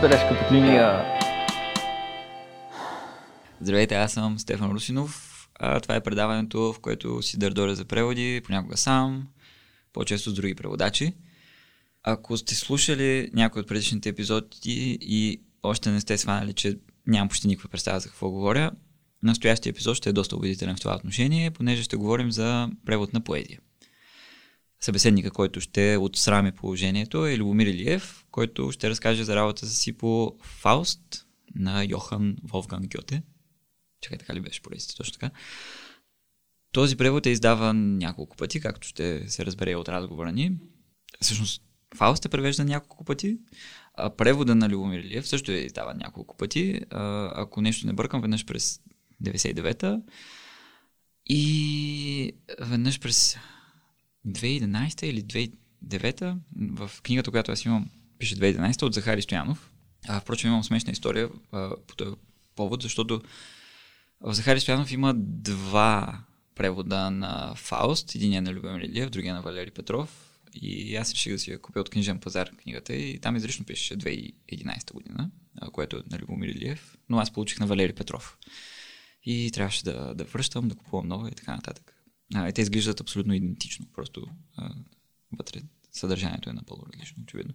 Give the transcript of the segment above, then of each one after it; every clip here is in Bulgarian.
бележка под линия. Здравейте, аз съм Стефан Русинов. А, това е предаването, в което си дърдоря за преводи, понякога сам, по-често с други преводачи. Ако сте слушали някои от предишните епизоди и още не сте сванали, че нямам почти никаква представа за какво говоря, настоящия епизод ще е доста убедителен в това отношение, понеже ще говорим за превод на поезия. Събеседника, който ще отсрами положението е Любомир Илиев, който ще разкаже за работата си по Фауст на Йохан Волфган Гьоте. Чакай, така ли беше поредицата, точно така. Този превод е издаван няколко пъти, както ще се разбере от разговора ни. Всъщност, Фауст е превеждан няколко пъти, а превода на Любомир Илиев също е издаван няколко пъти. А, ако нещо не бъркам, веднъж през 99-та и веднъж през 2011 или 2009 в книгата, която аз имам, пише 2011 от Захари Стоянов. А, впрочем, имам смешна история а, по този повод, защото в Захари Стоянов има два превода на Фауст. Един е на Любомир Илиев, другия на Валери Петров. И аз реших да си я купя от книжен пазар книгата и там изрично пише 2011 година, което е на Любомир Илиев, но аз получих на Валери Петров. И трябваше да, да връщам, да купувам нова и така нататък. А, те изглеждат абсолютно идентично, просто а, вътре съдържанието е напълно различно, очевидно.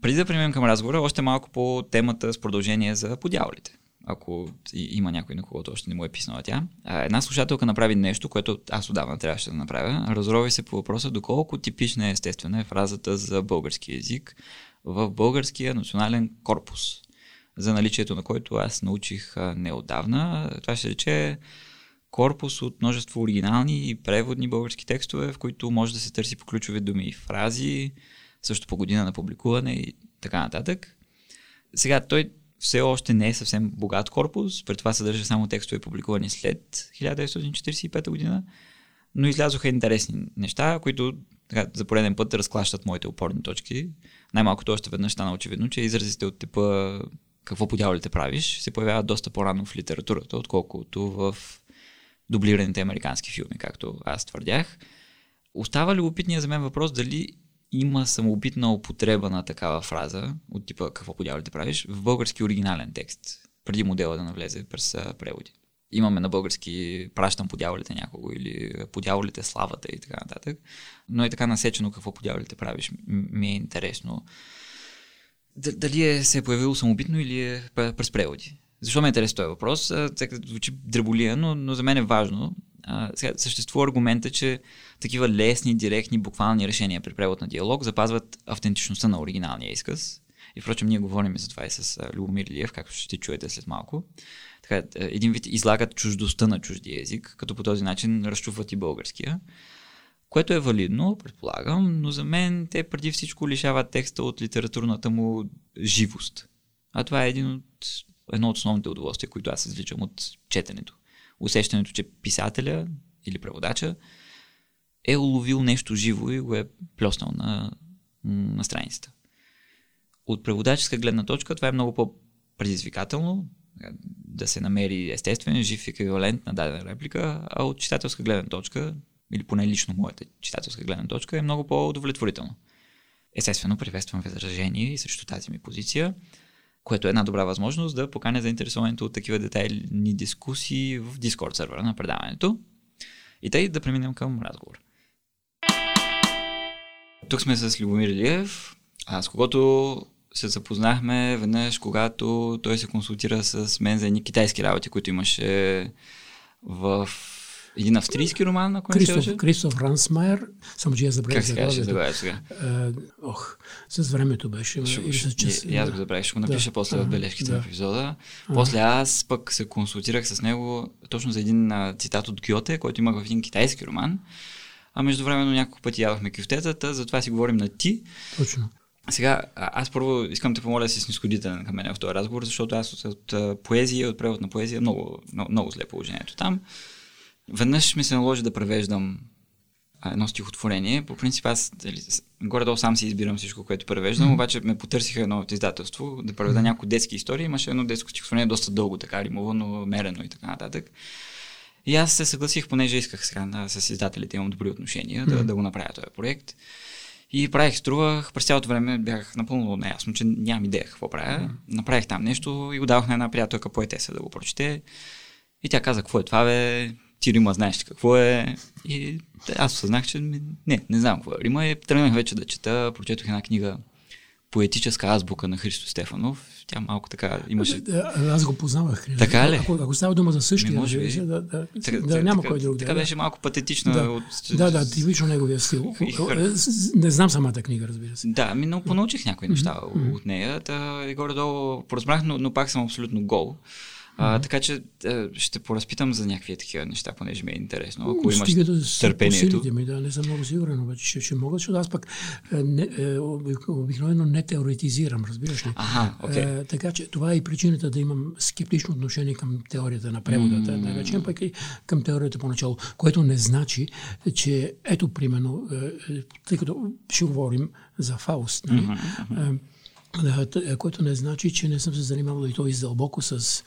Преди да преминем към разговора, още малко по темата с продължение за подявалите. Ако има някой на когото още не му е писнала тя. Една слушателка направи нещо, което аз отдавна трябваше да направя. Разрови се по въпроса доколко типична и естествена е фразата за български язик в българския национален корпус, за наличието на който аз научих неодавна. Това ще рече корпус от множество оригинални и преводни български текстове, в които може да се търси по ключови думи и фрази, също по година на публикуване и така нататък. Сега, той все още не е съвсем богат корпус, при това съдържа само текстове публикувани след 1945 година, но излязоха интересни неща, които така, за пореден път разклащат моите опорни точки. Най-малкото още веднъж стана очевидно, че изразите от типа какво по дяволите правиш се появяват доста по-рано в литературата, отколкото в дублираните американски филми, както аз твърдях. Остава любопитния за мен въпрос дали има самоубитна употреба на такава фраза, от типа какво по дяволите правиш, в български оригинален текст, преди модела да навлезе през преводи. Имаме на български пращам по дяволите някого или по дяволите славата и така нататък. Но е така насечено какво по дяволите правиш. Ми е интересно. Дали е, се е появило самобитно или е през преводи? Защо ме интересува този въпрос? Сега звучи дреболия, но, но за мен е важно. А, сега, съществува аргумента, че такива лесни, директни, буквални решения при превод на диалог запазват автентичността на оригиналния изказ. И впрочем, ние говорим за това и с Любомир Лиев, както ще чуете след малко. Така, един вид излагат чуждостта на чуждия език, като по този начин разчуват и българския. Което е валидно, предполагам, но за мен те преди всичко лишават текста от литературната му живост. А това е един от едно от основните удоволствия, които аз извличам от четенето. Усещането, че писателя или преводача е уловил нещо живо и го е плеснал на, на страницата. От преводаческа гледна точка това е много по-предизвикателно, да се намери естествен, жив еквивалент на дадена реплика, а от читателска гледна точка, или поне лично моята читателска гледна точка, е много по-удовлетворително. Естествено, приветствам възражение срещу тази ми позиция което е една добра възможност да поканя заинтересованите от такива детайлни дискусии в Discord сервера на предаването. И тъй да преминем към разговор. Тук сме с Любомир Илиев, с когото се запознахме веднъж, когато той се консултира с мен за едни китайски работи, които имаше в един австрийски роман, ако Кристоф, не се Кристоф Рансмайер, само че я забравих как се заглавие сега? Uh, ох, с времето беше. Шо, или с час, и, аз го забравих, ще го напиша да. после в бележките да. в епизода. А. После аз пък се консултирах с него точно за един а, цитат от Гьоте, който имах в един китайски роман. А междувременно няколко пъти ядохме кюфтетата, затова си говорим на ти. Точно. Сега, аз първо искам да помоля да си снисходителен към мен в този разговор, защото аз от, от поезия, от превод на поезия, много, много, много зле положението там. Веднъж ми се наложи да превеждам едно стихотворение. По принцип аз дали, горе-долу сам си избирам всичко, което превеждам, mm-hmm. обаче ме потърсиха едно от издателство да преведа mm-hmm. някои детски истории. Имаше едно детско стихотворение доста дълго, така римовано, мерено и така нататък. И аз се съгласих, понеже исках сега да, с издателите имам добри отношения, mm-hmm. да, да го направя този проект. И правих, струвах, през цялото време бях напълно неясно, че нямам идея какво правя. Mm. Направих там нещо и го давах на една приятелка поетеса да го прочете. И тя каза, какво е това, бе? Ти Рима знаеш какво е? И аз осъзнах, че не, не знам какво е Рима. И тръгнах вече да чета, прочетох една книга Поетическа азбука на Христо Стефанов тя малко така имаше. Аз го познавах. Така ли? Ако, ако става дума за същия, може би. Да, да, така, да, няма така, кой друг. Така да, беше малко патетична. Да, от... да, да, типично неговия стил. Не знам самата книга, разбира се. Да, ми, но понаучих някои неща mm-hmm. от нея. И горе-долу поразбрах, но, но пак съм абсолютно гол. А, така че а, ще поразпитам за някакви такива неща, понеже ми е интересно. Ако имаш Стига да търпението. ми, да, не съм много сигурен, обаче ще, ще мога, защото аз пък не, е, обикновено не теоретизирам, разбираш ли? Ага, okay. е, така че това е и причината да имам скептично отношение към теорията на превода, mm. да речем, пък и към теорията поначало, което не значи, че ето примерно, е, тъй като ще говорим за Фауст, нали? Mm-hmm. Е, което не значи, че не съм се занимавал и то издълбоко с е,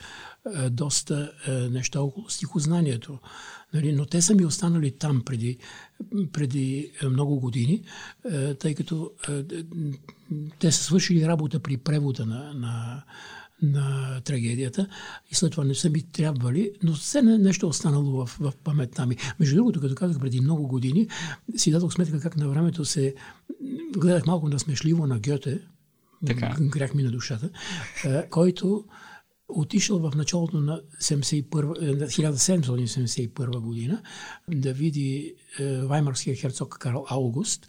доста е, неща около стихознанието. Нали, но те са ми останали там преди, преди много години, е, тъй като те са свършили работа при превода на, на, на трагедията и след това не са ми трябвали, но все нещо останало в, в паметта ми. Между другото, като казах преди много години, си дадох сметка как на времето се гледах малко насмешливо на Гьоте, така. грях ми на душата, който отишъл в началото на 1771 е, година да види е, ваймарския херцог Карл Аугуст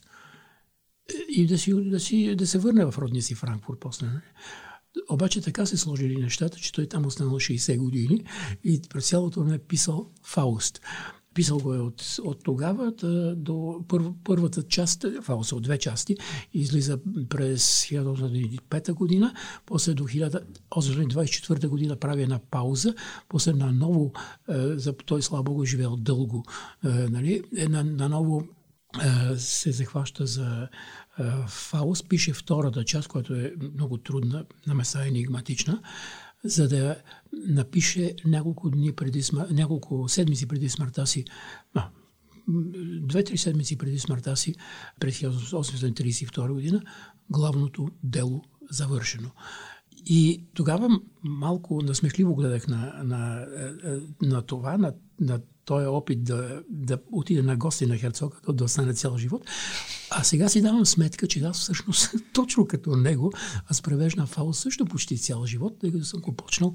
е, и да, си, да, си, да се върне в родния си Франкфурт после. Нали? Обаче така се сложили нещата, че той там останал 60 години и през цялото време е писал Фауст. Писал го е от, от тогава да, до пър, първата част, това са две части, излиза през 1905 година, после до 1824 година прави една пауза, после на ново, е, за той слава Богу живеел дълго, е, нали, е, на, на ново е, се захваща за е, Фауст, пише втората част, която е много трудна, на меса енигматична, за да напише няколко дни преди няколко седмици преди смъртта си, две-три седмици преди смъртта си, през 1832 година, главното дело завършено. И тогава малко насмешливо гледах на, на, на това, на, на този опит да, да отиде на гости на Херцога, да остане цял живот. А сега си давам сметка, че аз всъщност, точно като него, аз превеждам фаул също почти цял живот, тъй като съм го почнал.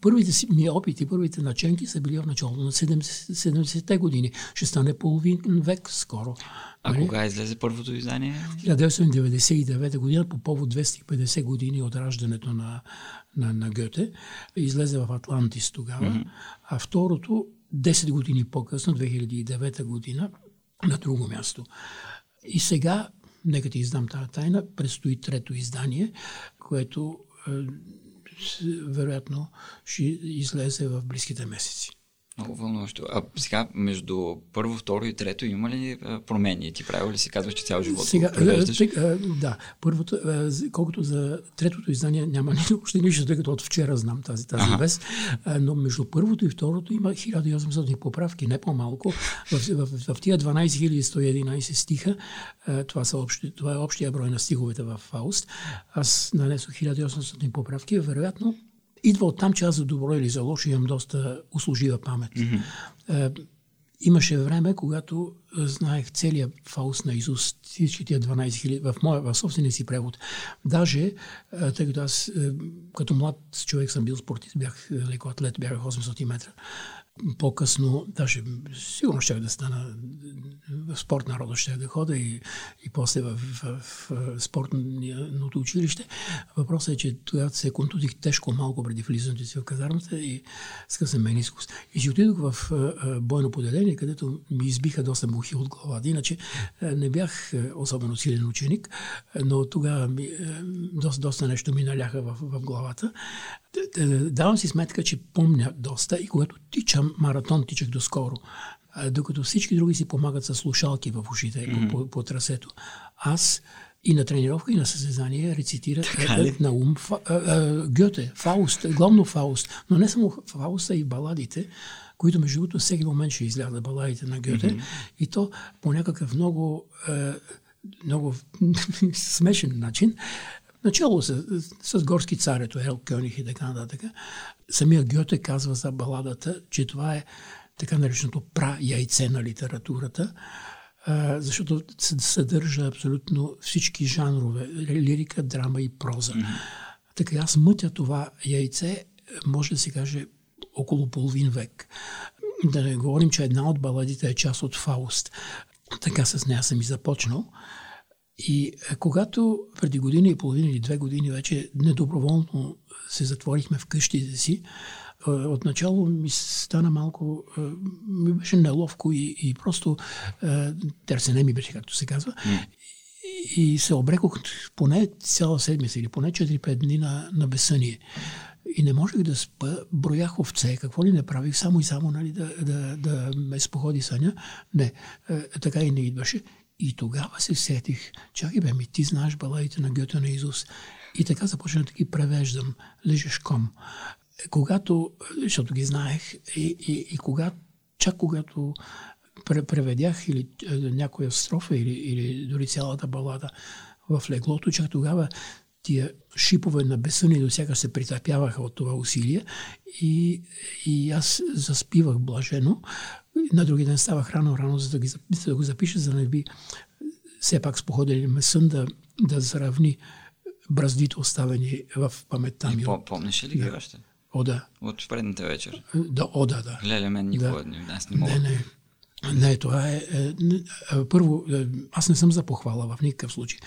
Първите си ми опити, първите наченки са били в началото на 70-те години. Ще стане половин век скоро. А нали? кога излезе първото издание? 1999 година по повод 250 години от раждането на, на, на Гьоте. Излезе в Атлантис тогава. Mm-hmm. А второто 10 години по-късно, 2009 година, на друго място. И сега, нека ти издам тази тайна, предстои трето издание, което е, вероятно ще излезе в близките месеци. Много вълнуващо. А сега между първо, второ и трето има ли промени? Ти правил ли си казваш, че цял живот сега, превеждаш? Да. Първото, колкото за третото издание няма още нищо, тъй като от вчера знам тази, тази ага. вест, но между първото и второто има 1800 поправки, не по-малко. В, в, в, в тия 12111 стиха, това, са общи, това е общия брой на стиховете в Фауст, аз нанесох 1800 поправки, вероятно идва от там, че аз за добро или за лошо имам доста услужива памет. Mm-hmm. имаше време, когато знаех целият Фауст на Изус, всички тия 12 хиляди, в моя, в собствения си превод. Даже, тъй като аз като млад човек съм бил спортист, бях леко атлет, бях 800 метра по-късно, даже сигурно ще да стана в спорт народа, ще да хода и, и после в, в, в спортното училище. Въпросът е, че тогава се контузих тежко малко преди влизането си в казармата и скъсен менискус. И си отидох в бойно поделение, където ми избиха доста мухи от главата. Иначе не бях особено силен ученик, но тогава ми, доста, доста нещо ми наляха в, в главата. Давам си сметка, че помня доста и когато тичам маратон, тичах доскоро, докато всички други си помагат с слушалки в ушите mm-hmm. по, по, по трасето. Аз и на тренировка, и на състезание рецитирах на ум фа, а, а, Гьоте, Фауст, главно Фауст, но не само Фауста и баладите, които между другото всеки момент ще излязат баладите на Гьоте, mm-hmm. и то по някакъв много а, много смешен начин. Начало с, с горски царето, Ел Кьоних и така нататък. Самия Гьоте казва за баладата, че това е така нареченото пра-яйце на литературата, защото съдържа абсолютно всички жанрове лирика, драма и проза. Mm-hmm. Така аз мътя това яйце, може да се каже, около половин век. Да не говорим, че една от баладите е част от Фауст. Така с нея съм и започнал. И когато преди година и половина или две години вече недоброволно се затворихме в къщите си, отначало ми стана малко, ми беше неловко и, и просто търсене ми беше, както се казва. И се обрекох поне цяла седмица или поне 4-5 дни на, на безсъние. И не можех да спа, броях овце, какво ли не правих, само и само нали, да, да, да ме споходи съня. Не, така и не идваше. И тогава се сетих, чакай бе ми, ти знаеш балаите на Гьоте на Изус. И така започнах да ги превеждам, лежешком когато, защото ги знаех, и, и, и когато, чак когато преведях или е, някоя строфа или, или дори цялата балада в леглото, чак тогава тия шипове на безсъни до всяка се притъпяваха от това усилие и, и аз заспивах блажено. На други ден ставах рано-рано, за да, ги, за да го запиша, за да не би все пак споходили ме сън да, да заравни браздите оставени в паметта ми. Помниш ли ги да. още? Ода. От предната вечер. Да, Ода, да. Леле, мен никога да. не, аз не мога. Не, не. Не, това е, е, е първо, е, аз не съм за похвала в никакъв случай.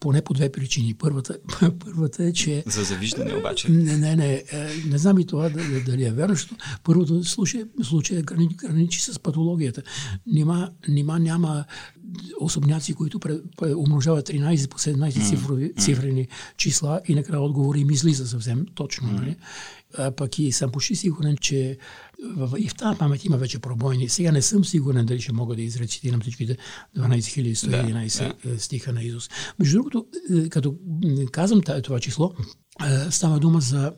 Поне по две причини. Първата, първата е, че... За завиждане обаче. Не, не, не. Е, не знам и това дали, е вярно, защото първото случай, случай е граничи с патологията. Нима, нима няма особняци, които умножават 13 по 17 цифрови, цифрени числа и накрая отговори им излиза съвсем точно. Mm. Нали? А пък и съм почти сигурен, че и в тази памет има вече пробойни. Сега не съм сигурен дали ще мога да изрецитирам всичките 12111 да, да. стиха на Изус. Между другото, е, като казвам това число, е, става дума за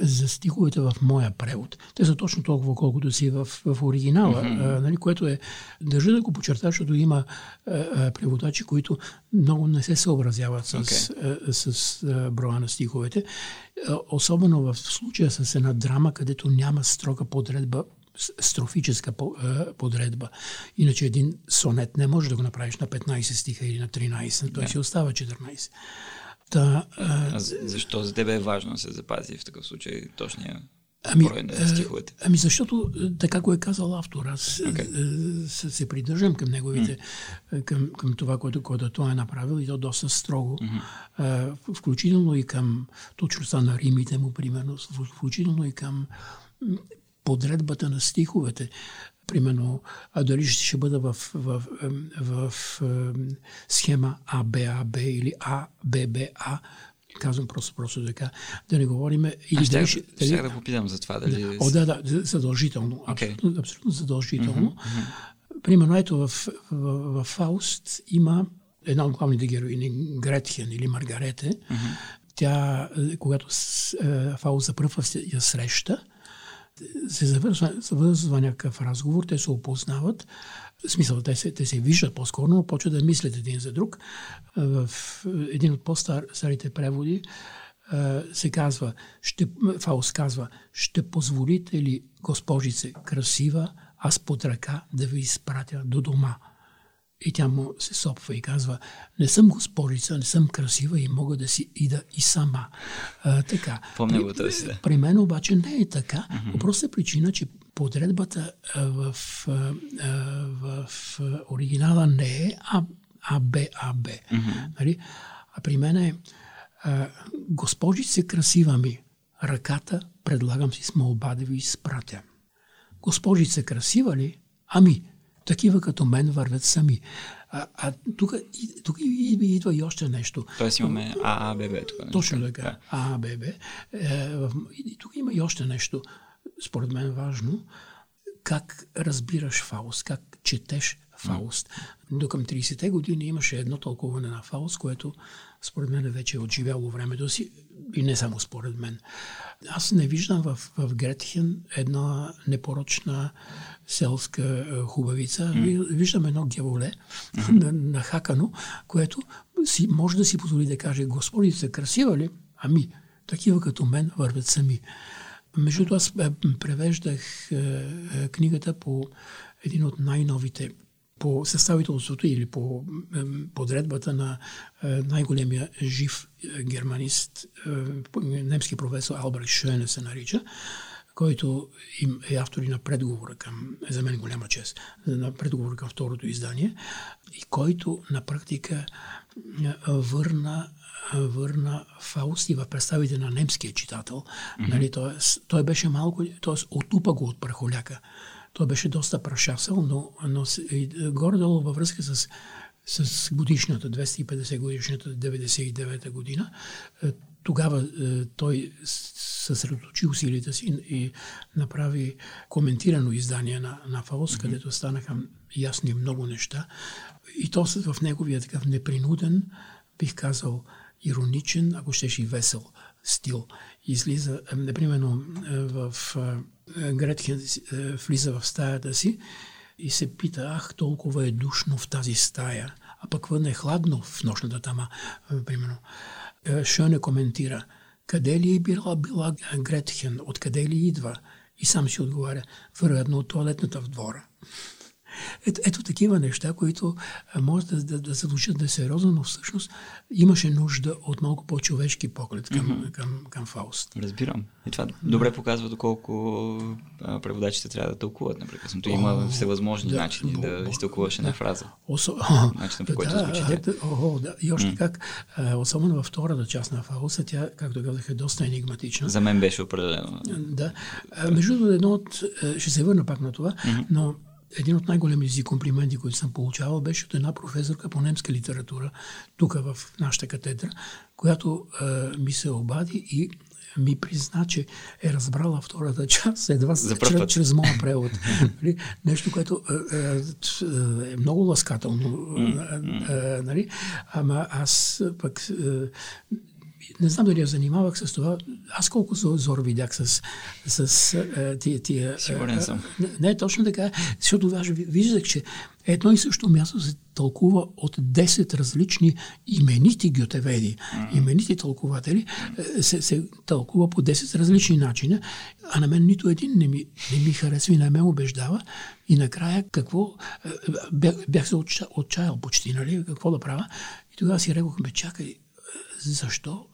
за стиховете в моя превод. Те са точно толкова, колкото си в, в оригинала, mm-hmm. а, нали, което е, държа да го подчертая, защото има а, а, преводачи, които много не се съобразяват с, okay. а, с а, броя на стиховете. А, особено в случая с една драма, където няма строга подредба строфическа подредба. Иначе един сонет не може да го направиш на 15 стиха или на 13, той yeah. си остава 14. Та, а, а защо за тебе е важно да се запази в такъв случай точния Ами, брой на стиховете? Ами защото така го е казал автор. Аз okay. се, се придържам към неговите, mm. към, към това, което, което той е направил и то доста строго. Mm-hmm. Включително и към точността на римите му, примерно, включително и към подредбата на стиховете примерно, а дали ще бъда в, в, в, в, схема АБАБ или АББА, казвам просто, просто така, да не говорим. Или ще, дали, ще, дали, ще да попитам за това. Дали... О, да, да, задължително. Okay. Абсолютно, абсолютно задължително. Mm-hmm. Примерно, ето в, в, в, в Фауст има една от главните героини, Гретхен или Маргарете. Mm-hmm. Тя, когато Фауст за първ я среща, се завързва, завързва някакъв разговор, те се опознават, в смисъл, те се, те се виждат по-скоро, но почват да мислят един за друг. В един от по-старите преводи се казва, ще, Фаус казва, ще позволите ли, госпожице, красива, аз под ръка да ви изпратя до дома – и тя му се сопва и казва, не съм госпожица, не съм красива и мога да си ида и сама. А, така. Помня го този. При мен обаче не е така. Mm-hmm. Проста причина, че подредбата в, в, в оригинала не е А, А, Б, А, Б. Mm-hmm. Нали? А при мен е госпожице красива ми, ръката предлагам си с молба да ви изпратя. Госпожице красива ли? Ами, такива като мен вървят сами. А, а тук, тук идва и още нещо. Тоест имаме ААББ тук. Точно така. Да. ААББ. Е, тук има и още нещо, според мен важно. Как разбираш Фауст, как четеш Фауст. До към 30-те години имаше едно тълкуване на Фауст, което според мен вече е отживяло времето си. И не само според мен. Аз не виждам в, в Гретхен една непорочна селска хубавица. Mm. Виждам едно геволе mm-hmm. нахакано, което си, може да си позволи да каже, господи, са красива ли? Ами, такива като мен вървят сами. Между това аз превеждах е, книгата по един от най-новите по съставителството или по подредбата на най-големия жив германист, немски професор Алберт Шойне се нарича, който им е автор и на предговора към, е за мен голяма чест, на предговора към второто издание, и който на практика върна върна Фаусти в представите на немския читател. Mm-hmm. Нали, той, той беше малко, т.е. отупа го от прахоляка. Той беше доста прашасъл, но, но горе-долу във връзка с, с годишната, 250 годишната, 99 година, е, тогава е, той съсредоточи усилията си и направи коментирано издание на, на Фаус, mm-hmm. където станаха ясни много неща. И то в неговия такъв непринуден, бих казал, ироничен, ако щеш и весел стил. Излиза, например, в Гретхен влиза в стаята си и се пита, ах, толкова е душно в тази стая, а пък вън е хладно в нощната тама, примерно. Шоне коментира, къде ли е била, била Гретхен, откъде ли идва? И сам си отговаря, вероятно от туалетната в двора. Ето, ето такива неща, които може да, да, да звучат да сериозно, но всъщност имаше нужда от малко по-човешки поглед към, mm-hmm. към, към Фауст. Разбирам. И това добре показва доколко преводачите трябва да тълкуват непрекъснато. Има всевъзможни да, начини да, да изтълкуваш една да. фраза. Осо... Начинът по който да, звучи. Ето, о, да. И още mm. как, особено във втората част на Фауста, тя, както казах, е доста енигматична. За мен беше определено. Да. Между другото, едно от... Ще се върна пак на това, mm-hmm. но един от най-големите си комплименти, които съм получавал, беше от една професорка по немска литература, тук в нашата катедра, която е, ми се обади и ми призна, че е разбрала втората част едва чрез, чрез моя превод. нали? Нещо, което е, е, е много ласкателно. Е, нали? Ама аз пък не знам дали я занимавах с това. Аз колко зор видях с, с а, тия... тия Сигурен съм. Не, не, точно така, защото аз виждах, че едно и също място се тълкува от 10 различни именити гютеведи. Mm-hmm. Именити тълкователи се, се тълкува по 10 различни начина, а на мен нито един не ми, не ми харесва и не ме убеждава. И накрая какво... Бях, бях се отчаял почти, нали? Какво да правя? И тогава си рекох, бе, чакай, защо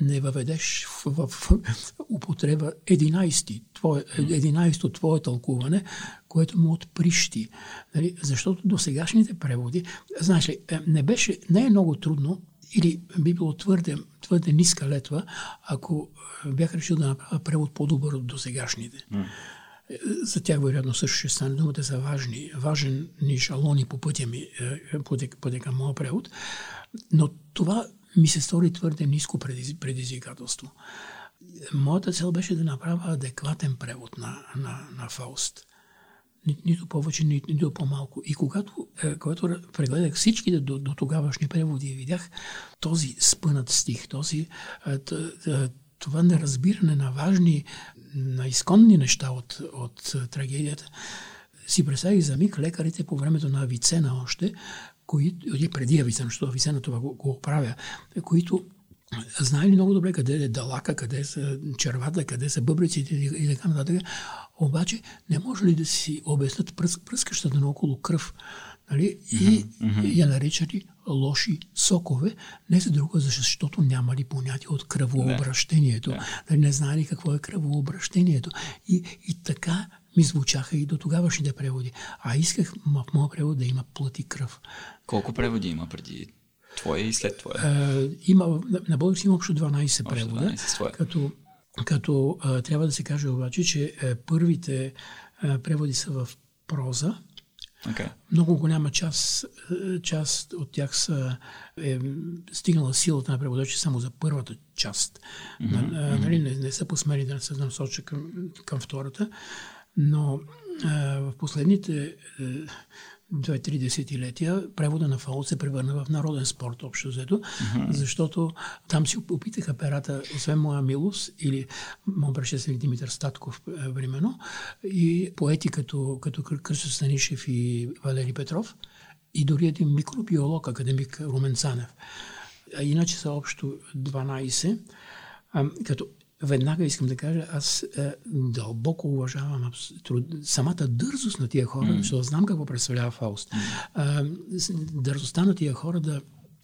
не въведеш в, в, в употреба 11 твое, 11 твое тълкуване, което му отприщи. Нали? Защото до сегашните преводи, е, не беше, не е много трудно или би било твърде, твърде ниска летва, ако е, бях решил да направя превод по-добър от досегашните. Mm. За тях вероятно също ще стане думата са важни, важен ни шалони по пътя ми, по пътя моя превод. Но това ми се стори твърде ниско предизвикателство. Моята цел беше да направя адекватен превод на, на, на Фауст. Ни, нито повече, ни, нито по-малко. И когато, е, когато прегледах всичките до, до тогавашни преводи видях този спънат стих, този, е, е, това неразбиране на важни, на изконни неща от, от трагедията, си представих за миг лекарите по времето на Авицена още, които, или преди Авицена, защото Авицена това го, го оправя, които знаели много добре къде е далака, къде са червата, къде са бъбриците и така нататък. Обаче не може ли да си обяснат пръс, пръскащата наоколо кръв нали? и mm-hmm. я наричали лоши сокове, не за друго, защото нямали понятие от кръвообращението. Yeah. Нали? Не знали какво е кръвообращението. И, и така ми звучаха и до тогавашните преводи. А исках в моя превод да има плът и кръв. Колко преводи има преди твоя и след твоя? А, има, на български има общо 12 превода, 12 като, като а, трябва да се каже обаче, че а, първите а, преводи са в проза, Okay. Много голяма част, част от тях са, е стигнала силата на преводачи само за първата част. Mm-hmm. Нали, не, не са посмели да се насочат към, към втората. Но в последните 2-3 десетилетия превода на Фауст се превърна в народен спорт, общо взето, uh-huh. защото там си опитаха перата, освен моя милост или моят предшественик Димитър Статков, е, временно, и поети като, като Кръсто Станишев и Валери Петров, и дори един микробиолог, академик Румен Цанев. А иначе са общо 12, а, като веднага искам да кажа, аз е, дълбоко уважавам труд, самата дързост на тия хора, mm. защото знам какво представлява Фауст. Е, дързостта на тия хора да,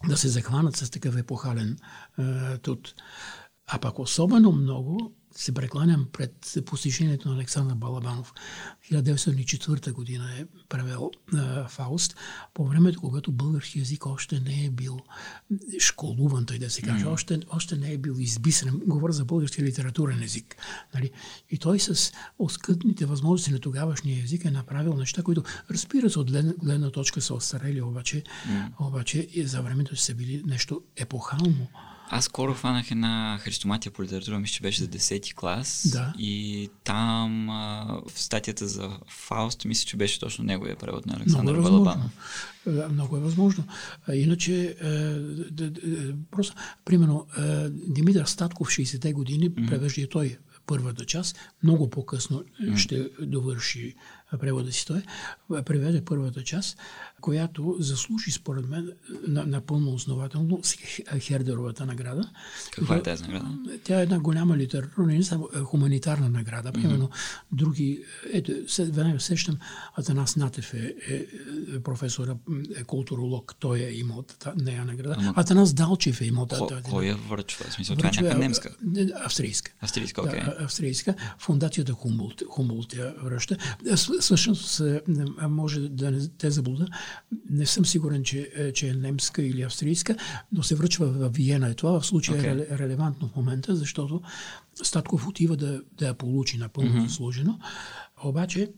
да се захванат с такъв епохален е, труд. А пък особено много се прекланям пред постижението на Александър Балабанов. 1904 година е правил а, Фауст, по времето, когато български язик още не е бил школуван, той да се каже, mm. още, още не е бил избисен. Говоря за български литературен език. Нали? И той с оскъдните възможности на тогавашния език е направил неща, които, разбира се, от гледна, гледна точка са остарели, обаче, mm. обаче за времето са били нещо епохално. Аз скоро фанах една христоматия по литература, мисля, че беше за 10-ти клас. Да. И там а, в статията за Фауст, мисля, че беше точно неговия превод на Александър много е Балабанов. Много е възможно. Иначе, е, просто, примерно, е, Димитър Статков, 60-те години, mm-hmm. превежда и той първата част. Много по-късно mm-hmm. ще довърши превода си той. Преведе първата част която заслужи, според мен, напълно основателно с Хердеровата награда. Каква е тази награда? Тя е една голяма литературна, не само хуманитарна награда. Примерно, mm-hmm. други, ето, веднага сещам, Атанас Натев е, е, е професора, е културолог, той е имал нея награда. Ама... Атанас Далчев е имал тази. Кой я връчва? Смисъл, това е някаква немска? Австрийска. Австрийска, окей. Okay. Да, австрийска. Фундацията Хумболт, Хумболт я връща. Всъщност, може да не те заблуда, не съм сигурен, че, е, че е немска или австрийска, но се връчва в Виена. И това в случая okay. е релевантно в момента, защото Статков отива да, да я получи напълно mm-hmm. заслужено. Обаче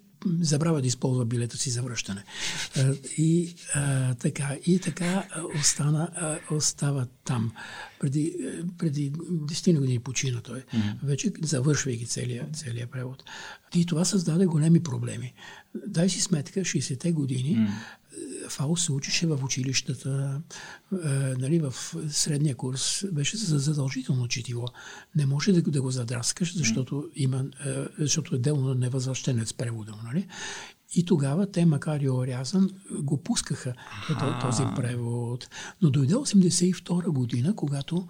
забравя да използва билета си за връщане. Е, и а, така, и така остана, а, остава там. Преди, преди 10 години почина той, mm-hmm. вече завършвайки целия, целия превод. И това създаде големи проблеми. Дай си сметка, 60-те години mm-hmm Фаус се учеше в училищата, е, нали, в средния курс беше за задължително четиво. Не може да, да го задраскаш, защото, има, е, защото е дело на невъзвръщенец превода. Нали? И тогава те, макар и орязан, го пускаха а този превод. Но дойде 82 година, когато,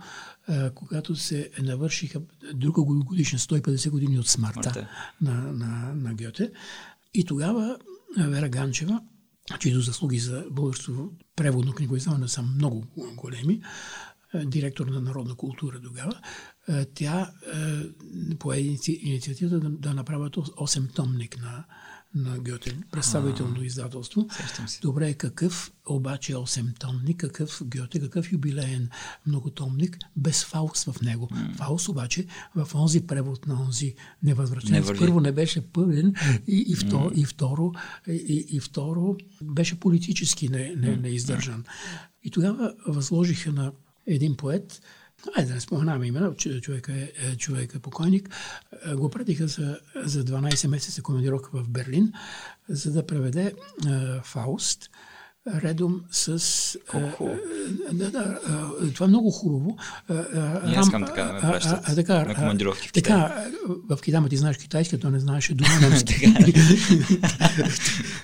е, когато се навършиха друга годишна 150 години от смъртта на, на, на Гьоте. И тогава Вера Ганчева чието заслуги за българското преводно книгоиздаване са много големи, е, директор на Народна култура тогава, е, тя е, пое инициативата да направят 8-томник на, на Гьоте, представително издателство. Добре, какъв обаче 8-томник, какъв Гьоте, какъв юбилеен многотомник, без Фаус в него. Mm. Фаус обаче в онзи превод на онзи невъзвръщен. Не първо не беше пълен и, и, mm. и, второ, и, и второ беше политически не, не, неиздържан. И тогава възложиха на един поет, Айде да не споменаваме имена, човека е, е човек е покойник. Е, го пратиха за, за 12 месеца командировка в Берлин, за да преведе е, Фауст редом с... Колко да, да, това е много хубаво. И аз искам така да ме пращат а, така, на командировки в Китай. Така, в Китай, ти знаеш китайски, той не знаеше дума немски.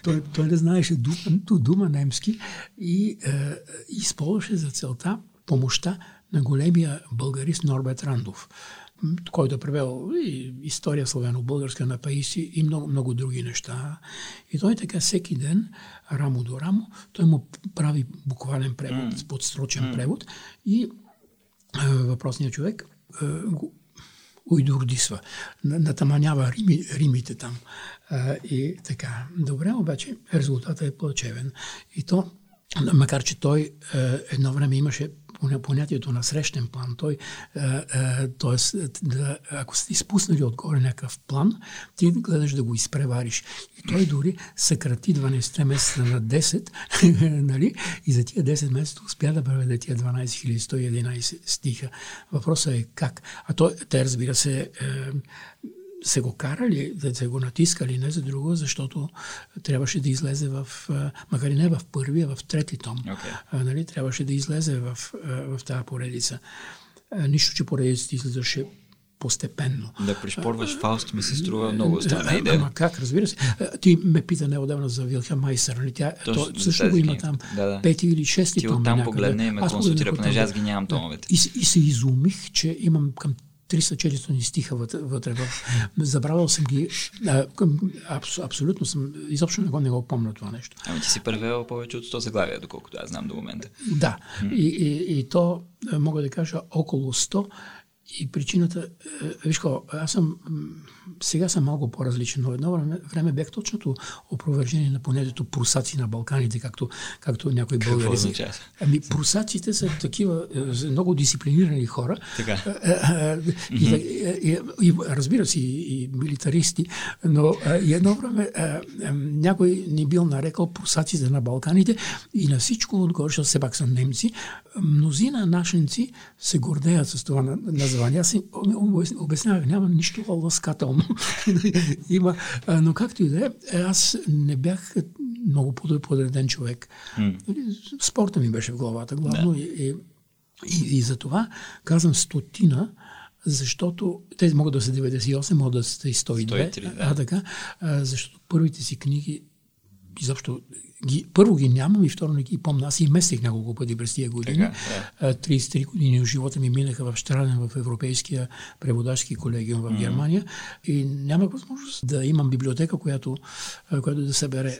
той, той не знаеше дума, дума немски и е, използваше за целта помощта на големия българист Норбет Рандов, който е превел и история славяно-българска на Паиси и много, много други неща. И той така всеки ден, рамо до рамо, той му прави буквален превод, mm. подстрочен mm. превод и е, въпросният човек е, го уйдурдисва, натаманява рими, римите там. Е, и така. Добре, обаче резултатът е плачевен. И то, макар че той е, едно време имаше понятието на срещен план. Той, т.е. Да, ако сте изпуснали отгоре някакъв план, ти гледаш да го изпревариш. И той дори съкрати 12 месеца на 10, нали? и за тия 10 месеца успя да преведе тия 12111 стиха. Въпросът е как. А той, те разбира се, е, се го карали, да се го натискали не за друго, защото трябваше да излезе в, макар и не в първия, в трети том. Okay. А, нали, трябваше да излезе в, в тази поредица. А, нищо, че поредицата излизаше постепенно. Да пришпорваш Фауст ми се струва много странна идея. Ама как, разбира се. Ти ме пита неодавна за Вилхам Майсър. Нали? Тя, Точно, то, също го има там. Да, да. Пети или шести Ти том. Там погледне и ме консултира, понеже аз ги нямам томовете. И, и се изумих, че имам към 300-400 стиха вътре. Забравял съм ги. А, абс, абсолютно съм. Изобщо не го, не го помня това нещо. Ами ти си превел повече от 100 заглавия, доколкото аз знам до момента. Да. И, и, и то, мога да кажа, около 100 и причината, виж какво, аз съм, сега съм малко по-различен, но едно време, време бях точното опровержение на понятието прусаци на Балканите, както, както някои българи. Какво Ами прусаците са такива е, много дисциплинирани хора. Така. Е, и, и, и, и, разбира се, и, и милитаристи, но и едно време някой ни бил нарекал прусаците на Балканите и на всичко отгоре, защото все пак са немци, мнозина нашенци се гордеят с това название. Аз обяснявах, няма нищо ласкателно. Има, но както и да е, аз не бях много подреден човек. Mm. Спорта ми беше в главата главно и, и, и, и за това казвам стотина, защото те могат да са 98, могат да са и 102, 103, да. а така, защото първите си книги изобщо ги, първо ги нямам и второ не ги помня. Аз и местих няколко пъти през тия години. Така, да. 33 години от живота ми минаха в Штраден, в Европейския преводачки колегиум в mm-hmm. Германия и нямах възможност да имам библиотека, която, която да събере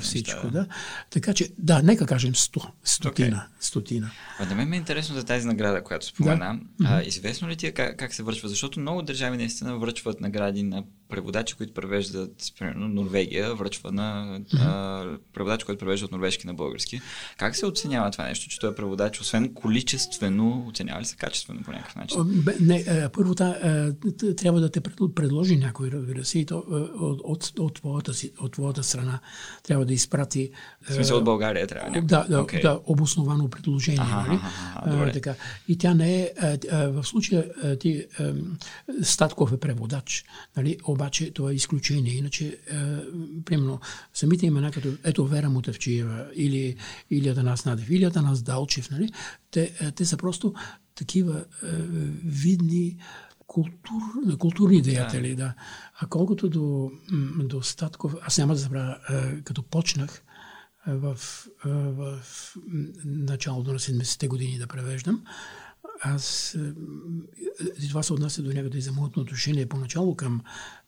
всичко. Да. да. Така че, да, нека кажем 100, стотина. Okay. стотина. А да мен ме е интересно за тази награда, която спомена. Да. А, известно ли ти е как, как се връчва? Защото много държави наистина връчват награди на преводачи, които превеждат, примерно Норвегия, връчва на mm-hmm. а, преводач, който превежда от норвежки на български. Как се оценява това нещо, че той е преводач, освен количествено, оценява ли се качествено по някакъв начин? Не, първо трябва да те предложи някой, разбира се, и то от, от, от, твоята, от твоята страна трябва да изпрати. В смисъл от България трябва някой. Да, да, okay. да обосновано предложение. Ага, нали? ага, добре. така. И тя не е, в случая ти, Статков е преводач, нали? обаче това е изключение. Иначе, примерно, самите имена, като ето Вера Мутавчиева или, или Атанас Надев, или Атанас Далчев, нали? те, е, те са просто такива е, видни култур, културни деятели. Да. А колкото до, до Статков, аз няма да забравя, е, като почнах е, в, е, в началото на 70-те години да превеждам, аз, това се отнася до някъде и за моето отношение поначало към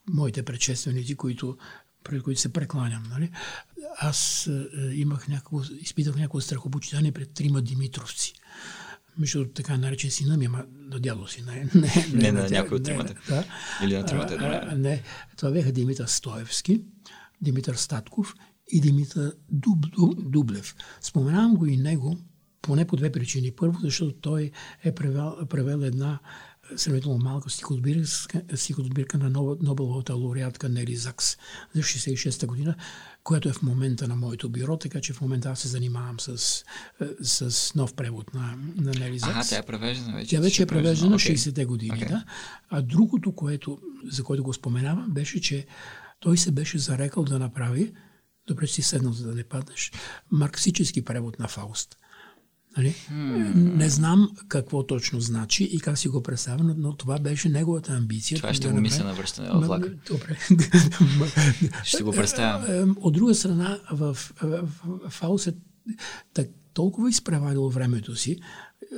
моите предшественици, които пред които се прекланям. Нали? Аз е, имах някакво, изпитах някакво страхопочитание пред трима Димитровци. Между така наречен сина ми, ама на дядо си. Не, не, не, не на някой от тримата. Да. Или на тримата. А, не, това бяха Димитър Стоевски, Димитър Статков и Димитър Дуб, Дуб, Дублев. Споменавам го и него, поне по две причини. Първо, защото той е превел, превел една сравнително малка стихосбирка на Нобеловата лауреатка Нели Закс за 66-та година, която е в момента на моето бюро, така че в момента аз се занимавам с, с нов превод на, на Нели Закс. Ага, тя е превеждана вече. Тя вече е превеждана okay. 60-те години, okay. да. А другото, което, за което го споменавам, беше, че той се беше зарекал да направи, добре си седнал, за да не паднеш, марксически превод на Фауст. Нали? Hmm. Не знам какво точно значи и как си го представя, но, но това беше неговата амбиция. Това ще го мисля на връщане в влак. Добре. ще го представям. От друга страна, в, в, в Фаус е так, толкова изпреварил времето си,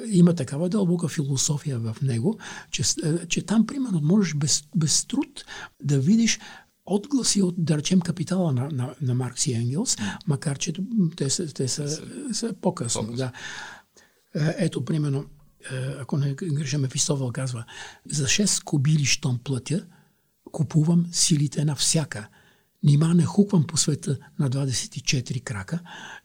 има такава дълбока философия в него, че, че там, примерно, можеш без, без труд да видиш отгласи от, да речем, капитала на, на, на Маркс и Енгелс, макар че те са, те са, са по-късно. Да. Е, ето, примерно, е, ако не греша, Мефистовъл казва, за 6 кобили, щом платя, купувам силите на всяка – Нима не хуквам по света на 24 крака.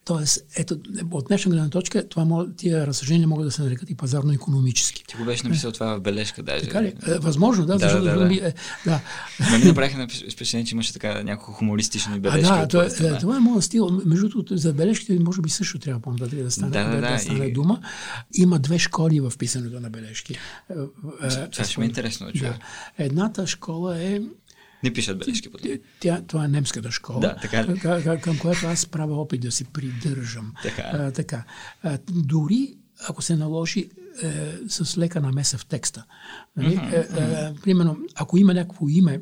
Тоест, ето, от днешна гледна точка, това, тия разсъждения могат да се нарекат и пазарно-економически. Ти го беше написал това в бележка даже. Така ли? Е, възможно, да, да защото... Да, да. Ми, е, да. Ме ми направиха впечатление, че имаше така няколко хумористични бележки. А, да, това, е, това е моят стил. Между другото, за бележките може би също трябва по-нататък да стане, да, да, да, да стане и... дума. Има две школи в писането на бележки. Това ще ми е интересно да чуя. Едната школа е Не пишат бележки по това. Тя, това е немската школа, Да, така ли? към, към, която аз правя опит да се придържам. Така. А, така. А, дори ако се наложи е, с лека намеса в текста. Нали? Е, е, примерно, ако има някакво име,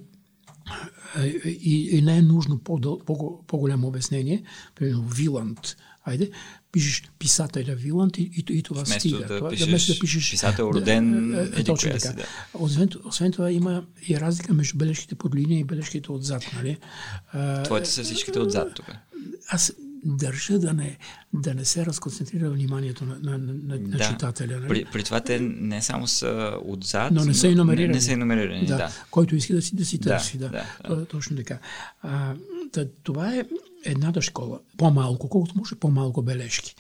е, и, и не е нужно по-дъл, по, по-голямо обяснение, примерно Виланд, айде, пишеш писателя Виланд и, и, и това Вместо стига. да това, пишеш вместо да пишеш писател роден, е, е, еди точно коя така. си, да. Освен, освен това има и разлика между бележките под линия и бележките отзад. Нали? Твоите са всичките отзад тук. аз държа да не, да не се разконцентрира вниманието на, на, на, на Да. читателя. Нали? При, при това те не само са отзад, Но не са и номерирани. Не, не са и номерирани, да. да, който иска да си, да си Да, търси. Да, да, да, да. Точно така. А, да, това е едната школа. По-малко, колкото може по-малко бележки.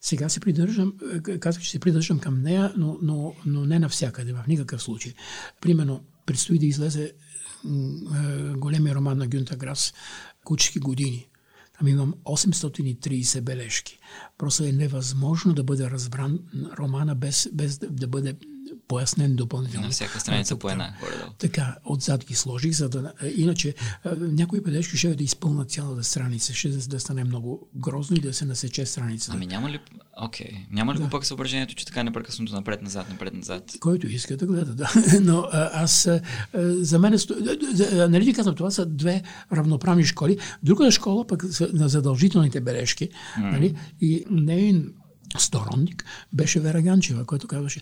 Сега се придържам, е, казах, че се придържам към нея, но, но, но не навсякъде, в никакъв случай. Примерно, предстои да излезе е, големия роман на Гюнта Грас «Кучки години». Там имам 830 бележки. Просто е невъзможно да бъде разбран романа без, без да бъде пояснен допълнително. На всяка страница по една, горе-долу. Така, отзад ги сложих, за да... е, Иначе, някои бележки ще да изпълнат цялата страница, ще да, да стане много грозно и да се насече страницата. Ами няма ли... Окей. Няма ли го пък съображението, че така непрекъснато напред-назад, напред-назад? Който иска да гледа, да. Но аз, за мен, е нали ти казвам, това са две равноправни школи. Другата школа пък на задължителните бележки. Нали? И нейн сторонник беше Вера Ганчева, който казваше,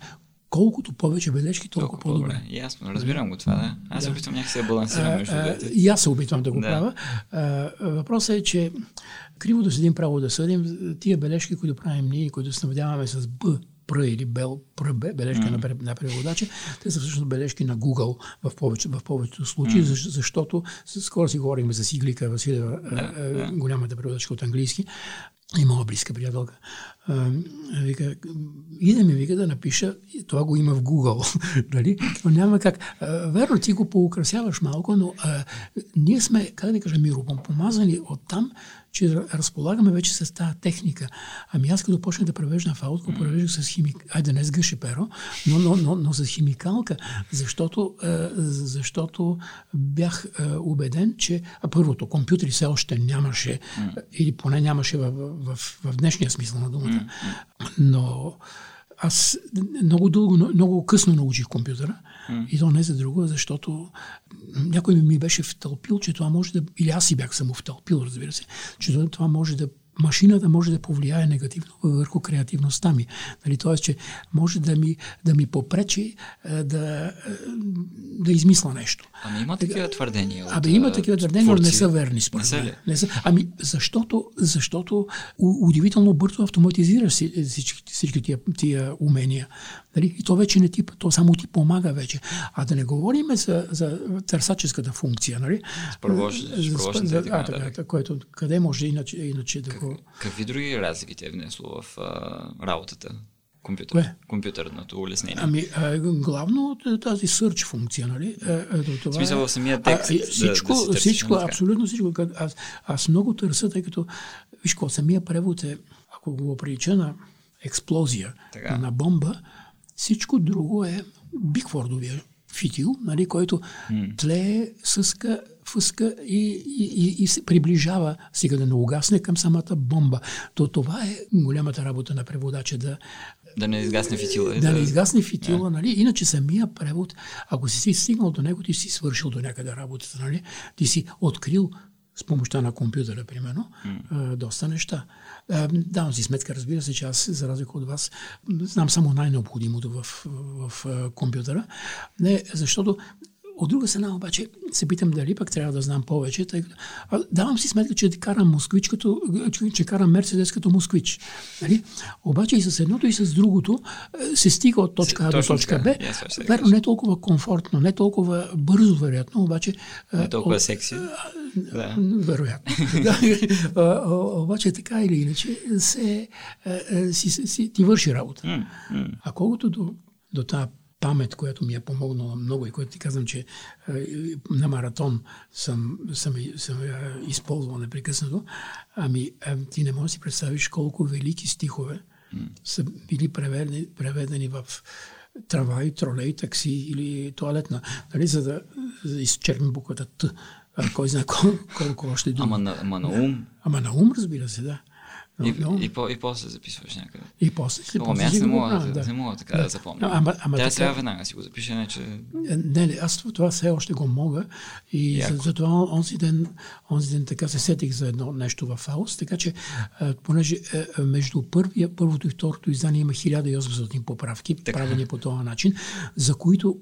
колкото повече бележки, толкова, Толкова по-добре. по-добре. Ясно, разбирам го това, да. Аз се опитвам някакси да балансирам между двете. И аз се опитвам да го Да. правя. А, Въпросът е, че криво да седим, право да съдим. Тия бележки, които правим ние, които се наведяваме с Б, Пр или Бел, Пр, бележка mm. на, пре- на преводача, те са всъщност бележки на Google в, повече, в повечето случаи, mm. защото скоро си говорихме за Иглика Василева, да, голямата преводачка от английски, и моя близка приятелка. А, вика, иде ми вика да напиша, това го има в Google, нали? но няма как. А, верно, ти го поукрасяваш малко, но а, ние сме, как да кажа, миропомазани от там, че разполагаме вече с тази техника. Ами аз като почнах да превеждам в аут, го превеждах с химик... Айде, не с гъше перо, но, но, но, но с химикалка, защото, а, защото бях а, убеден, че а първото, компютри все още нямаше, или поне нямаше в, в, в днешния смисъл на думата. Но аз много дълго, много късно научих компютъра. И то не за друго, защото някой ми беше втълпил, че това може да... Или аз си бях само втълпил, разбира се, че това може да машината може да повлияе негативно върху креативността ми. Нали, Тоест, че може да ми, да ми попречи е, да, е, да измисля нещо. Ами има такива твърдения. от, Абе, има такива твърдения, но не са верни, според Не са мен. ли? Не са. Ами, защото, защото удивително бързо автоматизираш си- всички, всички тия, тия умения. Нали? И то вече не ти, то само ти помага вече. А да не говорим за, за търсаческата функция. Нали? За- справошните и за- така а, така, така, което, къде може иначе, иначе да го... Какви други разлики те е внесло в а, работата? Компютър, Кое? Компютърното улеснение. Ами, а, главно от тази search функция, нали? А, а, това В смисъл е- в самия текст А, да- всичко, да си търсиш, всичко, така? абсолютно всичко. Аз, аз много търся, тъй като, виж какво, самия превод е, ако го прилича на експлозия, Така. на бомба, всичко друго е Бигфордовия фитил, нали, който тлее, съска, фъска и, и, и, се приближава, сега да не угасне към самата бомба. То това е голямата работа на преводача, да, Да не изгасне фитила. и да не изгасне фитила, нали? Иначе самия превод, ако си си стигнал до него, ти си свършил до някъде работата, нали? Ти си открил с помощта на компютъра, примерно, а, доста неща. Давам си сметка, разбира се, че аз, за разлика от вас, знам само най-необходимото в, в, в компютъра. Не, защото от друга страна обаче се питам дали пък трябва да знам повече, тъй а, давам си сметка, че карам москвич, като, че, че карам Мерцедес като москвич. Нали? Обаче и с едното и с другото е, се стига от точка А до точка Б. Верно, не толкова комфортно, не толкова бързо, вероятно, обаче... е, Не толкова о- секси. Да. Вероятно. Да. Обаче така или иначе се, е, е, си, си, си, ти върши работа. А колкото до, до тази памет, която ми е помогнала много и която ти казвам, че на маратон съм, съм, съм използвал непрекъснато, ами ти не можеш да си представиш колко велики стихове са били преведени, преведени в трамвай, тролей, такси или туалетна, нали, за да, изчерпим буквата Т. А, кой знае колко, колко още думи. Ама на, ама на ум. Ама на ум, разбира се, да. И, но, и, по, и после записваш някъде. И после си Ама аз не мога, да, не мога така да, да запомня. Ама, ама Тя така, сега веднага си го запише, не че... Не, не, аз това все още го мога. И за, за онзи ден, онзи ден така се сетих за едно нещо в Фауст, така че понеже а, между първия, първото и второто издание има 1800 поправки, така. правени по този начин, за които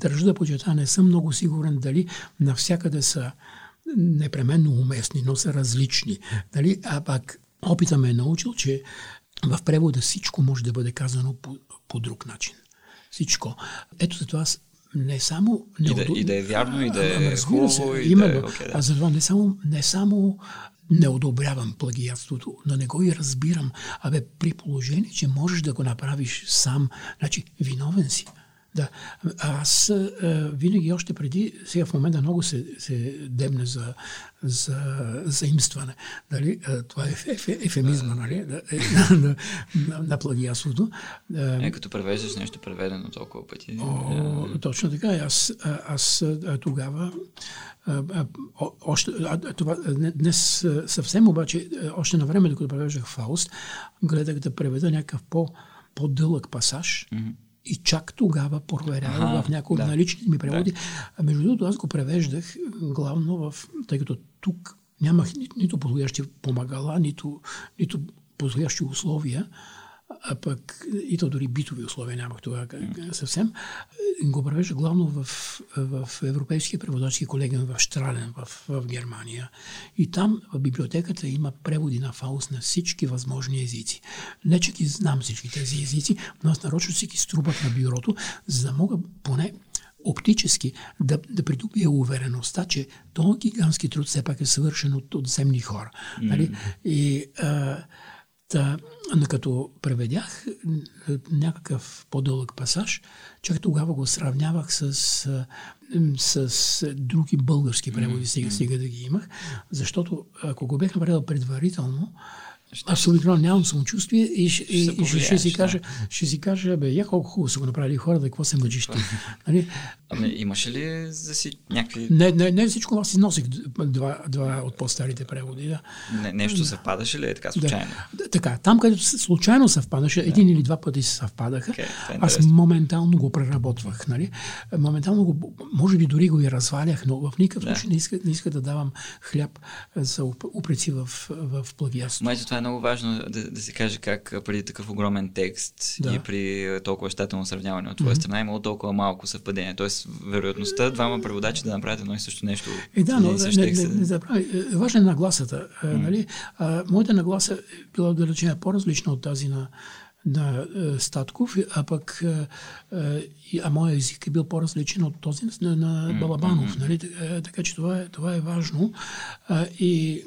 държа да почета, не съм много сигурен дали навсякъде са непременно уместни, но са различни. Дали? А пак опита ме е научил, че в превода всичко може да бъде казано по, по друг начин. Всичко. Ето за това не само... Не и, да, и да е вярно, и да е хубаво, се, и именно, да е okay, да. А затова не само, не само не одобрявам плагиатството, но не го и разбирам. Абе, при положение, че можеш да го направиш сам, значи виновен си. Да. Аз а, винаги още преди, сега в момента много се, се дебне за, за заимстване. Нали? Това е еф, ефемизма нали? на, на, на, на плагиатството. Е, като превеждаш нещо преведено толкова пъти. О, точно така. Аз, аз тогава още, това, днес съвсем обаче, още на време, докато превеждах Фауст, гледах да преведа някакъв по, по-дълъг пасаж. Mm-hmm и чак тогава проверявах в някои да. от наличните ми преводи. Да. Между другото, аз го превеждах главно в... Тъй като тук нямах ни, нито подходящи помагала, нито, нито подходящи условия, а пък и то дори битови условия нямах тогава съвсем. Го превежда главно в, в Европейския преводачски колегиум в Штрален, в, в Германия. И там в библиотеката има преводи на Фауст на всички възможни езици. Не, че ги знам всички тези езици, но аз нарочно си ги струбах на бюрото, за да мога поне оптически да, да придобия увереността, че този гигантски труд все пак е свършен от, от земни хора. Mm. Нали? И а, Та, като преведях някакъв по-дълъг пасаж, чак тогава го сравнявах с, с, други български преводи, сега, сега да ги имах, защото ако го бях направил предварително, аз обикновено нямам самочувствие и, ще, и, и ще, ще, си кажа, ще си кажа, бе, я колко хубаво са го направили хората, какво се мъчиш ти. Нали? Ами, имаше ли за си някакви... Не, не, не всичко, аз износих два, два от по-старите преводи. Да. Не, нещо съвпадаше ли е така случайно? Да, така, там където случайно съвпадаше, да. един или два пъти се съвпадаха, okay, е аз моментално го преработвах. Нали? Моментално го, може би дори го и развалях, но в никакъв случай да. не, иска, не иска да давам хляб за упреци в, в плагиатство. Май това е много важно да, да се каже как преди такъв огромен текст да. и при толкова щателно сравняване от твоя mm-hmm. страна е имало толкова малко съвпадение. Тоест, вероятността двама преводачи да направят едно и също нещо. Е, да, но не, не, не, не забравяй. Е, важна е нагласата. Mm-hmm. Нали? А, моята нагласа е била да речем по-различна от тази на на е, Статков, а пък е, е, а моят език е бил по-различен от този на, на Балабанов. Mm-hmm. Нали? Така че това е, това е важно. И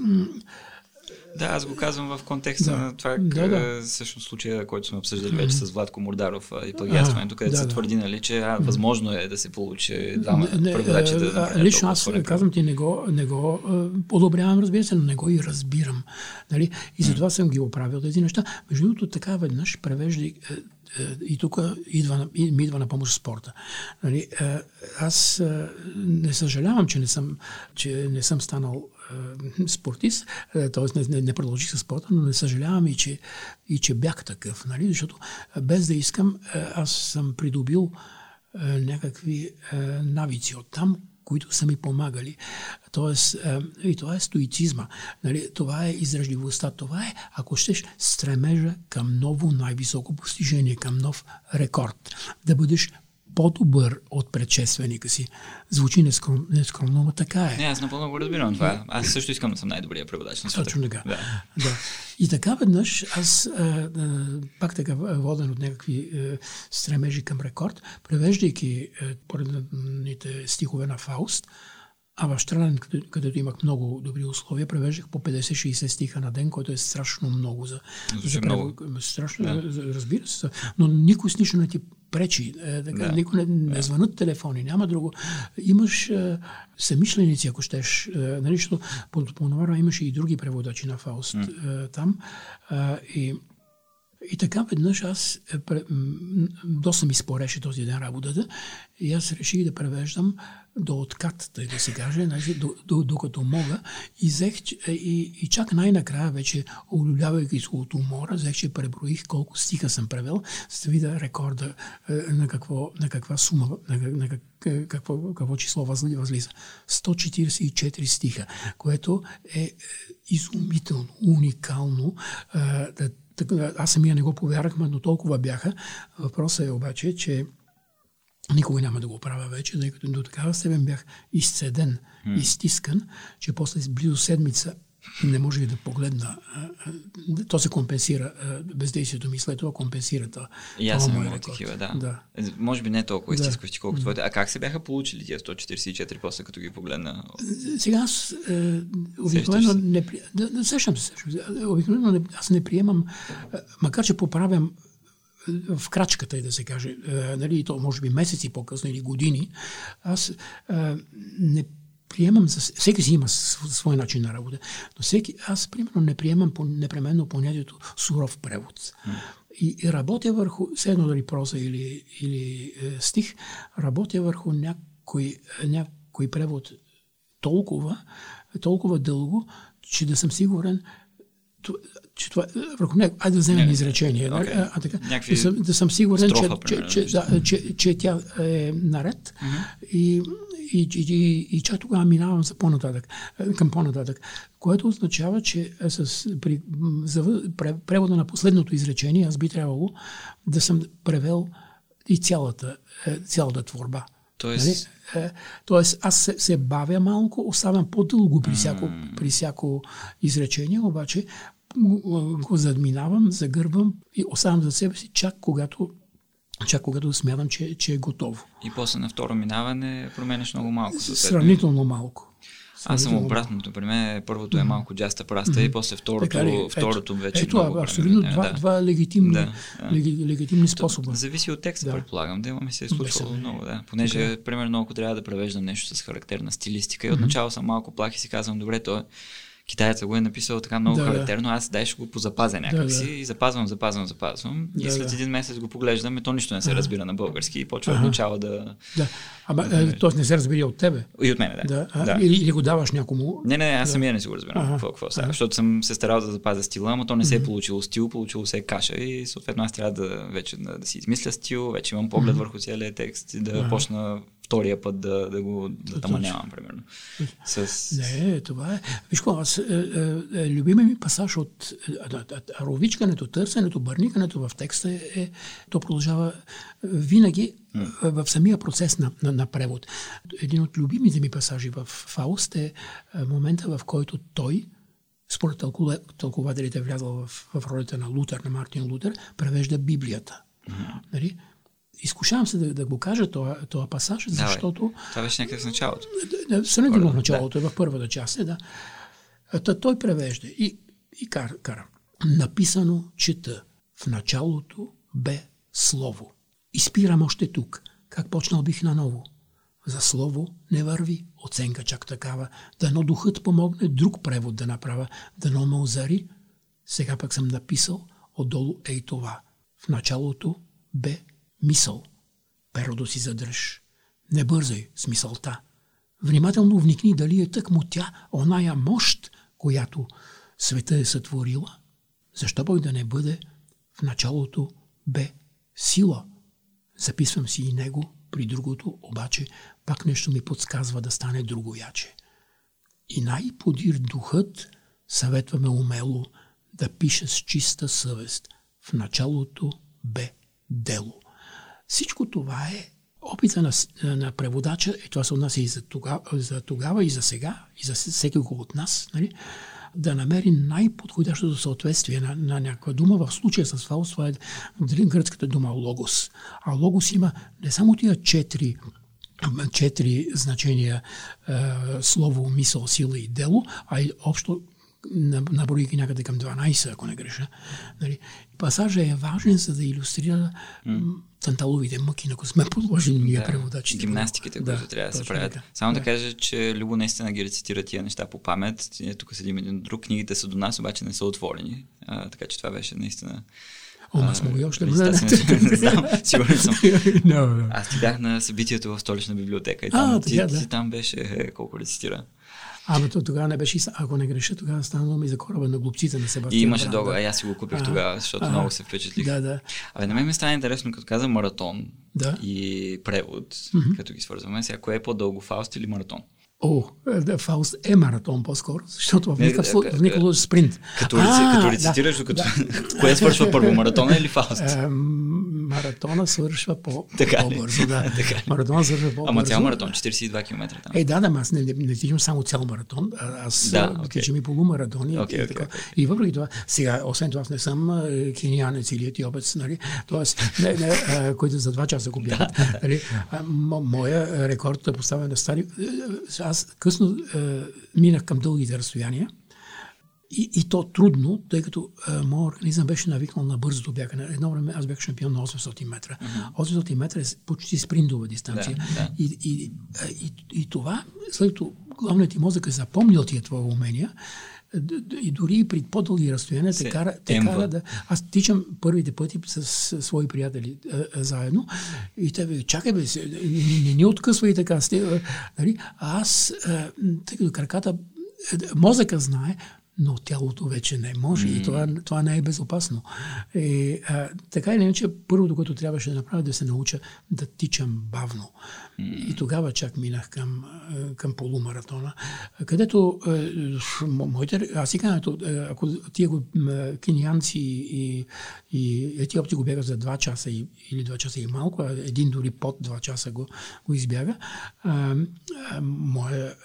да, аз го казвам в контекста да. на това, да, да. всъщност случая, който сме обсъждали вече с Владко Мордаров и плагиатстването, където да, се да. твърди, нали, че а, възможно е да се получи двама преводачи да направят Лично аз казвам ти, не го, не го одобрявам, разбира се, но не го и разбирам. Нали? И затова съм ги оправил тези неща. Между другото, така веднъж превежда и тук идва, ми идва на помощ спорта. Нали, аз не съжалявам, че не съм, че не съм станал спортист, т.е. Не, не, не продължих с спорта, но не съжалявам и че, и че бях такъв, нали? защото без да искам, аз съм придобил някакви навици от там, които са ми помагали. Тоест, и това е стоицизма. Нали? Това е издръжливостта. Това е, ако щеш, стремежа към ново най-високо постижение, към нов рекорд. Да бъдеш по-добър от предшественика си. Звучи нескром, нескромно, но така е. Не, аз напълно го разбирам това. Аз също искам да съм най-добрия преводач на света. Точно така. Да. да. И така веднъж аз, а, а, пак така воден от някакви а, стремежи към рекорд, превеждайки поредните стихове на Фауст, а в Штрален, където, където имах много добри условия, превеждах по 50-60 стиха на ден, което е страшно много за, за превод. Страшно, да. разбира се. Но никой с нищо не ти пречи. Е, така, да. Никой не, не звънат телефони, няма друго. Имаш е, самишленици, ако щеш. Е, нали, по, по това имаше и други преводачи на Фауст mm. е, там. Е, и И така веднъж аз, е, доста ми спореше този ден работата и аз реших да превеждам до откат, тъй да се каже, значи, докато мога. И, взех, и, и чак най-накрая, вече улюлявайки се от умора, взех, че преброих колко стиха съм превел, за да видя рекорда е, на, какво, на каква сума, на, на какво, какво число възлиза. 144 стиха, което е, е изумително, уникално. Аз самия не го повярвах, но толкова бяха. Въпросът е обаче, че Никога няма да го правя вече, тъй като до такава степен бях изцеден, mm. изтискан, че после близо седмица не можех да погледна. То се компенсира бездействието ми, след това компенсира това. И аз съм имал такива, да. да. Е, може би не толкова изтискващи, колкото твоите. А как се бяха получили тия 144 после, като ги погледна? Сега аз е, обикновено не, да, да, сещам се. Обикновено не, аз не приемам, макар че поправям в крачката, и да се каже, е, нали, то може би месеци по-късно или години, аз е, не приемам, за, всеки си има свой начин на работа, но всеки, аз примерно не приемам по, непременно понятието суров превод. И, и работя върху, все едно дали проза или, или е, стих, работя върху някой, някой превод толкова, толкова дълго, че да съм сигурен, че това, върху него, айде да вземем изречение, okay. а, а така, да, съм, да съм сигурен, Строфа, че, че, че, да, че, че тя е наред mm-hmm. и, и, и, и, и чак тогава минавам за по-нататък, към по-нататък, което означава, че с, при за, превода на последното изречение аз би трябвало да съм превел и цялата, е, цялата творба. Тоест... Нали? Е, тоест аз се, се бавя малко, оставям по-дълго при всяко, mm. при всяко изречение, обаче го задминавам, загърбвам и оставам за себе си, чак когато чак когато смятам, че, че е готово. И после на второ минаване променяш много малко. Сравнително малко. Аз съм обратното. При мен първото е малко джаста праста mm-hmm. и после второто, е, второто вече ето, много абсолютно два, да. два легитимни, да, да. легитимни способа. Зависи от текста, да. предполагам. Да, ми се е случвало много, да. Понеже, okay. примерно, ако трябва да превеждам нещо с характерна стилистика и отначало съм малко плах и си казвам, добре, то е китаеца го е написал така много да, характерно, аз дай ще го позапазя някакси да, да. и запазвам, запазвам, запазвам. Да, и след да. един месец го поглеждам и то нищо не се разбира на български и почва ага. начало да... Да, ама да, е, т.е. не се разбира от тебе. И от мен, да. да. А, да. Или, или го даваш някому. Не, не, аз да. самия не си го разбирам ага. какво, какво става, защото съм се старал да запазя стила, ама то не се е получило стил, получило се е каша и съответно аз трябва да вече да, да си измисля стил, вече имам поглед върху целия текст и да ага. почна втория път да, да го да таманявам, примерно. С... Не, това е. Виж какво, аз, е, е, е, любиме ми пасаж от е, ровичкането, търсенето, бърникането в текста е, е то продължава винаги mm. в самия процес на, на, на превод. Един от любимите ми пасажи в Фауст е момента, в който той, според тълкователите влязъл в, в ролята на Лутер, на Мартин Лутер, превежда Библията. Mm-hmm. Нали? Изкушавам се да, да го кажа това пасаж, защото... Давай. Това беше някъде в началото. Сравнително в началото, да. в първата част. Е, да. Та, той превежда и, и кара, кара. Написано чета. В началото бе Слово. И спирам още тук. Как почнал бих наново? За Слово не върви оценка чак такава. Дано духът помогне друг превод да направя. Дано ме озари. Сега пък съм написал отдолу ей това. В началото бе мисъл. Перото си задръж. Не бързай с мисълта. Внимателно вникни дали е тъкмо тя, оная мощ, която света е сътворила. Защо пък да не бъде в началото бе сила? Записвам си и него, при другото обаче пак нещо ми подсказва да стане другояче. И най-подир духът съветваме умело да пише с чиста съвест. В началото бе дело. Всичко това е опита на, на преводача, и това се отнася и за тогава, за тогава, и за сега, и за всеки го от нас, нали, да намери най-подходящото съответствие на, на някаква дума. В случая с Фаус, това е гръцката дума логос. А логос има не само тия четири четири значения е, слово, мисъл, сила и дело, а и общо наброих ги някъде към 12, ако не греша. Нали? Пасажа е важен, за да иллюстрира mm. Танталовите мъки, които сме подложени ние да, преводачите. Гимнастиките, да, които трябва да се правят. Така. Само да. да кажа, че Любо наистина ги рецитира тия неща по памет. Ние тук седим един друг, книгите са до нас, обаче не са отворени. А, така че това беше наистина О, аз мога и още. Не знам, сигурен съм. Аз ти бях на събитието в столична библиотека и там, а, ти, да. ти там беше е, колко рецитира. Ама то тогава не беше, ако не греша, тогава стана дума и за кораба на глупците на Себастиан. И имаше дълго, а аз си го купих а, тогава, защото а, много се впечатлих. Да, да. Абе, на мен ми стана интересно, като каза маратон да. и превод, mm-hmm. като ги свързваме. Сега, кое е по-дълго, Фауст или маратон? О, да, Фауст е маратон по-скоро, защото в никакъв, в никакъв спринт. Като, а, като рецитираш, да, докато... Да. Кое свършва първо, маратона или Фауст? Маратона свършва по, по-бързо, да. Маратона свършва по-бързо. Ама цял маратон, 42 км там. Е, да, да, аз не, не, не тичам само цял маратон, аз да, okay. тичам и полумаратони. Okay, и, така. Okay. и въпреки това, сега, освен това, не съм кенианец или етиопец, нали, т.е. Не, не, а, които за два часа го бягат. нали, моя рекорд е поставен на стари. Аз късно а, минах към дългите разстояния. И, и то трудно, тъй като а, моят организъм беше навикнал на бързото бягане. Едно време аз бях шампион на 800 метра. Uh-huh. 800 метра е почти сприндова дистанция. Да, да. И, и, и, и това, след като главният ти мозък е запомнил тия твои умения, и дори при по-дълги разстояния те кара, те кара да... Аз тичам първите пъти с, с свои приятели а, а, заедно и те бе, чакай бе, не, не, не откъсва и така. Сте, нали? А аз, а, тъй като краката, мозъка знае, но тялото вече не може mm. и това, това не е безопасно. И, а, така или иначе, първото, което трябваше да направя, да се науча да тичам бавно. И тогава чак минах към, към полумаратона, където моите, аз си казвам, ако тия го, кенианци и, и етиопти го бягат за 2 часа и, или 2 часа и малко, а един дори под 2 часа го, го избяга, а, а, моя,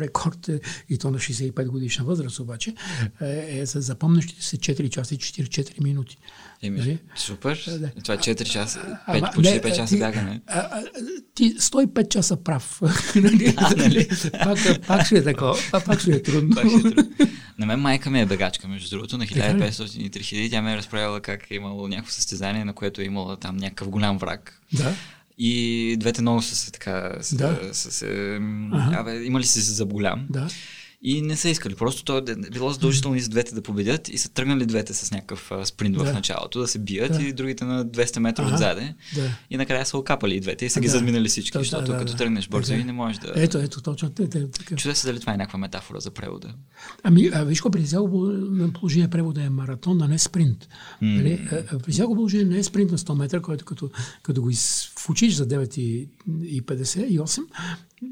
рекорд е, и то на 65 годишна възраст обаче, е, е за запомнящите се 4 часа и 4 минути. Еми, супер. Да. Това е 4 часа, 5, почти 5 часа бягане. Ти 105 часа прав. Нали? а, нали? пак, пак ще е такова, пак ще е трудно. Пак ще е трудно. На мен майка ми е бегачка, между другото, на 1500 и 3000. Тя ме е разправила как е имало някакво състезание, на което е имала там някакъв голям враг. Да. И двете много са се така... Са, да. Са се, абе, имали се за голям. Да. И не са искали. Просто то е било задължително и за двете да победят и са тръгнали двете с някакъв спринт да. в началото, да се бият да. и другите на 200 метра ага, отзаде. Да. И накрая са окапали и двете и са да. ги задминали всички, да, защото да, като да, тръгнеш бързо и не можеш да... Ето, ето, точно. Чудя се дали това е някаква метафора за превода. Ами, а, виж, при всяко положение превода е маратон, а не спринт. Mm. Нали? При всяко положение не е спринт на 100 метра, който като, като го изфучиш за 9,50 и 8,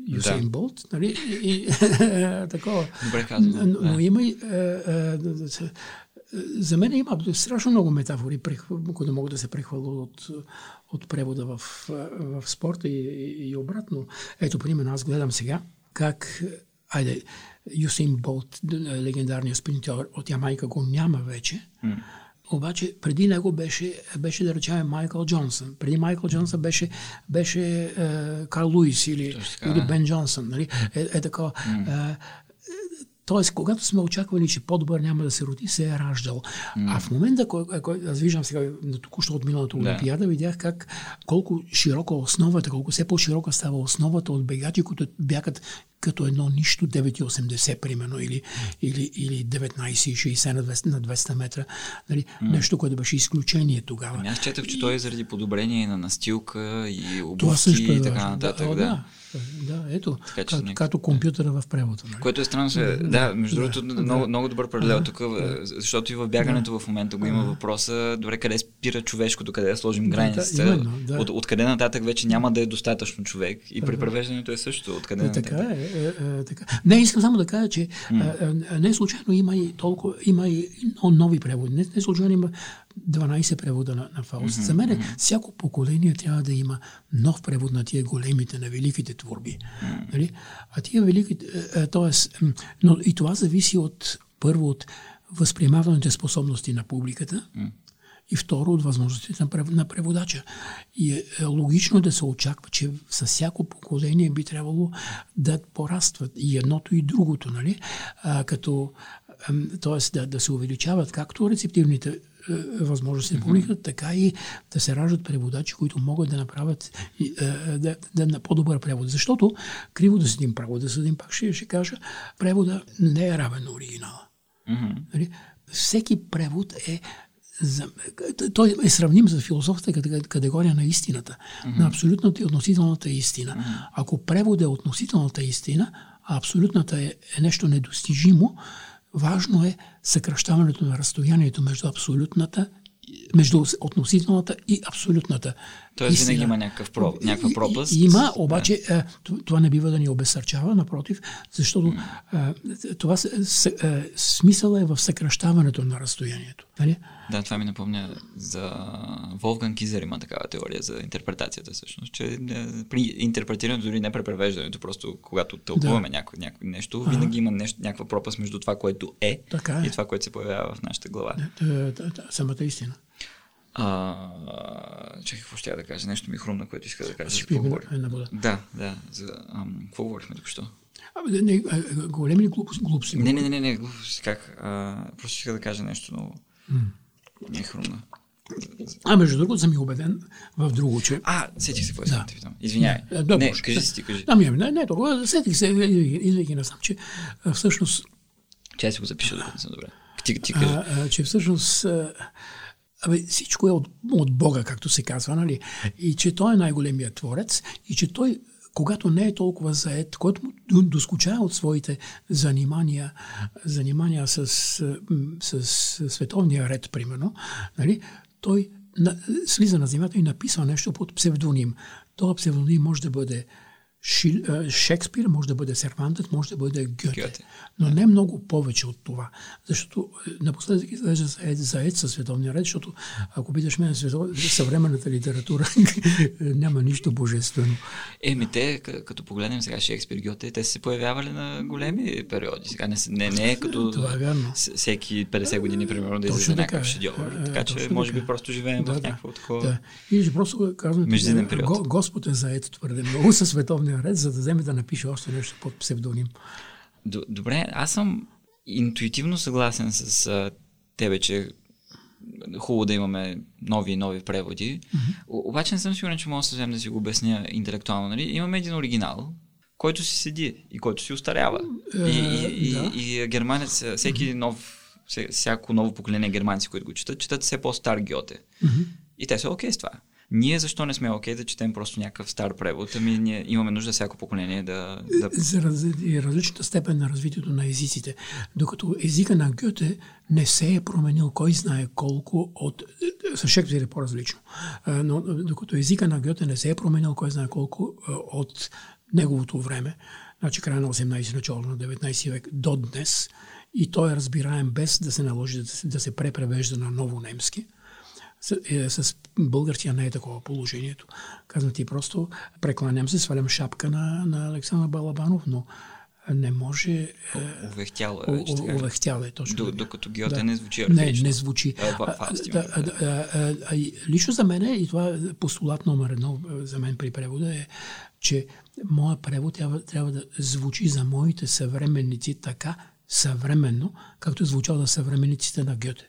Юсейн да. Болт, нали? И, такова. Добре казано. Но, но има и... За мен има страшно много метафори, които могат да се прехвалят от, от превода в, в спорта и, и обратно. Ето, примерно, аз гледам сега как айде, Юсейн Болт, легендарният спринтер от Ямайка, го няма вече. Mm обаче преди него беше, беше да речем Майкъл Джонсън. Преди Майкъл Джонсън беше, беше е, Карл Луис или, или Бен Джонсън. Нали? Е, е така. Mm. Е, Тоест, когато сме очаквали, че по-добър няма да се роди, се е раждал. Mm. А в момента, кой, кой, аз виждам сега, току-що от миналата Олимпиада, да. видях как колко широка основата, колко все по-широка става основата от бегачи, които бягат като едно нищо 9,80 примерно или, или, или 19,60 на 200, на 200 метра. Нали? Mm. Нещо, което беше изключение тогава. Ами аз четах, че той е заради подобрение на настилка и обувки е и така нататък. Да, да. да. Да, ето, така, като, някак... като компютъра в превода. Нали? Което е странно. Да, да, между другото, да, много, да. много добър паралел тук, да. защото и в бягането да. в момента го има въпроса, добре, къде спира човешкото, къде да сложим границата. Да, именно, да. От, откъде нататък вече няма да е достатъно човек. И при превеждането е също. Откъде да, нататък. Така е, е, е, така. Не, искам само да кажа, че mm. не случайно има и толкова, има и нови преводи. Не, не случайно има 12 превода на, на Фауст. Mm-hmm. За мен всяко поколение трябва да има нов превод на тия големите, на великите творби. Mm-hmm. Нали? А тия велики, т.е. но и това зависи от, първо от възприемателните способности на публиката, mm-hmm и второ от възможностите на преводача. И е, е логично да се очаква, че със всяко поколение би трябвало да порастват и едното и другото, нали? А, като, т.е. Да, да се увеличават както рецептивните е, възможности на публиката, така и да се раждат преводачи, които могат да направят е, да, да, да по-добър превод. Защото, криво да съдим, право да съдим, пак ще, ще кажа, превода не е равен на оригинала. Mm-hmm. Всеки превод е за, той е сравним с философската категория на истината, mm-hmm. на абсолютната и относителната истина. Mm-hmm. Ако превод е относителната истина, а абсолютната е, е нещо недостижимо, важно е съкръщаването на разстоянието между абсолютната между относителната и абсолютната. Тоест истина. винаги има някакъв про, някаква пропаст. Има, обаче да. това не бива да ни обесърчава, напротив, защото mm. това смисъл е в съкръщаването на разстоянието. Нали? Да, това ми напомня за Волган Кизер има такава теория за интерпретацията всъщност, че е, при интерпретирането, дори не при превеждането, просто когато тълкуваме да. някакво, някакво нещо, а винаги има нещо, някаква пропаст между това, което е, така е. и това, което се появява в нашата глава. Да, да, да, да, самата истина. А, чакай, какво ще я да кажа? Нещо ми е хрумна, което иска да кажа. Ще пием една вода. Да, да. За, ам, какво говорихме тук що? Абе, не, големи ли глупости? глупости не, не, не, не, глупости. Как? А, просто иска да кажа нещо много. М. Не е хрумна. А, между другото, съм и убеден в друго, че... А, сетих се, какво да. Извинявай. Не, не, кажи си кажи. Ами, не, не, толкова. Сетих се, идвайки насам, че всъщност... Че си го запиша, докато съм добре. Ти, ти кажи. А, а, че всъщност... Абе, всичко е от, от Бога, както се казва, нали? И че Той е най-големият творец и че Той когато не е толкова заед, който му доскучава от своите занимания, занимания с, с, световния ред, примерно, нали, той на, слиза на земята и написва нещо под псевдоним. Това псевдоним може да бъде Шекспир, може да бъде Сервантът, може да бъде Гьоте. Но не много повече от това. Защото напоследък изглежда заед, заед със световния ред, защото ако питаш мен съвременната литература, няма нищо божествено. Еми те, като погледнем сега Шекспир, Гьоте, те се появявали на големи периоди. Сега не, не, не е като това е вярно. всеки 50 години, примерно, да излезе някакъв шедьовър. Така че, може би, просто живеем да, в някакво такова... Да. И просто казвам, Господ е заед твърде много със световния ред, за да вземе да напише още нещо под псевдоним. Добре, аз съм интуитивно съгласен с а, тебе, че хубаво да имаме нови и нови преводи. Mm-hmm. обаче не съм сигурен, че мога съвсем да си го обясня интелектуално. Нали? Имаме един оригинал, който си седи и който си устарява. Uh, и, и, да. и, и германец, всеки mm-hmm. нов, всяко ново поколение германци, които го четат, четат все по-стар Гьоте. Mm-hmm. И те са окей okay с това. Ние защо не сме окей okay да четем просто някакъв стар превод? Ами ние имаме нужда всяко поколение да... да... За раз... различната степен на развитието на езиците. Докато езика на Гьоте не се е променил кой знае колко от... С Шекспир е по-различно. Но докато езика на Гьоте не се е променил кой знае колко от неговото време, значи края на 18 начало на 19 век до днес, и той е разбираем без да се наложи да се, да се препревежда на ново немски, с, е, с българския не е такова положението. Казвам ти просто, прекланям се, свалям шапка на, на Александър Балабанов, но не може... Е, увехтяло е вече. Е, точно. До, докато Гьоте да. не звучи архаично. Не, не звучи. лично за мен, и това е постулат номер едно за мен при превода е, че моят превод трябва, трябва да звучи за моите съвременници така съвременно, както е звучал за съвременниците на Гьоте.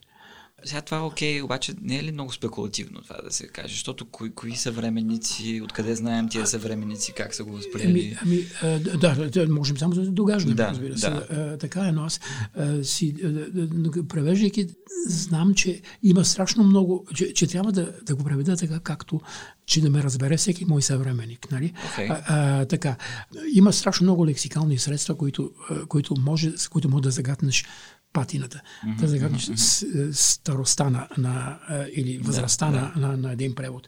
Сега това е окей, обаче не е ли много спекулативно това да се каже? Защото кои, кои съвременници, откъде знаем тия съвременници, как са го възприели? Ами, ами да, да, можем само да догаждаме, да, разбира се. Да. така е, но аз си, превеждайки, знам, че има страшно много, че, че трябва да, да го преведа така, както че да ме разбере всеки мой съвременник. Нали? Okay. А, а, така, има страшно много лексикални средства, които, които, може, които може да загатнеш патината. Mm-hmm. Да загаднеш mm-hmm. старостта на, на, или възрастта да, да. На, на един превод.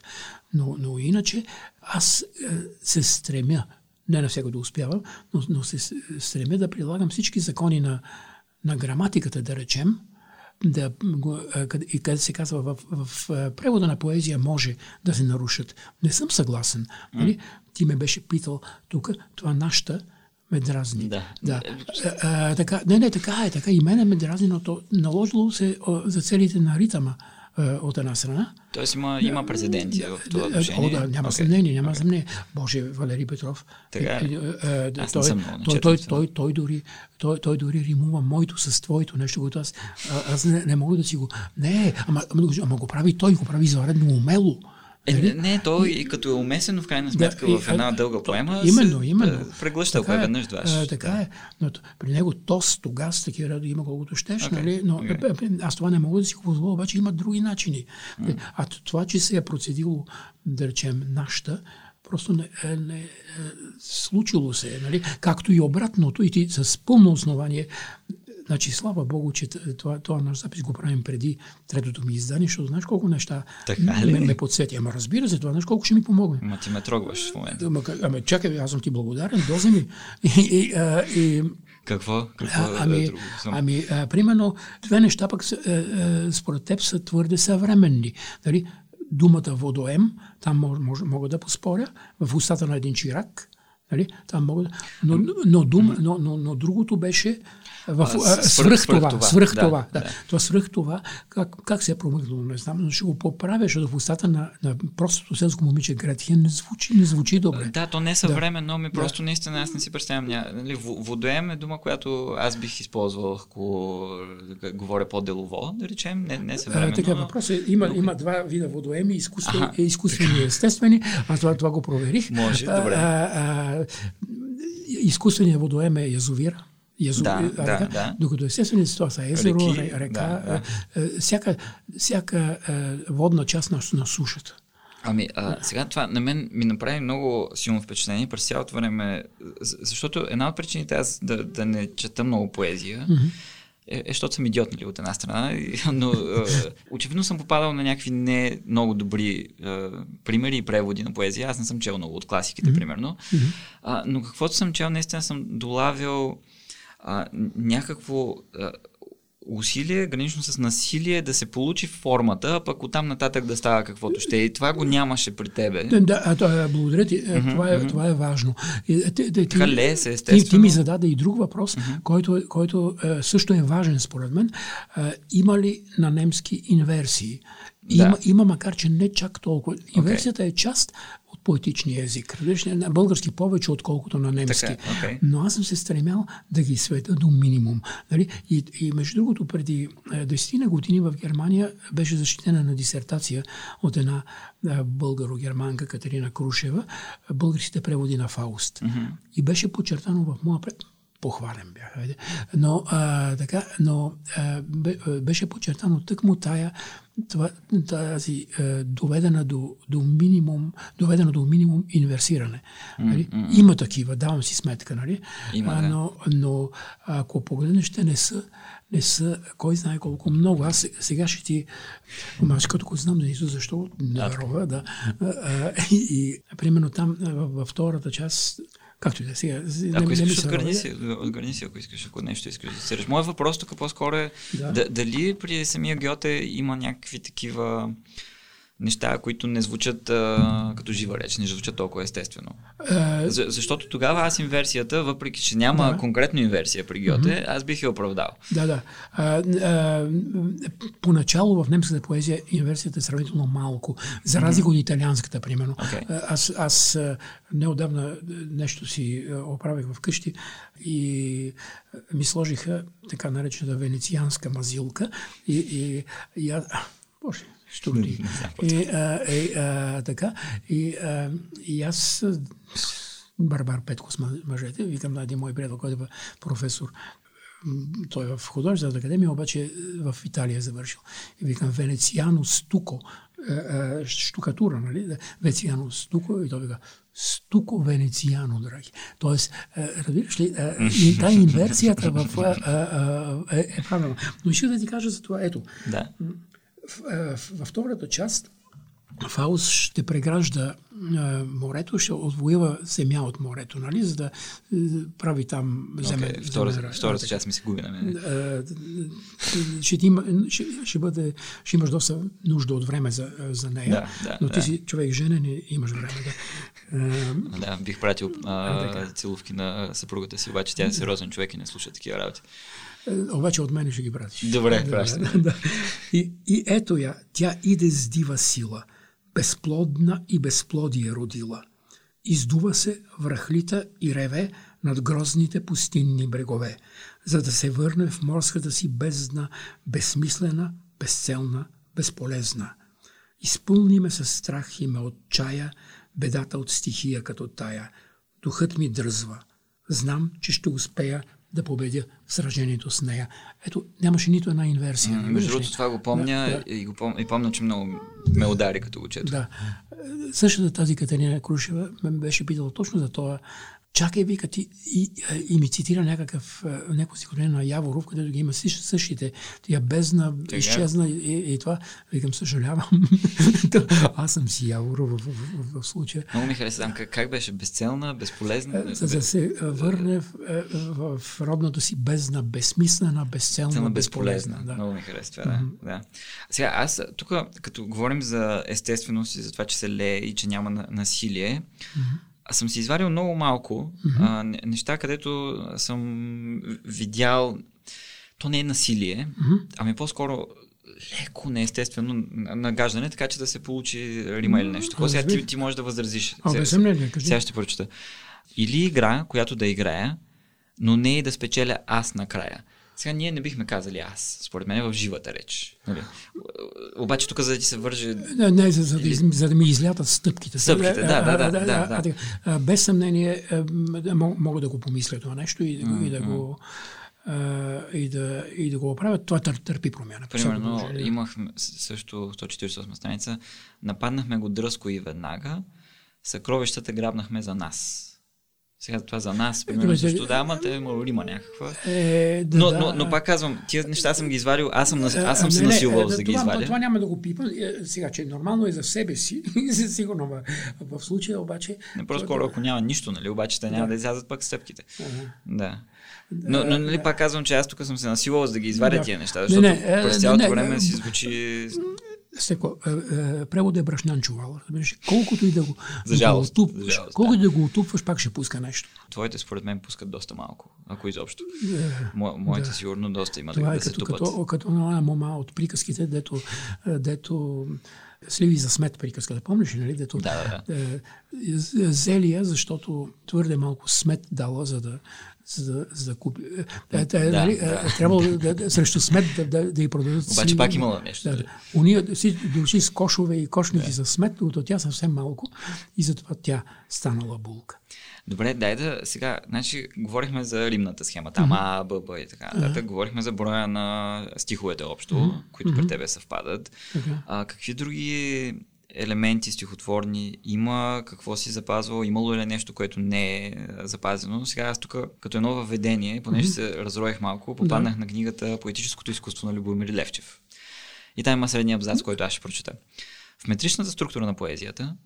Но, но иначе аз се стремя, не на всяко да успявам, но, но се стремя да прилагам всички закони на, на граматиката, да речем, да, и къде се казва в, в, в превода на поезия може да се нарушат. Не съм съгласен. Нали? Ти ме беше питал тук, това нашата ме дразни. Да. да. А, а, така, не, не, така е, така и мене ме дразни, но то наложило се о, за целите на ритъма от една страна. Тоест има, има прецеденти в това отношение? О, да, няма okay. съмнение, няма okay. съмнение. Боже, Валери Петров. Така е. Аз той, той, той, той, той, дори, той, той дори римува моето с твоето нещо, което аз, аз не, не мога да си го... Не, ама, ама, ама го прави той, го прави извънредно умело. Е, не, не, то и като е умесено в крайна сметка да, в една дълга поема, именно, се, именно. Преглъща така е, веднъж два. А, така да. е. Но при него тос, тогас, такива ради има колкото щеш, okay. нали? Но okay. аз това не мога да си го позволя, обаче има други начини. Mm. А това, че се е процедило, да речем, нашата, просто не, е, не е, случило се, нали? както и обратното, и ти с пълно основание Значи, слава Богу, че това, това наш запис го правим преди третото ми издание, защото знаеш колко неща така ли? ме, ме подсети. Ама разбира се, това знаеш колко ще ми помогне. Ама ти ме трогваш в момента. Ама, ама чакай, аз съм ти благодарен, дозе ми. И, и, а, и, какво? Какво а, ами, е ами а, примерно, две неща пък а, а, според теб са твърде съвременни. Дали, думата водоем, там мож, мож, мога да поспоря, в устата на един чирак, нали? там мога да... Но, но, дум, но, но, но другото беше в, а, свръх, това. това. Свръх да, това. Да. Да. Това свръх това, как, как се е промъкнало, не знам, но ще го поправя, защото в устата на, на простото селско момиче Гретхен не звучи, не звучи добре. Да, то не е съвременно, да. ми просто да. наистина аз не си представям. Ня... Нали, водоем е дума, която аз бих използвал, ако говоря по-делово, да речем, не, не е съвременно. така, въпрос е, има, но... има два вида водоеми, изкуствени, ага. изкуствени и естествени. Аз това, това го проверих. Може, добре. А, а, изкуственият водоем е язовира язо, да, река, да, да. докато естествено това са езеро, Реки, река, да, да. всяка, всяка водна част на, на сушата. Ами, а, сега това на мен ми направи много силно впечатление през цялото време, защото една от причините аз да, да не чета много поезия mm-hmm. е, е, защото съм идиот, нали, от една страна, но е, очевидно съм попадал на някакви не много добри е, примери и преводи на поезия. Аз не съм чел много от класиките, mm-hmm. примерно, mm-hmm. А, но каквото съм чел, наистина съм долавил а, някакво а, усилие, гранично с насилие, да се получи формата, а пък оттам нататък да става каквото ще. И това го нямаше при тебе. Да, а, това, благодаря ти. Mm-hmm, това, е, mm-hmm. това е важно. Ти, ти, Хале се, естествено. Ти, ти ми зададе и друг въпрос, mm-hmm. който, който е, също е важен според мен. Е, има ли на немски инверсии? Да. Има, има, макар че не чак толкова. Инверсията okay. е част поетичния език. Разбираш, на български повече, отколкото на немски. Така, okay. Но аз съм се стремял да ги света до минимум. Нали? И, и между другото, преди 10 на години в Германия беше защитена на дисертация от една българо-германка Катерина Крушева, българските преводи на Фауст. Mm-hmm. И беше подчертано в моя пред похвален бях. Но, а, така, но а, беше подчертано тъкмо тая, това, тази а, доведена до, до минимум, доведена до минимум инверсиране. Нали? Mm-hmm. Има такива, давам си сметка, нали? Има, а, но, но ако погледнеш, ще не са, не са, кой знае колко много. Аз сега ще ти, аз като го знам, не защо, не да. да. А, а, и, и, примерно там, във втората част, Както и да е, сега. Ако не, искаш, отгърни си, отгърни си, ако искаш, ако нещо искаш да се Моят въпрос тук по-скоро е да. дали при самия Гьоте има някакви такива неща, които не звучат а, като жива реч, не звучат толкова естествено. А... За, защото тогава аз инверсията, въпреки че няма да. конкретно инверсия при Гьоте, mm-hmm. аз бих я оправдал. Да, да. А, а, поначало в немската поезия инверсията е сравнително малко, за разлика mm-hmm. от италианската, примерно. Okay. Аз, аз неодавна нещо си оправих вкъщи и ми сложиха така наречената венецианска мазилка и, и, и аз... Боже, штурди. И, а, и, а, така, и, а, и аз Барбар Петко с мъжете, викам на един мой приятел, който е професор, той е в художествената академия, обаче в Италия е завършил. И викам Венециано Стуко, штукатура, нали? Венециано Стуко, и той вика, стуко венециано, драги. Тоест, разбираш ли, тази инверсията в, е, е правилна. Но ще да ти кажа за това. Ето, да във втората част Фаус ще прегражда а, морето, ще отвоива земя от морето, нали, за да а, прави там земя. Okay, втора, земя, втората част ми се губи на мен. Ще, има, ще, ще, бъде, ще имаш доста нужда от време за, за нея, да, да, но ти да. си човек женен и имаш време да... А, да, бих пратил а, целувки на съпругата си, обаче тя е сериозен човек и не слуша такива работи. Е, обаче от мене ще ги пратиш. Добре, пращам. Да, да. И, и ето я, тя иде с дива сила, безплодна и безплодие родила. Издува се връхлита и реве над грозните пустинни брегове, за да се върне в морската си бездна, безсмислена, безцелна, безполезна. Изпълни с страх и ме отчая, бедата от стихия като тая. Духът ми дръзва. Знам, че ще успея да победя в сражението с нея. Ето, нямаше нито една инверсия. М, Между другото, това го помня Да, и, го пом... и помня, че много ме удари като го чето. Да. Същата тази Катерина Крушева ме беше питала точно за това. Чакай, вика, ти, и, и ми цитира някакъв, а, някакво стихотворение на Яворов, където ги има същ- същите. Тия бездна, Така. изчезна и, и, това. Викам, съжалявам. Аз съм си Яворов в, в, в, в случая. Много ми хареса там как, как беше безцелна, безполезна. За да се върне в, в, в родната си бездна, безсмислена, безцелна, безполезна. безполезна. Да. Много ми харесва това, да. да. Сега, аз тук, като говорим за естественост и за това, че се лее и че няма на- насилие, аз съм си извадил много малко а, не- неща, където съм видял, то не е насилие, ами по-скоро леко неестествено нагаждане, така че да се получи рима или нещо. Такова сега ти, ти можеш да възразиш. А, Сега- съмнение, сега ще прочета. Или игра, която да играя, но не и да спечеля аз накрая. Сега ние не бихме казали аз, според мен, в живата реч. Нали? Обаче тук, за да ти се върже Не, не за, за, да, за да ми излятат стъпките. Стъпките, да, да, да, А, да, да. а, Без съмнение да, мога да го помисля това нещо и, да го- и да го и да, и да го оправя. Това тър, търпи промяна. Примерно, имахме също 148 страница, нападнахме го дръско и веднага, съкровищата грабнахме за нас. Сега това за нас, примерно, добре, също да- да, ама те има някаква. Е, да, Но, да, но, но пак казвам, тия неща съм ги извадил, аз съм, нас- аз съм се не, не, насилвал е, за да ги това, извадя. Това няма да го пипа. Е, Сега, че нормално е за себе си, сигурно, ма, в случая обаче... Не просто скоро, ако няма нищо, нали, обаче те няма да, излязат пък стъпките. Ага. Да. Но, но нали, пак казвам, че аз тук съм се насилвал за да ги извадя Да. тия неща, Не, защото не, е, през не, цялото не, време е, си звучи... Секо, е, е, превод е брашнян чувал. Разбираш, колкото и да го, За жалост, да го отупваш, жалост, колкото да. и да го отупваш, пак ще пуска нещо. Твоите според мен пускат доста малко, ако изобщо. Мо, моите да. сигурно доста има Това да, е да се като, тупат. като, като на мома от приказките, дето, е, дето сливи за смет приказката. Помниш ли, нали? Дето, Да, да, е, Зелия, защото твърде малко смет дала, за да, за да, за да купи. Е, е, Да, нали, да. е, трябвало да, да, срещу смет да, да, да й продадат Обаче сливи. пак имала нещо. Да, да. Уния си дошли с кошове и кошници за смет, докато тя съвсем малко и затова тя станала булка. Добре, дай да сега, значи, говорихме за римната схема, там А, Б, Б и така нататък. Говорихме за броя на стиховете общо, които при тебе съвпадат. А, какви други елементи стихотворни има, какво си запазвал, имало ли е нещо, което не е а, запазено. Сега аз тук, като едно въведение, понеже се разроих малко, попаднах на книгата Поетическото изкуство на Любомир Левчев. И там има средния абзац, който аз ще прочета. В метричната структура на поезията,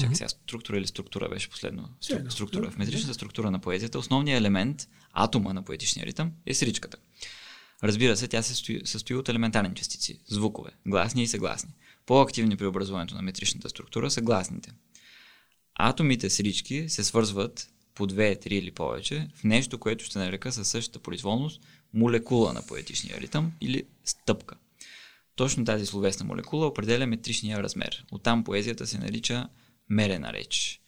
чакай сега, структура или структура беше последно? Стру, структура. В метричната структура на поезията основният елемент, атома на поетичния ритъм, е сричката. Разбира се, тя се състои, състои от елементарни частици, звукове, гласни и съгласни. По-активни при образуването на метричната структура са гласните. Атомите с се свързват по две, три или повече в нещо, което ще нарека със същата произволност молекула на поетичния ритъм или стъпка. Точно тази словесна молекула определя метричния размер. Оттам поезията се нарича мерена реч.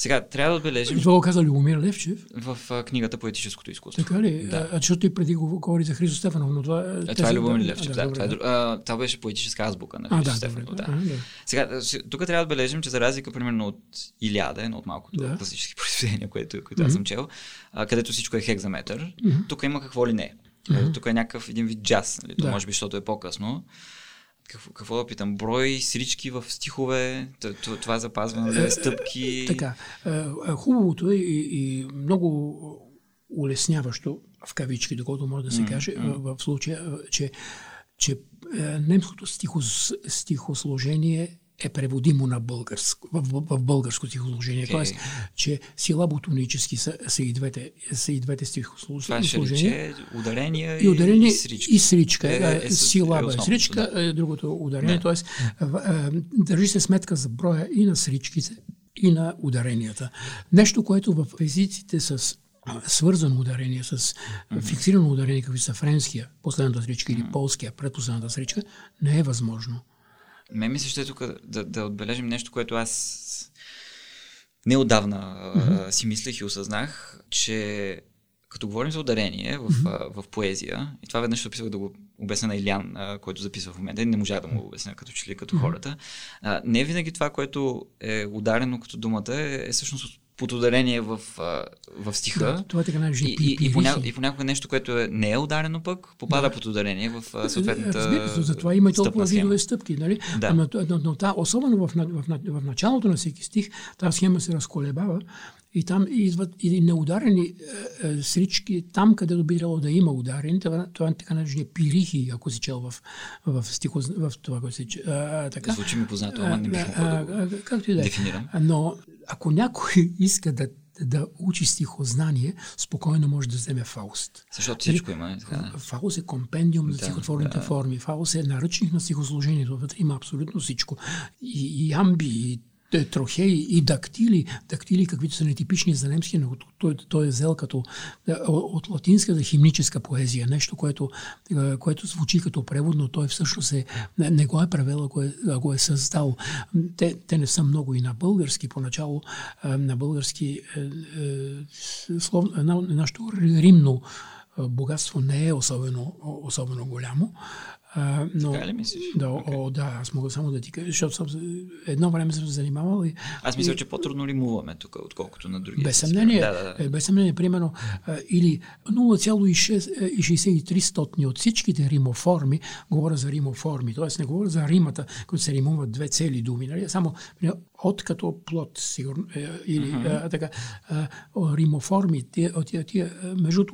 Сега, трябва да отбележим това го каза Любомир Левчев. в а, книгата Поетическото изкуство. Така ли? Да. А, защото и преди го говори за Христо Стефанов, но това... А, тези- това е Любомир Левчев, да. добре, това, е, а, това беше поетическа азбука на А, Христо да, Стефанов. Да. А, да. Сега, тук трябва да отбележим, че за разлика, примерно, от Илиада, едно от малкото Да. класически произведения, което, които аз съм чел, а, където всичко е хекзаметър, тук има какво ли не. Е, Тук е някакъв един вид джаз, нали? То Да. може би, защото е по-късно. Какво, какво да питам? Брой, срички в стихове, това запазване, да е стъпки. Така. а, а, Хубавото е и, и много улесняващо, в кавички, доколкото може да се каже, в, в случая, че, че немското стихос, стихосложение е преводимо на българско, в, в, в българско стихосложение. Окей. Тоест, че силаботонически са, са, и двете, са и двете стихосложения. рече ударения И ударение и срички. и сричка. Е, Е, е, е, силаба е основното, сричка, е другото ударение. Да. Тоест, е, държи се сметка за броя и на сричките, и на ударенията. Нещо, което в езиците с свързано ударение, с фиксирано ударение, какви са френския, последната сричка, или полския, предпоследната сричка, не е възможно. Ме ми се ще тук да, да отбележим нещо, което аз неодавна mm-hmm. си мислех и осъзнах, че като говорим за ударение в, mm-hmm. в поезия, и това веднъж описвах да го обясня на Илян, който записва в момента, не можа да му го обясня като че ли като mm-hmm. хората. Не винаги това, което е ударено като думата, е, е всъщност под ударение в, в стиха. Да, това е така наречен и, и, и, понякога, и понякога нещо, което е, не е ударено пък, попада да. под ударение в съответната Разбира се, затова има и толкова видове стъпки. Нали? Да. Но, но, но, но особено в, в, в, в началото на всеки стих, тази схема се разколебава и там идват и неударени е, е, срички, там където би трябвало да има ударени, това, това е така наречени пирихи, ако си чел в, в, стихо, в това, което си чел. Звучи ми познато, ама не бих могъл да Както и да е. Но ако някой иска да да учи стихознание, спокойно може да вземе Фауст. Защото всичко има. Така. Фауст е компендиум на да, стихотворните да. форми. Фауст е наръчник на стихосложението. Вътре има абсолютно всичко. И, и амби, и трохеи и дактили, дактили каквито са нетипични за немски, но той, той е взел като от латинската химническа поезия, нещо, което, което звучи като превод, но той всъщност е, не, го е превел, а го е, а го е създал. Те, те не са много и на български, поначало на български е, е, словно, нашето римно богатство не е особено, особено голямо. А, но, така ли мислиш? Да, okay. о, да, аз мога само да ти кажа, защото съм, едно време съм се занимавал и... Аз мисля, и... че по-трудно римуваме тук, отколкото на други. Без съмнение, да, да, да. Е, без съмнение, примерно, а, или 0,63 от всичките римоформи, говоря за римоформи, т.е. не говоря за римата, които се римуват две цели думи, нали? само от като плод, сигурно, е, или uh-huh. а, така, а, римоформи, тия, тия, тия, между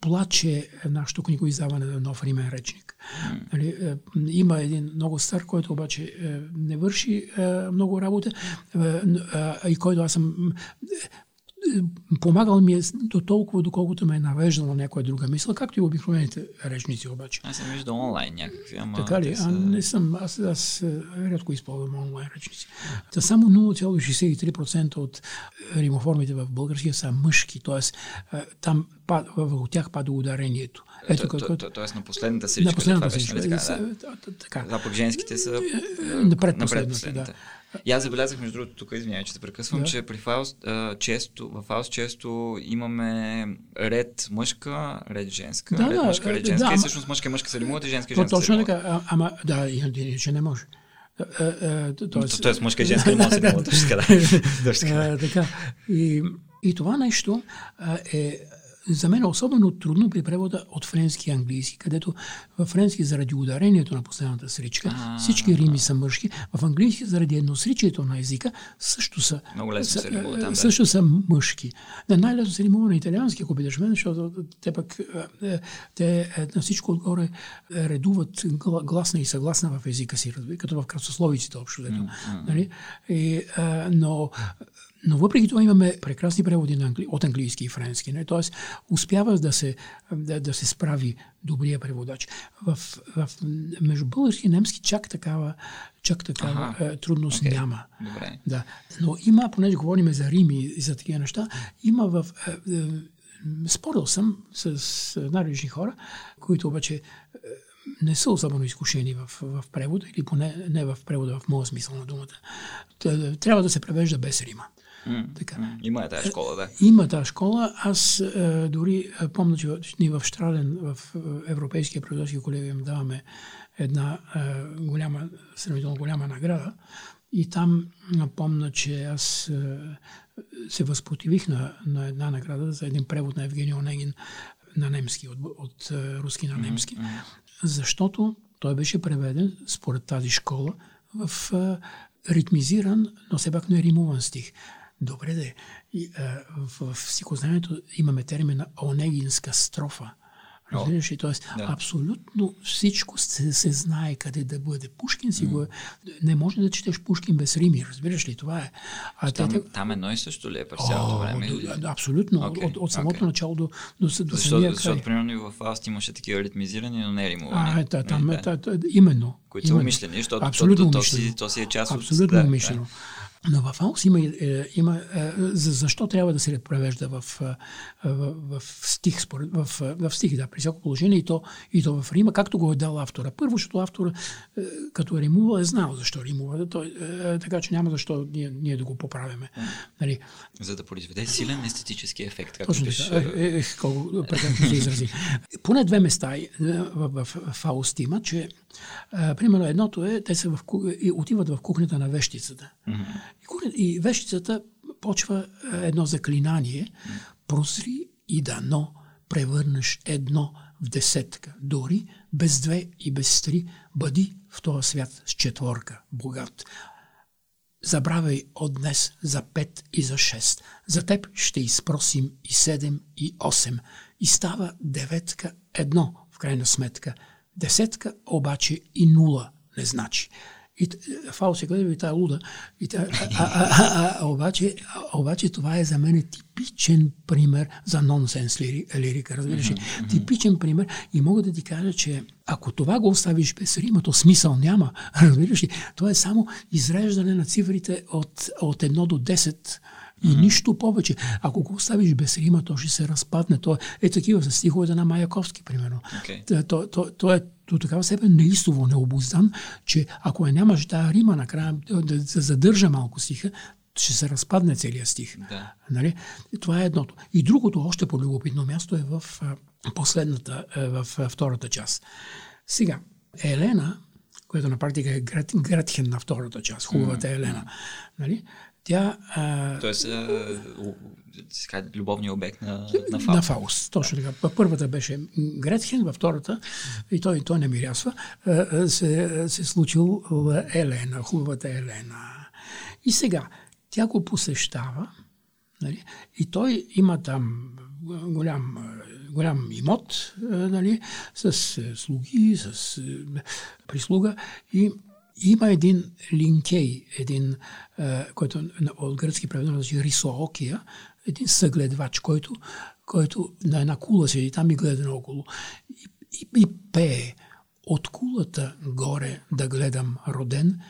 плаче нашето книгоиздаване на нов римен речник. Нали, е, има един много стар, който обаче е, не върши е, много работа и който аз съм помагал ми е до толкова, доколкото ме е навеждала някоя друга мисъл, както и обикновените речници обаче. Аз съм виждал онлайн някакви, ама... Така ли? Са... А, не съм, аз, аз рядко използвам онлайн речници. Та само 0,63% от римоформите в българския са мъжки, т.е. там върху тях пада ударението. Ето, то, то, то, тоест на последната сричка. На последната сричка. Нали така, да. пък женските са напред, напред последната. Да. И аз забелязах, между другото, тук извинявай, че те прекъсвам, да. че при Фауст, често, в Фауст често имаме ред мъжка, ред женска, да, ред да, мъжка, ред женска. Да, и всъщност мъжка и мъжка се римуват и женска и женска. Точно така, ама да, иначе не може. Тоест, тоест мъжка и женска не може да се римуват. Така. И, и това нещо е за мен е особено трудно при превода от френски и английски, където във френски заради ударението на последната сричка а, всички рими са мъжки, в английски заради едносричието на езика също са, Много лесно са, се там, също са мъжки. Да, най-лесно се римува на италиански, ако бидеш мен, защото те пък е, те е, на всичко отгоре редуват гласна и съгласна в езика си, като в красословиците общо. Нали? И, а, но но въпреки това имаме прекрасни преводи на англи... от английски и френски. Не? Тоест, успява да се, да, да се справи добрия преводач. В, в, между български и немски чак такава, чак такава ага. трудност okay. няма. Добре. Да. Но има, понеже говорим за Рим и за такива неща, има в... Е, е, спорил съм с най-различни хора, които обаче не са особено изкушени в, в превода, или поне не в превода в моя смисъл на думата. Трябва да се превежда без Рима. Mm, така. Има е тази школа, да. Има тази школа. Аз а, дори а, помня, че ние в Штраден, в Европейския преводачески колегиум даваме една а, голяма, сравнително голяма награда. И там помня, че аз се възпротивих на, на една награда за един превод на Евгений Онегин на немски, от, от руски на немски. Mm-hmm. Защото той беше преведен според тази школа в ритмизиран, но все пак не римуван стих. Добре де. И, а, в, в психознанието имаме термина онегинска строфа. Разбираш ли? Тоест, да. абсолютно всичко се, се знае къде да бъде. Пушкин си mm. го... Не може да четеш Пушкин без рими, разбираш ли? Това е. А там, те, там едно и също ли е през цялото време? Да, абсолютно. Okay. От, от самото okay. начало до, до, до защото, самия край. Защото, примерно, и в Фауст имаше такива ритмизирани, но не римувани. А, да, там, е, да. именно. Които са умишлени, защото абсолютно то, то, то, си, то си е част от... Абсолютно умишлено. Да, Но в Фаус има, е, има е, за, защо трябва да се превежда в, е, в, в стих, според, в, в стих, да, при всяко положение и то, и то в Рима, както го е дал автора. Първо, защото автора, като е римува, е знал защо римува, той, така че няма защо ние, ние да го поправяме. Нали? За да произведе силен естетически ефект. Както Точно така. Е, е, колко прекрасно се изрази. Поне две места в, в, в Фауст има, че а, примерно едното е, те са в, и отиват в кухнята на вещицата. Mm-hmm. И, и вещицата почва едно заклинание. Прозри и дано превърнеш едно в десетка. Дори без две и без три бъди в този свят с четворка богат. Забравяй от днес за пет и за шест. За теб ще изпросим и седем и осем. И става деветка едно, в крайна сметка – Десетка обаче и нула не значи. И Фаус е гледа и тая луда. И та, а, а, а, а, обаче, обаче това е за мен типичен пример за нонсенс лирика, разбираш ли? Mm-hmm. Типичен пример и мога да ти кажа, че ако това го оставиш без рима, то смисъл няма, разбираш ли? Това е само изреждане на цифрите от, от 1 до 10 и mm-hmm. нищо повече. Ако го оставиш без рима, то ще се разпадне. То е такива с стиховете на Маяковски, примерно. Okay. То, то, то, е до такава степен неистово необуздан, че ако я нямаш тази рима накрая да се задържа малко стиха, ще се разпадне целият стих. Да. Нали? Това е едното. И другото, още по-любопитно място е в последната, в втората част. Сега, Елена, която на практика е Гретхен на втората част, хубавата mm-hmm. Елена, нали? Тя... А... Тоест, а, сега, любовния обект на, на Фауст. На Фауст, точно така. Първата беше Гретхен, във втората, и той, той не мирясва, се, се случил Елена, хубавата Елена. И сега, тя го посещава, нали, и той има там голям, голям имот, нали, с слуги, с прислуга и има един линкей, един, който от гръцки преведено значи рисоокия, един съгледвач, който, който на една кула седи там и гледа наоколо. И, и, и пее от кулата горе да гледам роден,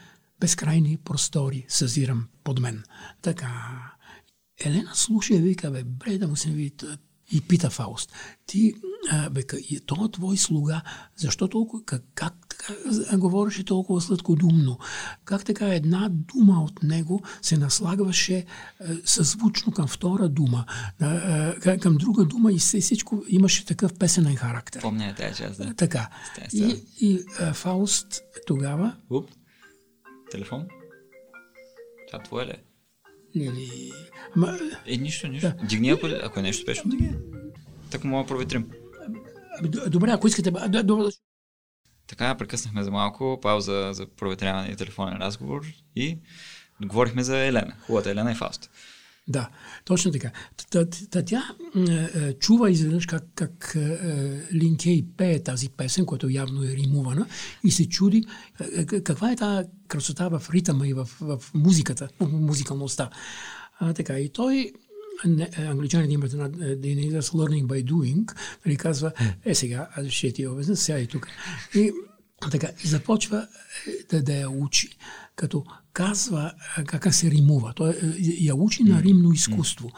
безкрайни простори съзирам под мен. Така. Елена слуша и вика, бе, бре да му се види и пита Фауст, ти, а, бе, и то твой слуга, защо толкова, как, как така говореше толкова сладкодумно? Как така една дума от него се наслагваше а, съзвучно към втора дума, а, а, към друга дума и всичко имаше такъв песенен характер. Помня тази част, да. Така. И, и а, Фауст тогава... Уп, телефон? Това твое ли е? Или... Ама... Е, нищо, нищо. Да. Дигни, ако, ако е нещо спешно, дигни. Така мога да проветрим. Ами, добре, ако искате... Така, прекъснахме за малко, пауза за проветряване и телефонен разговор и говорихме за Елена. Хубавата Елена и Фауст. Да, точно така. Та, тя е, чува изведнъж как, как е, Линкей пее тази песен, която явно е римувана и се чуди е, каква е тази красота в ритъма и в, в музиката, в музикалността. А, така, и той англичанин имат една единица с learning by doing, нали казва, е сега, аз ще ти обясня, сега и тук. И така, и започва да, да я учи, като казва как се римува. Той я учи на римно изкуство.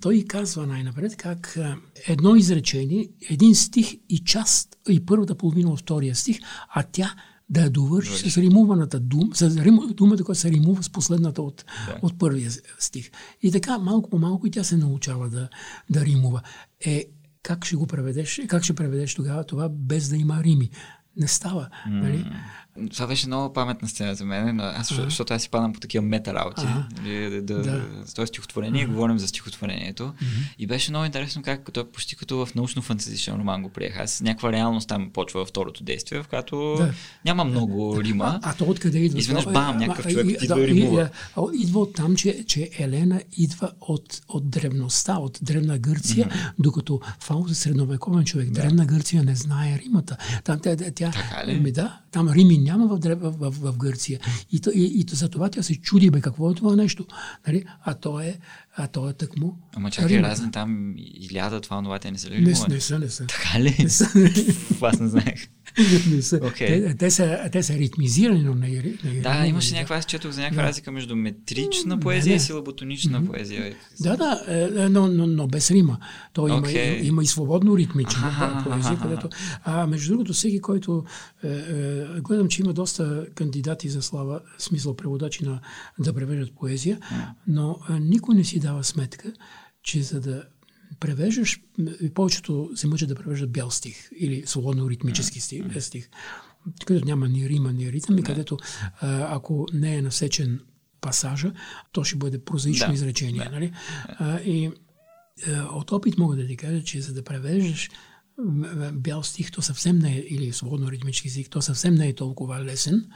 Той казва най-напред как едно изречение, един стих и част, и първата половина от втория стих, а тя да я довърши с римуваната дума, с рим, думата, която се римува с последната от, да. от първия стих. И така, малко по малко и тя се научава да, да римува. Е, как ще го преведеш, как ще преведеш тогава това без да има рими? Не става. Mm. Нали? Това беше много паметна сцена за мен, но аз, ага. защото аз си падам по такива мета работи. Ага. Нали, да, да, да. стихотворение, ага. говорим за стихотворението. Ага. И беше много интересно как той почти като в научно-фантастичен роман го приех. Аз някаква реалност там почва във второто действие, в която да. няма много рима. А, а то откъде идва? Изведнъж бам, някакъв човек и, идва да, римува. И, идва от там, че, че Елена идва от, от древността, от древна Гърция, mm-hmm. докато Фауст е средновековен човек. Да. Древна Гърция не знае римата. Там, тя, тя, ли? Ми, да, там Рими няма в, в, в, в Гърция. И, и, и, и за това тя се чуди, бе, какво е това нещо. Нали? А то е, а то е тъкмо. Ама чакай, разни там Иляда, това, това, те не са ли? Не, не са, не са. Така ли? Не са. Аз не знаех. Не са, Okay. те, те, са, те са ритмизирани, но не, не Да, имаше някаква, аз четох за някаква Да. разлика между метрична Не, поезия не. и силаботонична поезия. Да, да, е, но, но, но без рима. То има, Окей. има и свободно ритмична Аха, поезия, където... А между другото, всеки, който... Е, е, гледам, че има доста кандидати за слава, смисъл преводачи на да превеждат поезия, но е, никой не си дава сметка, че за да превеждаш, повечето се мъчат да превеждат бял стих или свободно ритмически стих, е, стих където няма ни рима, ни ритъм и където а, ако не е насечен пасажа, то ще бъде прозаично Да, изречение. да. Нали? А, и а, от опит мога да ти кажа, че за да превеждаш бял стих, то съвсем не е, или свободно ритмически стих, то съвсем не е толкова лесен,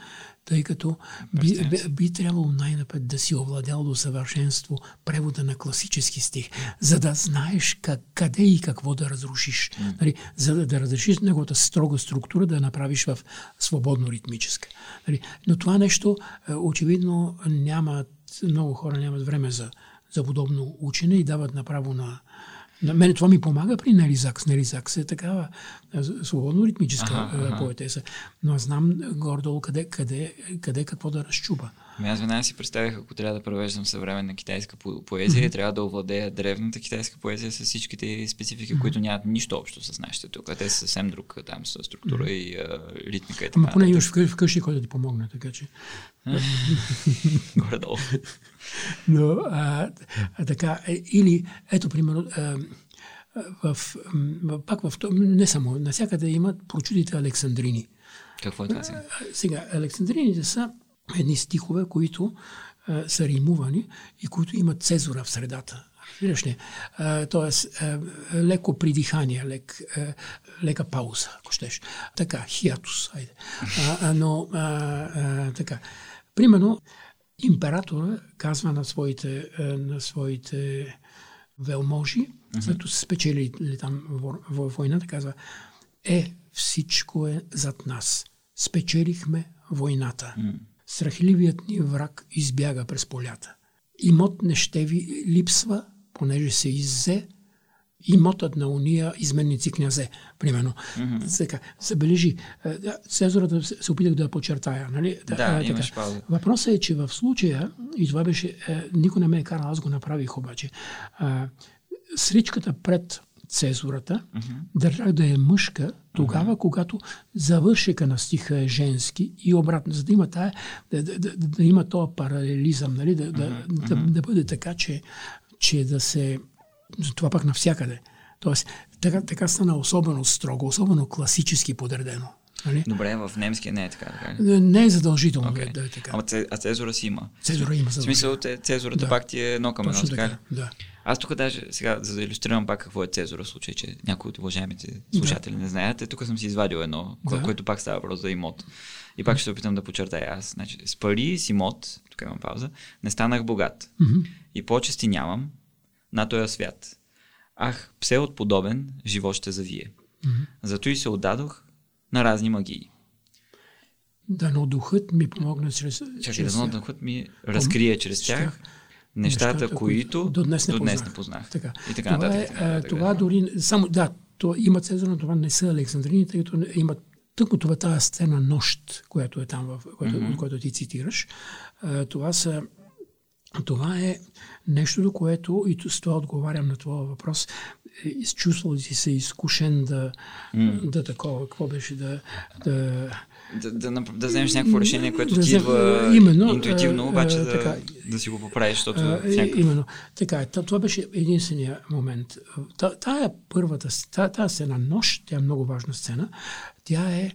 тъй като би, би, би трябвало най-напред да си овладял до съвършенство превода на класически стих, за да знаеш как, къде и какво да разрушиш. Нали, за да, да разрешиш неговата строга структура, да я направиш в свободно ритмическа. Нали, но това нещо е, очевидно нямат, много хора нямат време за, за подобно учене и дават направо на, на мен това ми помага при Нели Закс. Нели Закс е такава а, свободно ритмическа Аха, а, аха. поетеса. Но аз знам гордо къде, къде, къде какво да разчуба. Ами аз веднага си представях, ако трябва да превеждам съвременна китайска по- поезия, трябва да овладея древната китайска поезия с всичките специфики, които нямат нищо общо с нашите тук. Те са съвсем друг там с структура и а, ритмика и така. Ама поне имаш вкъщи, който да ти помогне, така че. Горе-долу. Но, а, а, така, е, или, ето, примерно, а, в, м, пак в, то- не само, навсякъде имат прочутите александрини. Какво е това сега? Сега, александрините са едни стихове, които а, са римувани и които имат цезура в средата. Разбираш ли? Тоест, а, леко придихание, лек, а, лека пауза, ако щеш. Така, хиатус, айде. А, но, а, а, така. Примерно, императора казва на своите, на своите велможи, след като са спечелили там во- во- войната, казва, е, всичко е зад нас. Спечелихме войната. Страхливият ни враг избяга през полята. Имот не ще ви липсва, понеже се иззе имотът на уния изменници князе, примерно. Сега, забележи, е, да, Цезарата се опитах да я подчертая, нали? Да, е, имаш пауза. Въпросът е, че в случая, и това беше, е, никой не ме е карал, аз го направих обаче, сричката пред Цезурата, държах да е мъжка, тогава, когато завършека на стиха е женски и обратно, за да има, тая, да, да, да, да има този паралелизъм, нали? да, да, да, да бъде така, че, че да се... Това пък навсякъде. Тоест, така, така стана особено строго, особено класически подредено. Нали? Добре, в немския не е така. така ли? Не е задължително Okay. да, да е така. Ама а Цезура си има. Цезура има В смисъл, Цезурата Да. пак ти е едно към едно, Точно така да. Аз тук даже, сега, за да иллюстрирам пак какво е Цезура, в случай, че някои от уважаемите слушатели не знаят, е, тук съм си извадил едно, Да. да. което пак става въпрос за имот. И пак ще се опитам да подчертая аз. Значи, с пари с имот, тук имам пауза, не станах богат. И почести нямам на този свят. Ах, псе от подобен, живот ще завие. Зато и се отдадох на разни магии. Да, но духът ми помогна чрез... Чакай, чрез да духът ми разкрие чрез тях нещата, нещата, които до днес не до днес не познах. Така. И така това, нататък. е, така нататък, това дори... Само, да, то има Цезар, но това не са Александрини, тъй като имат тъкмо това тази сцена нощ, която е там, в, която, mm-hmm. която ти цитираш. Това са това е нещо, до което, и с това отговарям на твоя въпрос, изчувствал ли си се изкушен да, mm. да такова, какво беше, да, да Да, да, да вземеш някакво решение, което Да ти идва именно, интуитивно, обаче а, да, така. да си го поправиш, защото А, някакъв... Именно. Така е. Това беше единствения момент. Та, тая първата, с- та, тая сцена нощ, тя е много важна сцена. Тя е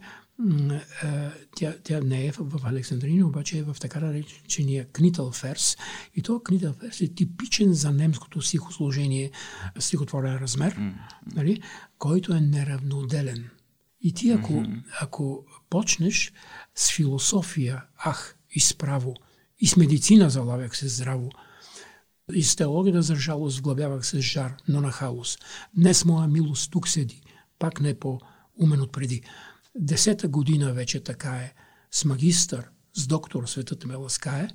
тя, тя не е в, в Александрини, обаче е в така наречения книтъл ферс. И то книтъл ферс е типичен за немското стихосложение, стихотворен размер, нали, който е неравноделен. И ти ако, mm-hmm. ако почнеш с философия, ах, и с право, и с медицина залавях се здраво, и с теология за жалост вглъбявах се с жар, но на хаос. Днес моя милост тук седи, пак не по-умен от преди. Десета година вече така е. С магистър, с доктор светът ме ласкае,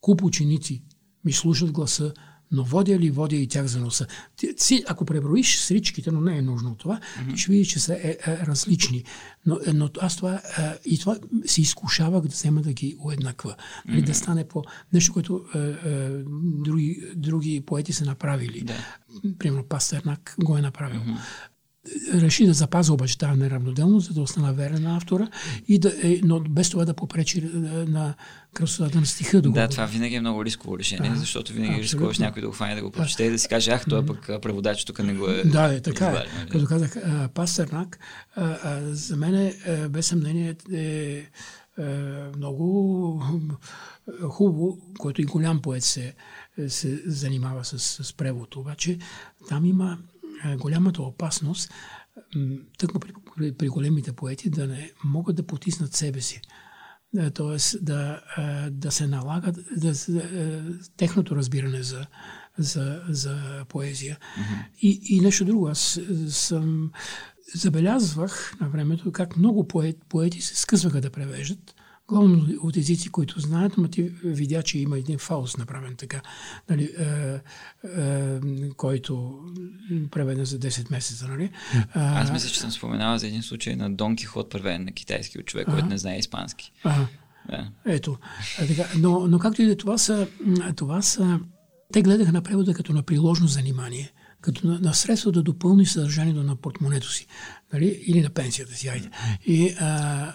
куп ученици ми слушат гласа, но водя ли, водя и тях за носа. Ти, си, ако преброиш сричките, но не е нужно това, mm-hmm. ще видиш, че са е, е, различни. Но, е, но аз това, е, и това се изкушавах да взема да ги уеднаква. Mm-hmm. Да стане по нещо, което е, е, други, други поети са направили. Да. Примерно Пастернак го е направил. Mm-hmm реши да запазва обаче тази неравноделност, за да остана верен на автора, и да, е, но без това да попречи е, на красотата на стиха. Да, да това винаги е много рисково решение, а, защото винаги абсолютно. рискуваш някой да го хване да го прочете и да си каже, ах, той пък преводач тук не го е. Да, е така. Е. Нали? Като казах, Пастернак, за мен е, без съмнение е, е много хубаво, който и голям поет се, се занимава с, с превод. Обаче там има е, голямата опасност, тъкмо при, при, при големите поети, да не могат да потиснат себе си. Е, тоест да, е, да се налагат да, техното разбиране за, за, за поезия. Mm-hmm. И, и нещо друго. Аз съм забелязвах на времето как много поет, поети се скъсваха да превеждат главно от езици, които знаят, но ти видя, че има един фаус направен така, нали, е, е, който преведен за 10 месеца. Нали? Аз мисля, че съм споменавал за един случай на Дон Кихот, преведен на китайски от човек, който не знае испански. Да. Ето. А, така, но, но както и да това са, това са... Те гледаха на превода като на приложно занимание като на, на средство да допълни съдържанието на портмонето си. Нали? Или на пенсията си, айде. И а,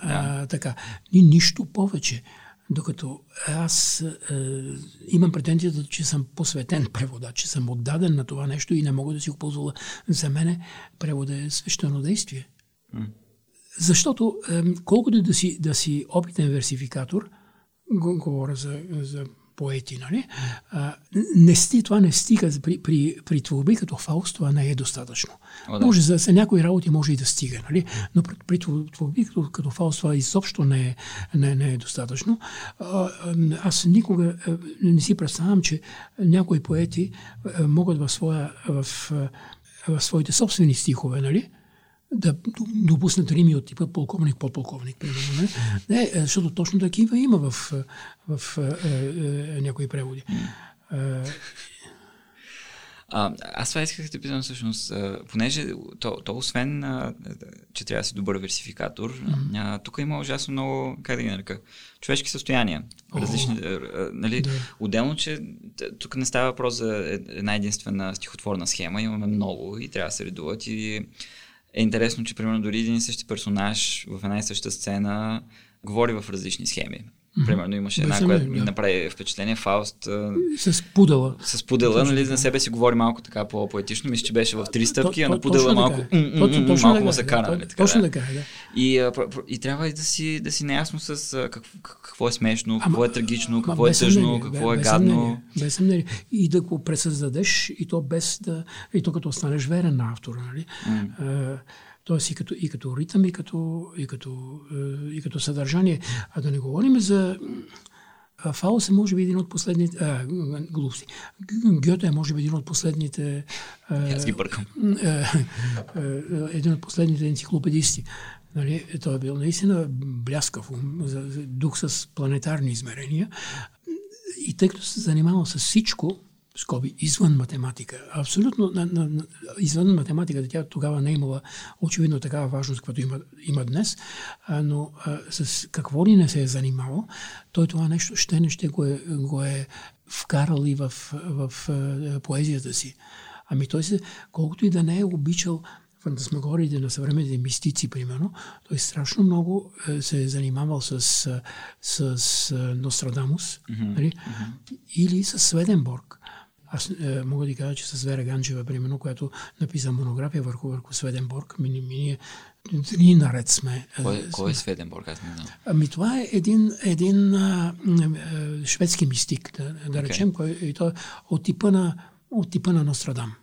а, така. И нищо повече. Докато аз е, имам претенцията, че съм посветен преводач, че съм отдаден на това нещо и не мога да си го ползвала. За мене превода е свещено действие. Mm. Защото е, колкото да си, да си опитен версификатор, го, говоря за, за поети, нали? А, не сти, това не стига при, при, при творби като Фауст, това не е достатъчно. О, да. Може за, за някои работи може и да стига, нали? но при, при творби като, като Фауст това изобщо не е, не, не е достатъчно. А, аз никога не си представям, че някои поети могат в, своя, в, в своите собствени стихове, нали? Да допуснат рими от типа полковник, подполковник, примерно. Не? не, е, защото точно такива има в, в, в е, е, някои преводи. А, аз това исках да те питам всъщност, понеже то, то освен, а, че трябва да си добър версификатор, mm-hmm. тук има ужасно много, как да ги нарека, човешки състояния. Различни, oh, а, нали, да. Отделно, че тук не става въпрос за една единствена стихотворна схема, имаме много и трябва да се редуват и е интересно, че примерно дори един и същи персонаж в една и съща сцена говори в различни схеми. Примерно имаше една, която ми направи впечатление, Фауст. С пудела. С пудела, нали, за себе си говори малко така по-поетично. Мисля, че беше в три стъпки, а на пудела малко, малко му се кара. Точно така, да. И, и трябва и да си, да си наясно с какво е смешно, какво е трагично, какво е тъжно, какво е гадно. Без съмнение. И да го пресъздадеш, и то без да... И то като останеш верен на автора, нали? Тоест и като, и като ритъм, и като, и, като, е, и като съдържание. А да не говорим за Фаус е може би един от последните... А, глупости. Гьоте е може би един от последните... Аз ги бъркам. един от последните енциклопедисти. Нали, той е бил наистина бляскав дух с планетарни измерения. И тъй като се занимавал с всичко, скоби, извън математика. Абсолютно на, на, на, извън математиката. Тя тогава не е имала очевидно такава важност, каквато има, има днес, а, но а, с какво ли не се е занимавал, той това нещо ще не ще го е, го е вкарал и в, в, в поезията си. Ами той се, колкото и да не е обичал фантасмагориите на съвременните мистици, примерно, той страшно много е, се е занимавал с, с, с Нострадамус mm-hmm. нали? mm-hmm. или с Сведенборг. Аз е, мога да кажа, че с Вера Ганчева, примерно, която написа монография върху, върху Сведенборг, ми, ми, ние наред сме. Кой, е, кой е Сведенборг? Аз не знам. Ами това е един, един а, а, шведски мистик, да, да okay. речем, кой, и той от типа на, от типа на Нострадам.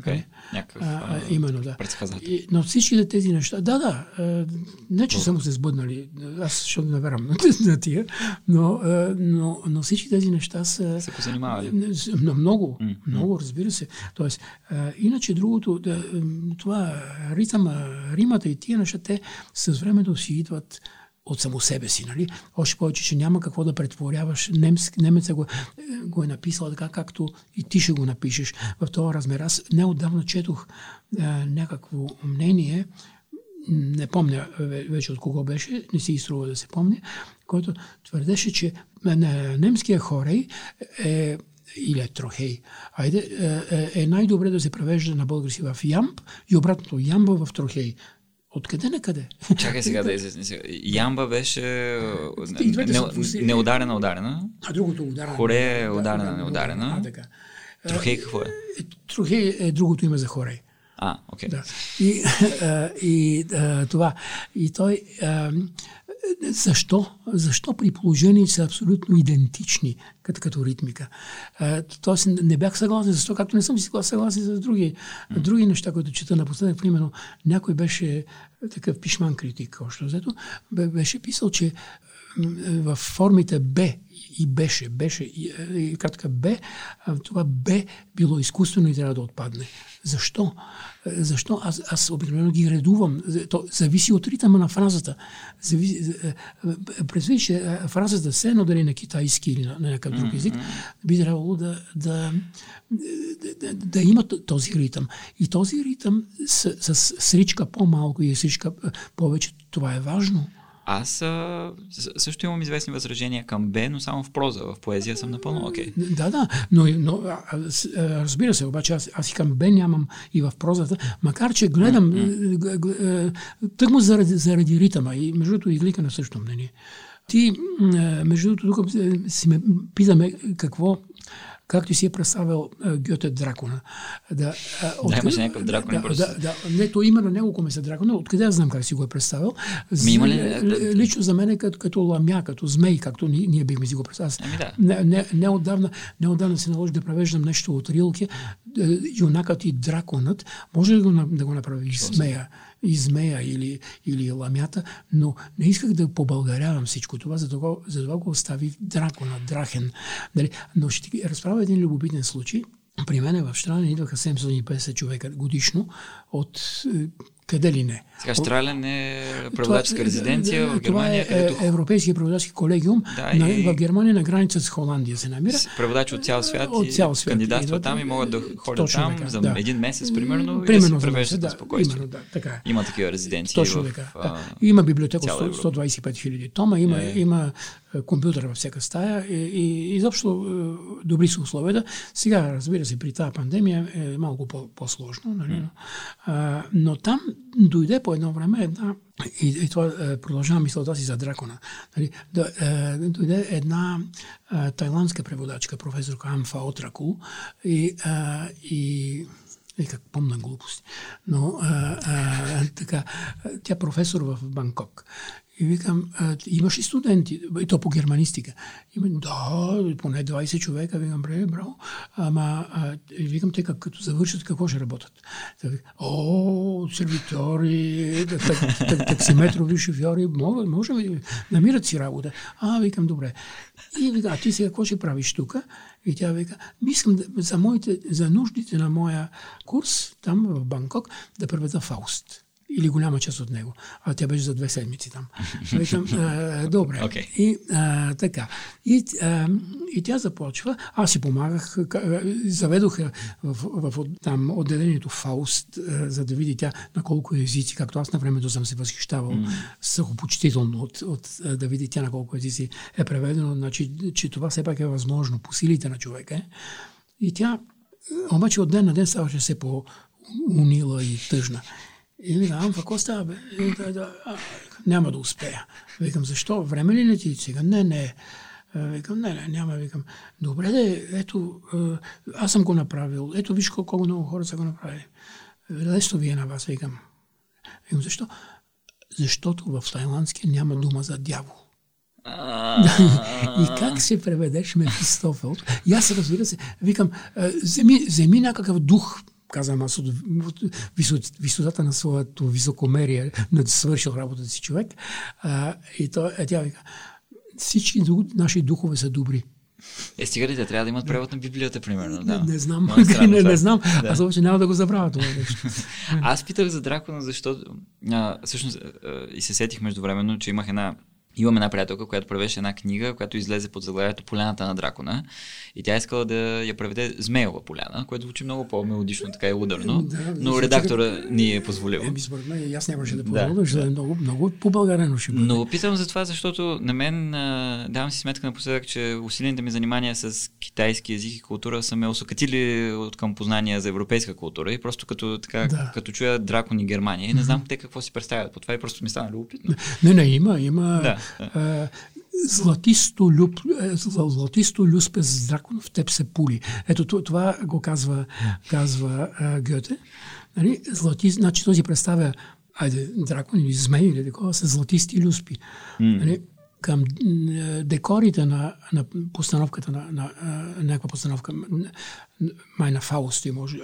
Okay. Някакъв а, а, именно, да. И, но всичките тези неща, да, да, а, не че са му се сбъднали, аз ще не верам на, на тия, но, а, но, но всички тези неща са... Се позанимавали. Много, mm-hmm. много, разбира се. Тоест, а, иначе другото, да, това ритъма, римата и тия неща, те с времето си идват от само себе си, нали? Още повече, че няма какво да претворяваш. Немск, немеца го, го е написал така, както и ти ще го напишеш в този размер. Аз неотдавна четох е, някакво мнение, не помня вече от кого беше, не си изтрува да се помня, който твърдеше, че немския хорей е или е трохей, айде, е, е, е най-добре да се превежда на български в ямб и обратно ямба в трохей. Откъде на къде? Чакай сега да изясни. Ямба беше не, неударена, ударена. А другото ударена. Хоре е ударена, неударена. А, така. Трохей какво е? Трохей е другото име за хорей. А, окей. Okay. Да. И, а, и а, това. И той. А, защо? Защо при положение са абсолютно идентични като, като ритмика? Тоест не бях съгласен, защо както не съм си съгласен с други, mm. други неща, които чета напоследък. Примерно, някой беше такъв пишман критик, още взето, беше писал, че в формите Б и беше, беше и, и кратка Б, това Б било изкуствено и трябва да отпадне. Защо? Защо? Аз, аз обикновено ги редувам. То зависи от ритъма на фразата. Зависи, предвид, че фразата се едно дали на китайски или на, на някакъв друг език, би трябвало да, да, да, да има този ритъм. И този ритъм с, с сричка по-малко и сричка повече, това е важно. Аз а, също имам известни възражения към Б, но само в проза. В поезия съм напълно окей. Okay. Да, да, но, но разбира се, обаче аз, аз и към Б нямам и в прозата, макар че гледам mm-hmm. тъкмо заради, заради ритъма и между другото излика на същото мнение. Ти, между другото, тук си ме питаме какво както си е представил Гьоте дракона. Да, да имаше някакъв дракон. Да, да, да, не, то има на няколко месеца дракона. Откъде аз знам как си го е представил? Ми, има ли... Лично за мен е като, като ламя, като змей, както ние, ние бихме си го представили. Ами да. Не, не, неотдавна, неотдавна се наложи да превеждам нещо от Рилке. Юнакът и драконът. Може ли да го, да го направи и змея? И змея или, или ламята, но не исках да побългарявам всичко това, за това, за това го остави дракона, драхен. Дали? Но ще ти разправя един любопитен случай. При мен в Штрален идваха 750 човека годишно от е, къде ли не. Сега Штрален е преводаческа резиденция в Германия. Това е където... Европейския преводачски колегиум да, на, и... в Германия на граница с Холандия се намира. Преводачи от цял свят, от цял свят кандидатстват там и могат да ходят там така, за да. един месец, примерно, примерно и да се превеждат да, спокойствие. Именно, да, така е. Има такива резиденции. Точно в, така. Да. Има библиотека 125 хиляди тома, има, е. има компютър във всяка стая и, и изобщо добри са условията. Сега, разбира се, при тази пандемия е малко по- по-сложно, нали? Mm. А, но там дойде по едно време една и, и това е, продължава мисълта си за дракона. Нали, да, е, дойде една е, тайландска преводачка, професор Амфа Отракул, и, е, и и как помна глупости. Но а, а, така, тя професор в Банкок. И викам, имаш ли студенти? И то по германистика. Има, да, поне 20 човека. Викам, бре, браво. Ама, и викам, те как, като завършат, какво ще работят? О, сервитори, так, так, таксиметрови шофьори, може, може намират си работа. А, викам, добре. И вика, а ти сега какво ще правиш тук? И тя вика, искам да, за, моите, за нуждите на моя курс, там в Банкок, да преведа Фауст или голяма част от него. А тя беше за две седмици там. Викам, добре. Okay. И а, така. И, а, и тя започва. Аз си помагах. Заведох в, в, там отделението Фауст, а, за да види тя на колко езици, както аз на времето съм се възхищавал mm. съхопочтително от, от, да види тя на колко езици е преведено. Значи, че това все пак е възможно по силите на човека. Е. И тя обаче от ден на ден ставаше все по-унила и тъжна. И викам, какво става, бе? И, да, да, а, няма да успея. Викам, защо? Време ли не ти сега? Не, не. Викам, не, не, няма. Викам, добре, де, ето, аз съм го направил. Ето, виж колко много хора са го направили. Лесно ви е на вас, викам. Викам, защо? Защото в тайландски няма дума за дявол. и как се преведеш Мефистофел? И аз, разбира се, викам, вземи, вземи някакъв дух, казвам аз, от, висотата на своето високомерие, да свършил работата си човек. А, и то, е, тя вика, всички наши духове са добри. Е, стига ли, те трябва да имат превод на Библията, примерно. Да. Не, не знам, е странно, не, не знам. Да. Аз обаче няма да го забравя това нещо. Аз питах за дракона, защото а, всъщност а, и се сетих междувременно, че имах една Имаме една приятелка, която превеше една книга, която излезе под заглавието Поляната на дракона. И тя искала да я преведе Змеева поляна, което звучи много по-мелодично, така и ударно. Да, но редактора чака... ни е позволил. Еми, според мен, аз нямаше да позволя, да, защото да. много, много по-българено ще бъде. Но питам за това, защото на мен давам си сметка напоследък, че усилените ми занимания с китайски язик и култура са ме осъкатили от към познания за европейска култура и просто като, така, да. като чуя дракон и Германия и не знам те какво си представят по това и просто ми стана любопитно. Не, не, има, има. Да. А, златисто, люб, е, златисто люспес дракон в теб се пули. Ето това го казва, казва а, Гьоте. Нали? Злати, значи този представя айде, дракон или змей или такова с златисти люспи. Mm. Нали? Към декорите на, на постановката на, на, на някаква постановка, май на Фауст, може,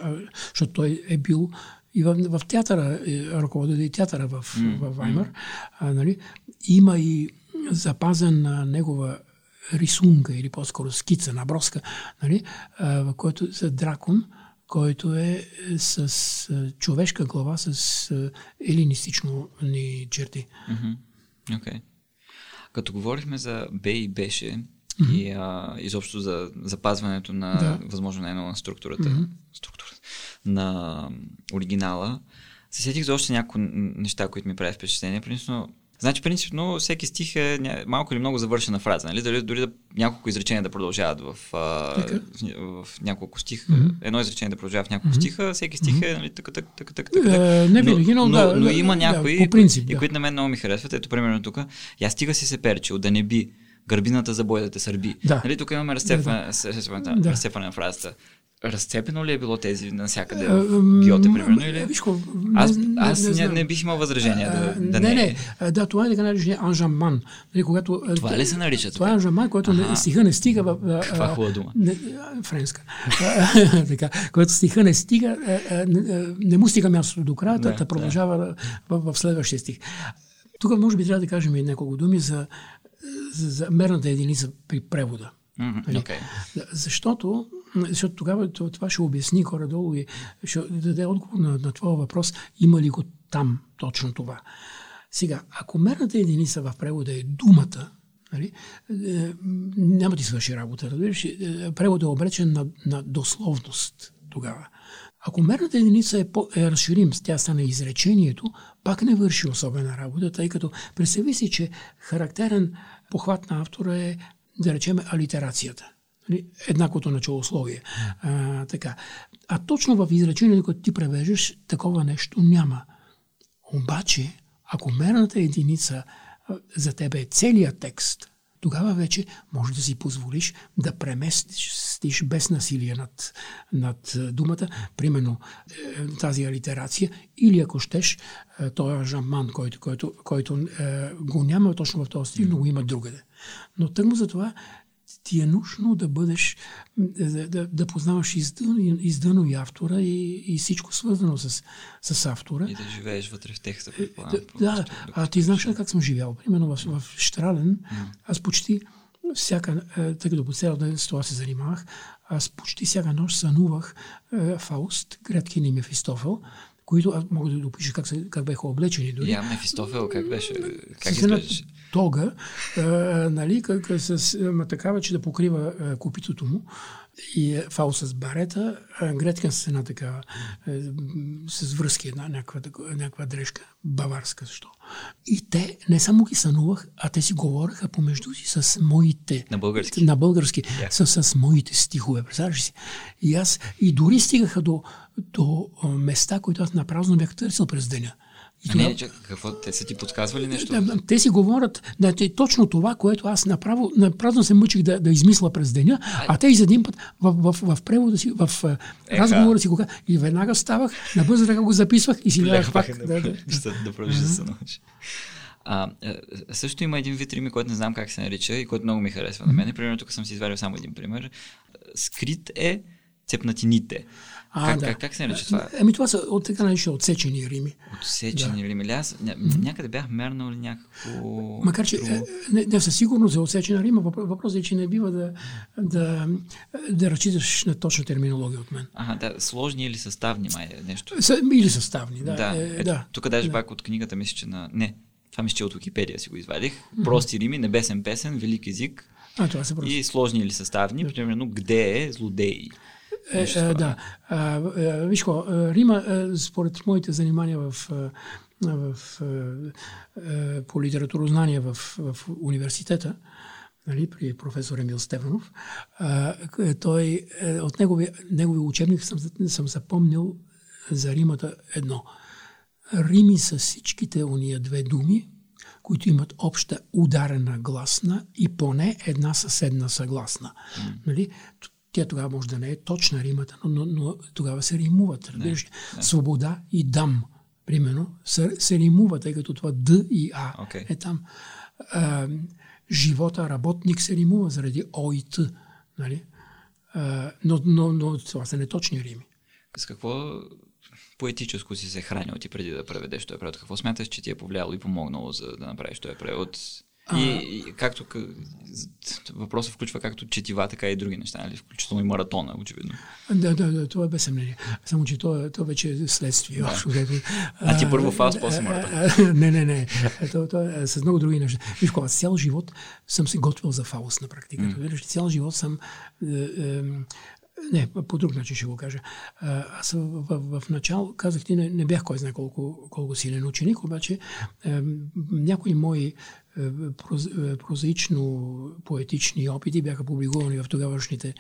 защото той е бил и в, в театъра, ръководил и театъра в, mm. в Ваймар, а, нали, има и запазена негова рисунка или по-скоро скица, наброска, нали, в който за дракон, който е с човешка глава с елинистично ни черти. Mm-hmm. Okay. Като говорихме за Бе и беше mm-hmm. и а, изобщо за запазването на да. възможно най на структурата, mm-hmm. структурата на оригинала, се сетих за още някои неща, които ми прави впечатление. Принципно Значи, принципно, всеки стих е малко или много завършена фраза. Нали? Дори, дори да няколко изречения да продължават в, а, в, в няколко стиха. Mm-hmm. Едно изречение да продължава в няколко mm-hmm. стиха, всеки стих е нали, така, така, така, така, така. Е, не винаги, но, но, но, но има някои, да, принцип, да. и които на мен много ми харесват. Ето, примерно тук. Я стига си се перчил, да не би гърбината за бой да те сърби. Да. Нали, тук имаме разцепване, да, да. разцепване на фразата разцепено ли е било тези навсякъде в Гиоте, примерно? Или? Вишко, аз аз не, не, не, бих имал възражение да, да не, не. не. Да, това е така наречения анжаман. Нали, когато, това ли се нарича? Това е анжаман, който не, стиха не стига в... Каква хубава дума. Не, френска. така, когато стиха не стига, не, не му стига мястото до края, да, да продължава да. в, в следващия стих. Тук може би трябва да кажем и няколко думи за, за, за мерната единица при превода. Mm-hmm, okay. Защото защото тогава това ще обясни горе-долу и ще даде отговор на, на твоя въпрос, има ли го там точно това. Сега, ако мерната единица в превода е думата, нали, е, няма да свърши работа. Разбираш, е, преводът е обречен на, на дословност тогава. Ако мерната единица е, по, е разширим, тя стане изречението, пак не върши особена работа, тъй като представи си, че характерен похват на автора е, да речем, алитерацията. Нали, еднаквото началословие. А, така. а точно в изречението, което ти превеждаш, такова нещо няма. Обаче, ако мерната единица за тебе е целият текст, тогава вече може да си позволиш да преместиш без насилие над, над думата, примерно е, тази алитерация, или ако щеш, този жаман, който, който, който е, го няма точно в този стил, но го има другаде. Но тъкмо за това ти е нужно да бъдеш, да, да, да познаваш издъно, издъно и автора и, и всичко свързано с, с автора. И да живееш вътре в текста. Е, да, да, а ти знаеш ли как съм живял? Примерно в, в Штрален, аз почти всяка, е, тъй като по цял ден с това се занимавах, аз почти всяка нощ сънувах е, Фауст, Греткин и Мефистофел, които аз мога да допиша как, как беха облечени дори. Я, Мефистофел, как беше? Как изглеждаше? Тога, а, нали, как, с ма, такава, че да покрива а, купитото му и е, фал с барета, а Греткин с една такава, а, с връзки, една някаква, някаква дрежка, баварска защо. И те не само ги сънувах, а те си говореха помежду си с моите... На български. На български, yeah. с, с моите стихове, представяш си. И аз, и дори стигаха до, до места, които аз напразно бях търсил през деня. И тогава... Не, че, какво, те са ти подсказвали нещо? Да, те си говорят да, те, точно това, което аз направо, напразно се мъчих да, да измисля през деня, а, а те и за един път в, в, в, превода си, в Еха. разговора си, кога, и веднага ставах, набързо така го записвах и си лягах пак. Да, да, да. да продължиш да се научиш. А, също има един вид рими, който не знам как се нарича и който много ми харесва на мен. Примерно тук съм си извадил само един пример. Скрит е цепнатините. А, как, да. как, как се нарича това? Еми това са от така нарича отсечени рими. Отсечени да. рими. Аз ня, някъде бях мернал някакво... Макар, че е, не, не със сигурност е отсечена рима. Въпросът е, че не бива да, да, да разчиташ на точна терминология от мен. Ага, да, сложни или съставни май е нещо. С, или съставни, да. да, е, ето, да. Тук даже да. пак от книгата мисля, че на... Не, това ми ще от Википедия си го извадих. Прости рими, небесен песен, велик език. А, това са просто. И сложни или съставни, примерно, къде е злодей? Е, е, да. А, е, виж ко, Рима, според моите занимания в, в, в, по литературознание в, в университета, нали, при професор Емил Стефанов, а, той, от негови, негови учебник съм, съм запомнил за Римата едно. Рими са всичките уния две думи, които имат обща ударена гласна и поне една съседна съгласна. Mm. Нали? Тя тогава може да не е точна римата, но, но, но тогава се римуват. Разбираш? Не, Свобода и дам, примерно, се, се римуват, тъй като това Д и А okay. е там. А, живота, работник се римува заради О и Т. Нали? А, но, но, но това са неточни рими. С какво поетическо си се хранил ти преди да преведеш този превод? Какво смяташ, че ти е повлияло и помогнало за да направиш този превод? И, и както въпросът включва както четива, така и други неща, нали? включително и маратона, очевидно. Да, да, да, това е без съмнение. Само, че то, то вече е следствие. Да. А ти първо фаст, после маратон. Не, не, не. То, то, е с много други неща. Виж, кога цял живот съм се готвил за фауст на практика. Mm. Цял живот съм е, е, не, по друг начин ще го кажа. Аз в, в, в начало казах ти, не, не бях кой знае колко, колко силен ученик, обаче е, някои мои проз, е, прозаично-поетични опити бяха публикувани в тогавашните е,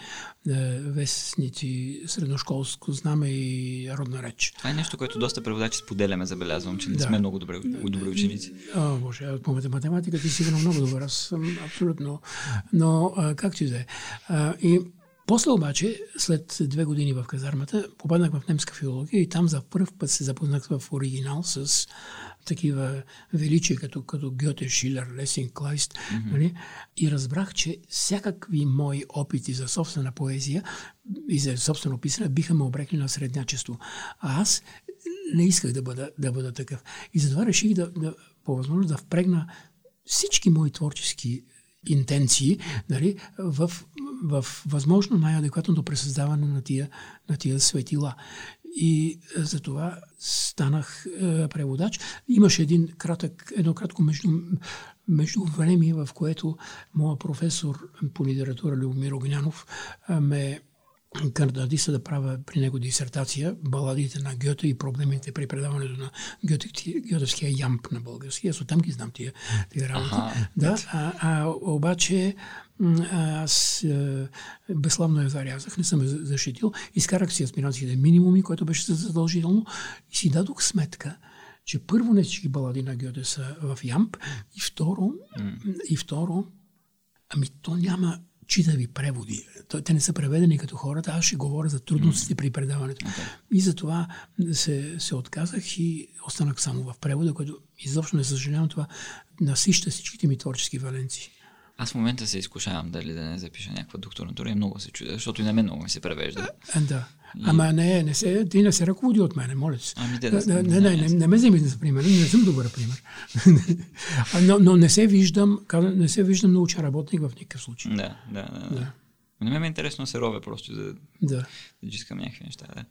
вестници Средношколско знаме и Родна реч. Това е нещо, което доста преводачи споделяме, забелязвам, че не да. сме много добре, добри ученици. О, боже, по математика ти сигурно много добър, аз съм абсолютно. Но, както и да е. И после обаче, след две години в казармата, попаднах в немска филология и там за първ път се запознах в оригинал с такива величия, като, като Гьоте, Шилер, Лесин, Клайст. Mm-hmm. Нали? И разбрах, че всякакви мои опити за собствена поезия и за собствено писане биха ме обрекли на среднячество. А аз не исках да бъда, да бъда такъв. И затова реших да, да по възможност да впрегна всички мои творчески интенции нали, в, в възможно най-адекватното пресъздаване на тия, на тия светила. И за това станах е, преводач. Имаше един кратък, едно кратко между, между време, в което моя професор по литература Любомир Огнянов ме кандидатиса да правя при него дисертация баладите на Гьоте и проблемите при предаването на Гьотевския ямп на български. Аз оттам ги знам тия, тия работи. Ага. Да, а, а, обаче аз е, безславно я зарязах, не съм я защитил. Изкарах си аспирантските минимуми, което беше задължително и си дадох сметка, че първо не всички балади на Гьоте са в Ямп и второ, mm. и второ ами то няма читави преводи. Те не са преведени като хората. Аз ще говоря за трудностите при предаването. Okay. И затова се, се отказах и останах само в превода, което изобщо не съжалявам това насища всичките ми творчески валенции. Аз в момента се изкушавам дали да не запиша някаква докторатура и много се чудя, защото и на мен много ми се превежда. А, да. И... Ама не, не се, ти не се ръководи от мене, моля се. Ами да, да, не, не, не, не, ме вземи за пример, не съм добър пример. но, но не се виждам, не се виждам научен работник в никакъв случай. Да, да, да. да. Не ме е интересно да се ровя просто, за да, да искам някакви неща. Да.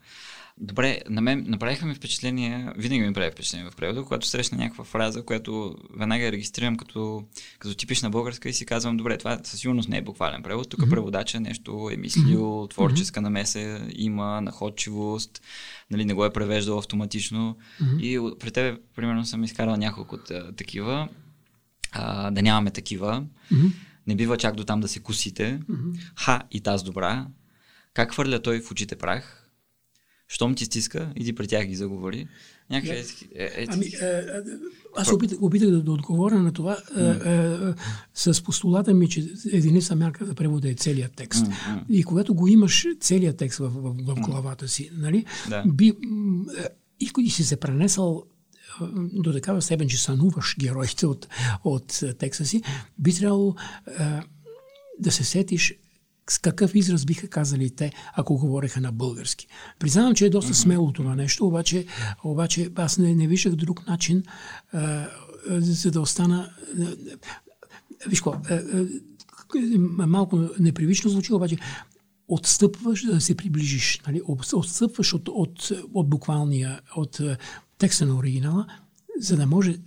Добре, на мен направиха ми впечатление, винаги ми прави впечатление в превода, когато срещна някаква фраза, която веднага я регистрирам като, като типична българска и си казвам, добре, това със сигурност не е буквален превод. Тук mm-hmm. преводача нещо е мислил, mm-hmm. творческа намеса има, находчивост, нали, не го е превеждал автоматично. Mm-hmm. И при тебе, примерно, съм изкарал няколко от такива. А, да нямаме такива. Mm-hmm. Не бива чак до там да се кусите. Mm-hmm. Ха и таз добра. Как хвърля той в очите прах? Щом ти стиска, иди при тях ги заговори. Някакви е, е, е, ами, е, е, аз опитах, опитах да, да отговоря на това mm. е, е, с постулата ми, че единица мярка за превода е целият текст. Mm-hmm. И когато го имаш целият текст в, в, в главата си, нали, да. би, и, и си се пренесъл до такава степен, че сънуваш героите от, от текста си, би трябвало е, да се сетиш с какъв израз биха казали те, ако говореха на български. Признавам, че е доста смело това нещо, обаче, обаче аз не, не виждах друг начин, а, за да остана... Виж какво, малко непривично звучи, обаче отстъпваш да се приближиш. Нали? Отстъпваш от, от, от буквалния, от текста на оригинала, за да може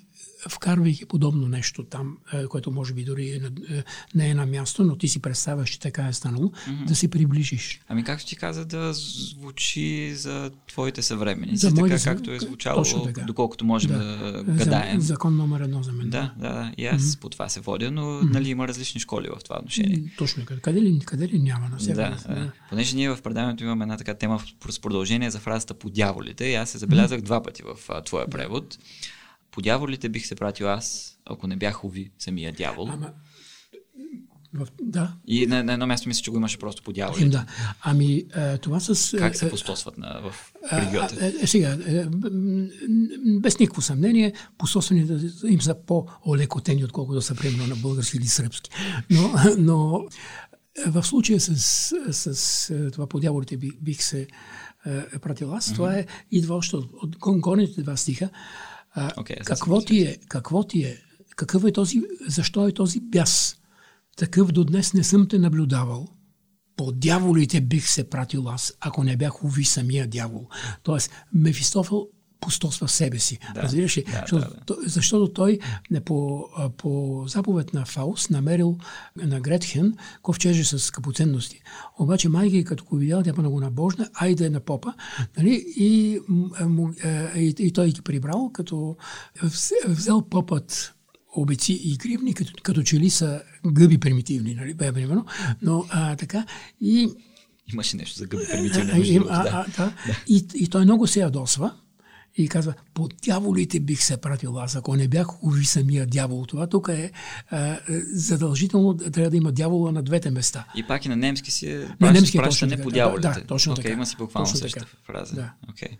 вкарвайки подобно нещо там, е, което може би дори е, не е на място, но ти си представяш, че така е станало, mm-hmm. да се приближиш. Ами както ти каза, да звучи за твоите съвременици, за така както е звучало, така. доколкото можем да, да гадаем. Закон номер едно за мен. Да, да, да. И аз mm-hmm. по това се водя, но mm-hmm. нали има различни школи в това отношение. Точно. Къде ли, къде ли няма на себе? Да, да. да. Понеже ние в предаването имаме една така тема с продължение за фразата по дяволите и аз се забелязах mm-hmm. два пъти в а, твоя превод. По дяволите бих се пратил аз, ако не бях уви самия дявол. Ама, в, да. И на, на едно място мисля, че го имаше просто по дяволите. Да. Ами, е, това с... Как се постосват на, в религията? Е, е, сега, е, без никакво съмнение, пососванията им са по-олекотени, отколкото са примерно на български или сръбски. Но, но в случая с, с, с това по дяволите бих, се е, пратил аз, mm-hmm. това е идва още от, от горните два стиха. А, okay, какво, ти е, какво ти е, какъв е този, защо е този бяс? Такъв до днес не съм те наблюдавал. По дяволите бих се пратил аз, ако не бях уви самия дявол. Тоест, Мефистофел пустосва в себе си. Да, Разбираш ли? Да, защото, да, да. защото той по, по заповед на Фаус намерил на Гретхен ковчеже с капоценности. Обаче майка, като го видял, тя много набожна, айде на попа, нали? и, и, и той ги прибрал, като взел попът обеци и гривни, като, като че ли са гъби примитивни, нали, бе, примерно. Но а, така и... Имаше нещо за гъби примитивни. А, а, да. Да. И, и той много се ядосва и казва, по дяволите бих се пратил аз, ако не бях уви самия дявол. Това тук е а, задължително, трябва да има дявола на двете места. И пак и на немски си е на немски е пращане по дяволите. Да, точно okay, така. Има си буквално същата фраза. Да. Okay.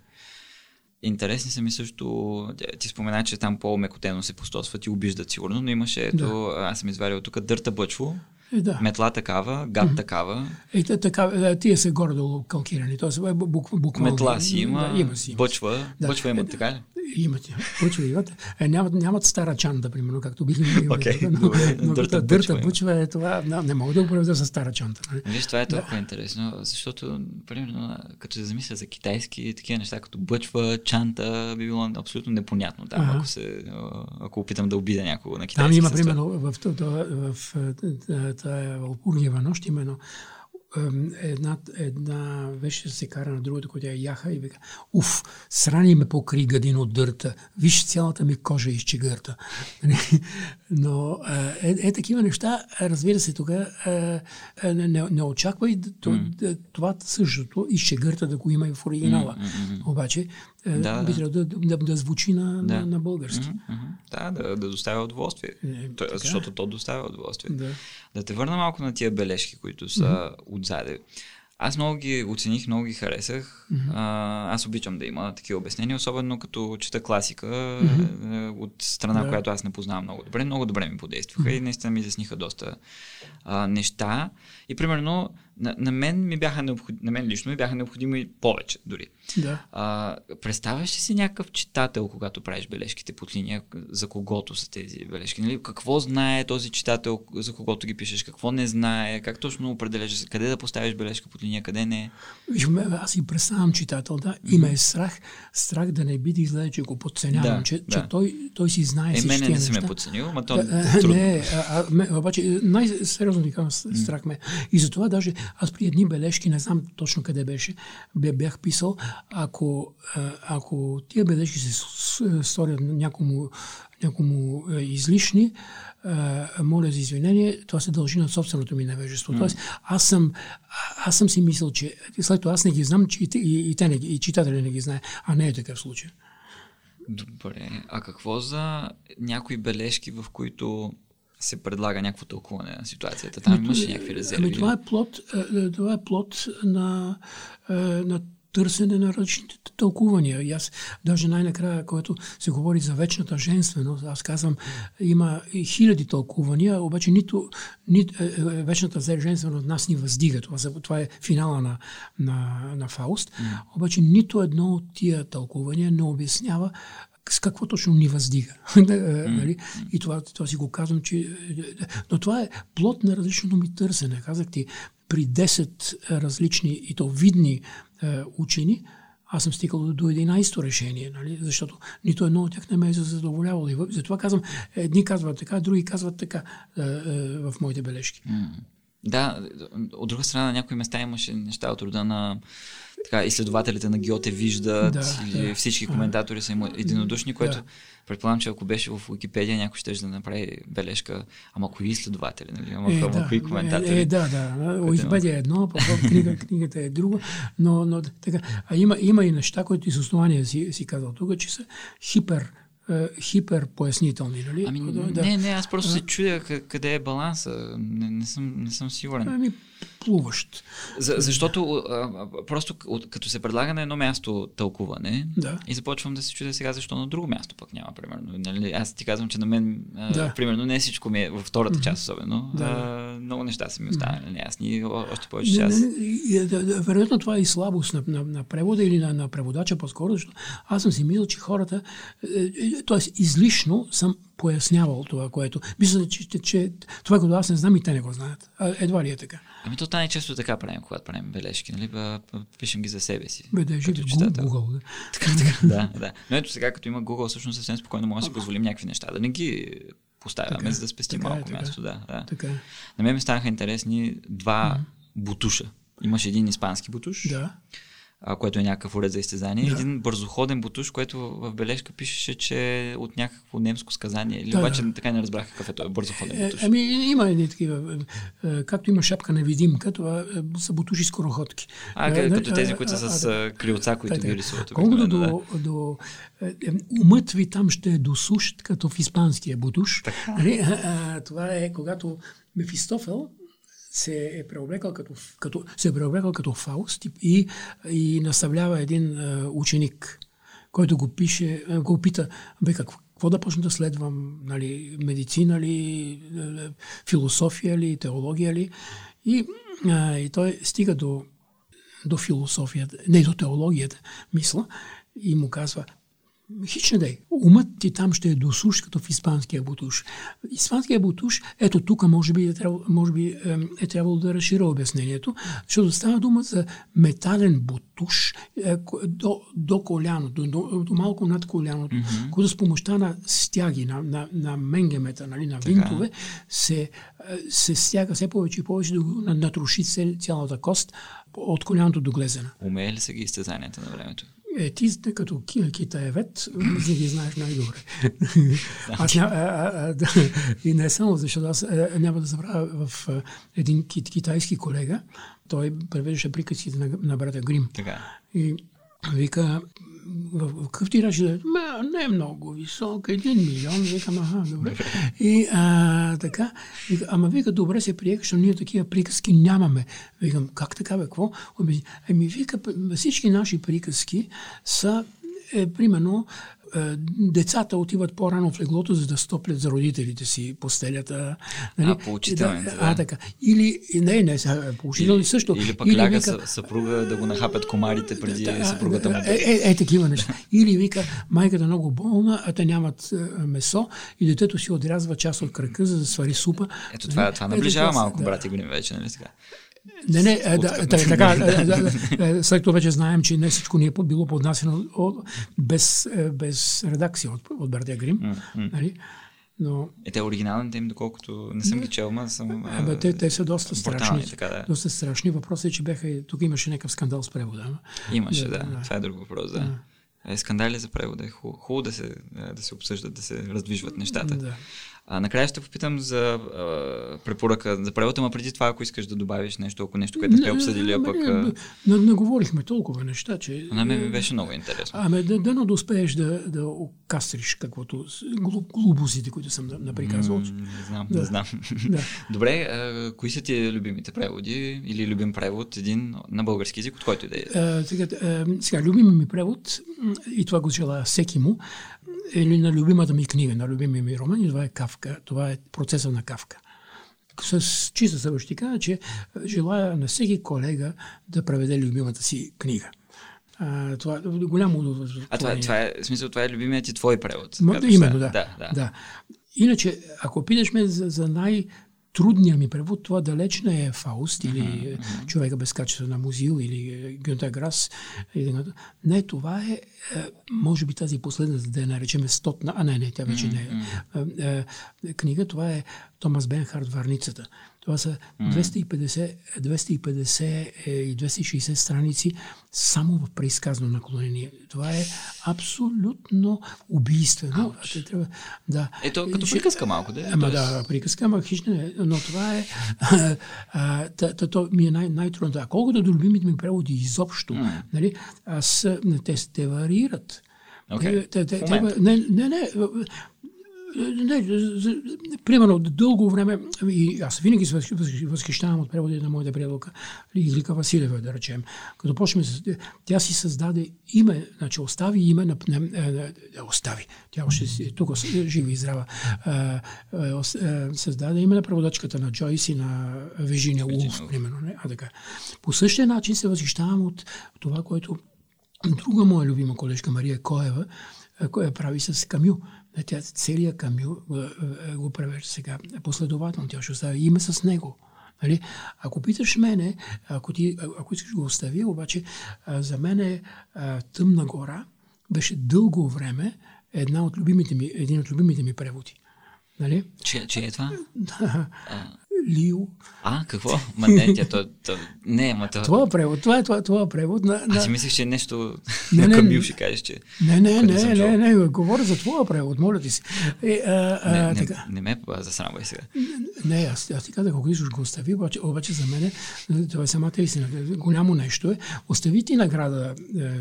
Интересни са ми също, ти спомена, че там по-мекотено се постосват и обиждат сигурно, но имаше, ето, да. аз съм изварил тук дърта бъчво, е, да. метла такава, гад mm-hmm. такава. Е, така, тия са горе-долу калкирани, т.е. буквално. Метла си има, да, има си, бъчва, да. бъчва имат, е, така ли? Имат, бъчва имат. Е, нямат, нямат стара чанта, примерно, както бихме имали. Okay, но, добре, но, дърта, дърта бъчва е това, не, не мога да го преведа с стара чанта. Нали? Виж, това е толкова да. интересно, защото, примерно, като се замисля за китайски, такива неща, като бъчва, чанта, би било абсолютно непонятно там, ага. ако, се, ако опитам да обида някого на китайски. Там има, примерно, в, в, в, в, в тая Валпургиева нощ има едно една, една беше се кара на другата, която я яха и вика, уф, срани ме покри гадин от дърта, виж цялата ми кожа изчегърта. Но е, е, такива неща, разбира се, тогава е, не, не очаквай mm. това същото изчегърта да го има и в оригинала. Mm-hmm. Обаче е, да, би трябвало да, да, да звучи на, да. на, на български. Mm-hmm. Да, да, да доставя удоволствие. Е, То, защото то доставя удоволствие. Да. да те върна малко на тия бележки, които са mm-hmm. отзаде. Аз много ги оцених, много ги харесах. Mm-hmm. А, аз обичам да има такива обяснения, особено като чета класика mm-hmm. от страна, yeah. която аз не познавам много добре. Много добре ми подействаха mm-hmm. и наистина ми изясниха доста а, неща. И примерно на, на мен ми бяха необходими, на мен лично ми бяха необходими повече дори. Да. А, представяш ли си някакъв читател, когато правиш бележките под линия, за когото са тези бележки? Нали? Какво знае този читател, за когото ги пишеш? Какво не знае? Как точно определяш? Къде да поставиш бележка под линия, къде не? Аз си представям читател, да. И ме е страх, страх да не би да изгледа, че го подценявам, да, че, да. че той, той си знае е, мене не си ме подценил, ма то е трудно. Не, а, а, ме, обаче най-сериозно ви казвам, страх ме. И затова даже аз при едни бележки, не знам точно къде беше, бях писал, ако, ако тия бележки се сторят някому, някому излишни, моля за извинение, това се дължи на собственото ми невежество. Mm. Тоест, аз съм, аз съм си мислил, че след това аз не ги знам, че и, и, и, те не, и читателя не ги знае, а не е такъв случай. Добре. А какво за някои бележки, в които се предлага някакво тълкуване на ситуацията. Там ами, имаше някакви резерви. Ами това е плод, е, е, това е плод на, е, на търсене на различните тълкувания. И аз даже най-накрая, когато се говори за вечната женственост, аз казвам, има хиляди тълкувания, обаче нито, нито вечната женственост нас ни въздига. Това, това е финала на, на, на Фауст. Mm. Обаче нито едно от тия тълкувания не обяснява с какво точно ни въздига. mm. И това, това си го казвам, че... Но това е плод на различното ми търсене. Казах ти, при 10 различни и то видни е, учени, аз съм стигал до 11-то решение, нали? защото нито едно от тях не ме е задоволявало. И затова казвам, едни казват така, други казват така е, е, в моите бележки. Да, от друга страна на някои места имаше неща от рода на така, изследователите на Гьоте виждат да, или да, всички коментатори са единодушни, което да. предполагам, че ако беше в Википедия, някой ще да направи бележка, ама кои изследователи, нали? ама, е, ама да, кои коментатори. Е, е, да, да. Википедия е едно, книга, книгата е друго, но, но така. А има, има и неща, които и с основание си, си казал тук, че са хипер е, хиперпояснителни, нали? Ами, да. не, не, аз просто се чудя къде е баланса. Не, не, съм, не съм сигурен. Ами, плуващ. За, защото а, просто като се предлага на едно място тълкуване да. и започвам да се чудя сега защо на друго място пък няма, примерно. Нали, аз ти казвам, че на мен, а, да. примерно, не всичко ми е във втората mm-hmm. част особено. Да. А, много неща са ми останали mm-hmm. неясни, още повече да, да, вероятно това е и слабост на, на, на превода или на, на преводача по-скоро, защото аз съм си мислил, че хората, т.е. излишно съм пояснявал това, което... Мисля, че, че, че това, което аз не знам и те не го знаят. А, едва ли е така. Ами то най-често така правим, когато правим бележки, нали? Ба, пишем ги за себе си. Бе, да, живи Google, да. Така, така, да, да. Но ето сега, като има Google, всъщност съвсем спокойно може да си позволим някакви неща, да не ги поставяме, така, за да спестим малко е, място. Да, да. Така. Е. На мен ми станаха интересни два mm-hmm. бутуша. Имаше един испански бутуш. Да а, което е някакъв уред за изтезание. Да. Един бързоходен бутуш, което в бележка пишеше, че е от някакво немско сказание. Или да, обаче да. така не разбрах какъв е този бързоходен е, бутуш. Ами има едни такива. Е, както има шапка невидимка, това са бутуши скороходки. А, а като тези, които са с крилца, които ги рисуват. Колкото до, да. до умът ви там ще е досущ, като в испанския бутуш. Нали? Това е когато Мефистофел се е преоблекал като, като, се е преоблекал като Фауст и, и наставлява един а, ученик, който го пише, го пита, бе, какво, какво да почна да следвам, нали, медицина ли, философия ли, теология ли. И, а, и той стига до, до философията, не до теологията, мисля, и му казва, Хич не дай. Умът ти там ще е досуш, като в испанския бутуш. Испанския бутуш, ето тук може би е трябвало, може би, е трябвало да разширя обяснението, защото става дума за метален бутуш е, до, до коляното, до, до малко над коляното, mm-hmm. който с помощта на стяги, на, на, на менгемета, нали, на винтове, се, е, се стяга все повече и повече да натруши цялата кост от коляното до глезена. Умее ли се ги изтезанията на времето? Е, ти като китаевец, ги знаеш най-добре. аз ня, а, а, да, и не само, защото аз а, няма да забравя в а, един кит, китайски колега, той превеждаше приказките на, на брата Грим. Така. И вика, в, какъв тираж да не е много висок, един милион, викам, аха, добре. И а, така, вика, ама вика, добре се приеха, защото ние такива приказки нямаме. Викам, как така бе, какво? Ами вика, всички наши приказки са е, примерно децата отиват по-рано в леглото, за да стоплят за родителите си постелята. Нали? А, поучителните, да. А, така. Или, не, не, поучителни също. Или пък или ляга вика, съпруга да го нахапят комарите преди да, съпругата му. Е, е, е, такива неща. Или вика, майката много болна, а те нямат е, месо и детето си отрязва част от кръка, за да свари супа. Ето това, това наближава малко, брати Грин вече, нали така? Не, не, е, да, така, е, след това вече знаем, че не всичко ни е било поднасено без, е, без редакция от, от Бертия Грим. Mm-hmm. Нали? Но... Е, те оригиналните им, доколкото не съм ги чел, ма съм... А, бе, те, те са доста страшни. Така, да. Доста страшни. Въпросът е, че беха... Тук имаше някакъв скандал с превода. Имаше, да. да. Това е друг въпрос, да. да. Е, скандали за превода е хубаво, хубаво да, се, да се обсъждат, да се раздвижват нещата. Да. А, накрая ще попитам за а, препоръка за превода, ама преди това, ако искаш да добавиш нещо, ако нещо, което сте обсъдили, а пък... Не, говорихме толкова неща, че... На мен ми беше много интересно. Ами, да, да, да успееш да, да окастриш каквото... глубозите, които съм наприказвал. не знам, да. не знам. Да. Добре, а, кои са ти любимите преводи или любим превод, един на български язик, от който и да е? сега, сега, любим ми превод, и това го желая всеки му, или на любимата ми книга, на любимия ми роман, и това е Кавка. Това е процеса на Кавка. С чиста съвест ще кажа, че желая на всеки колега да преведе любимата си книга. А, това е голямо. А това, това е, в смисъл, това е любимият ти твой превод. М- именно, да, да, да. да. Иначе, ако питаш ме за, за най- трудният ми превод, това далеч не е Фауст или mm-hmm. човека без качество на музил или Гюнта Грас. Не, това е, може би тази последната, да я наречем стотна, а не, не, тя вече не е. Книга, това е Томас Бенхард Варницата. Това са 250, 250 и 260 страници само в преизказано наклонение. Това е абсолютно убийствено. Те трябва, да. Ето, като приказка малко, да? Ама да, приказка, ама хищна е. Но това е... А, а, то, ми е най- най-трудното. А колкото до любимите ми преводи изобщо, mm. нали, аз, те, те варират. Okay. Те, те, те, не, не, не, не, примерно, дълго време, и аз винаги се възхищавам от преводи на моята приятелка Иглика Василева, да речем. Като почнем, тя си създаде име, значи остави име на... Не, не, остави, тя още тук жива и здрава. създаде име на преводачката на Джойс и на Вижиния Улф, примерно. Не? А така. По същия начин се възхищавам от това, което друга моя любима колежка Мария Коева, която прави с Камю. Тя целият Камю го превежда сега последователно. Тя ще остави име с него. Нали? Ако питаш мене, ако, ти, ако искаш го остави, обаче за мен е Тъмна гора беше дълго време една от любимите ми, един от любимите ми преводи. Нали? Че, че е това? Лио. А, какво? Ма не, тя, то, то, не, ма то... Това е превод, това е, това, това е превод на... на... Аз си мислех, че е нещо не, на Камил ще кажеш, че... Не, не, не, не, не, не, говоря за твоя превод, моля ти си. Е, а, а, не, така. не, не ме засрамвай сега. Не, аз, аз ти казах, ако искаш го остави, обаче, обаче за мен това е самата истина. Голямо нещо е. Остави ти награда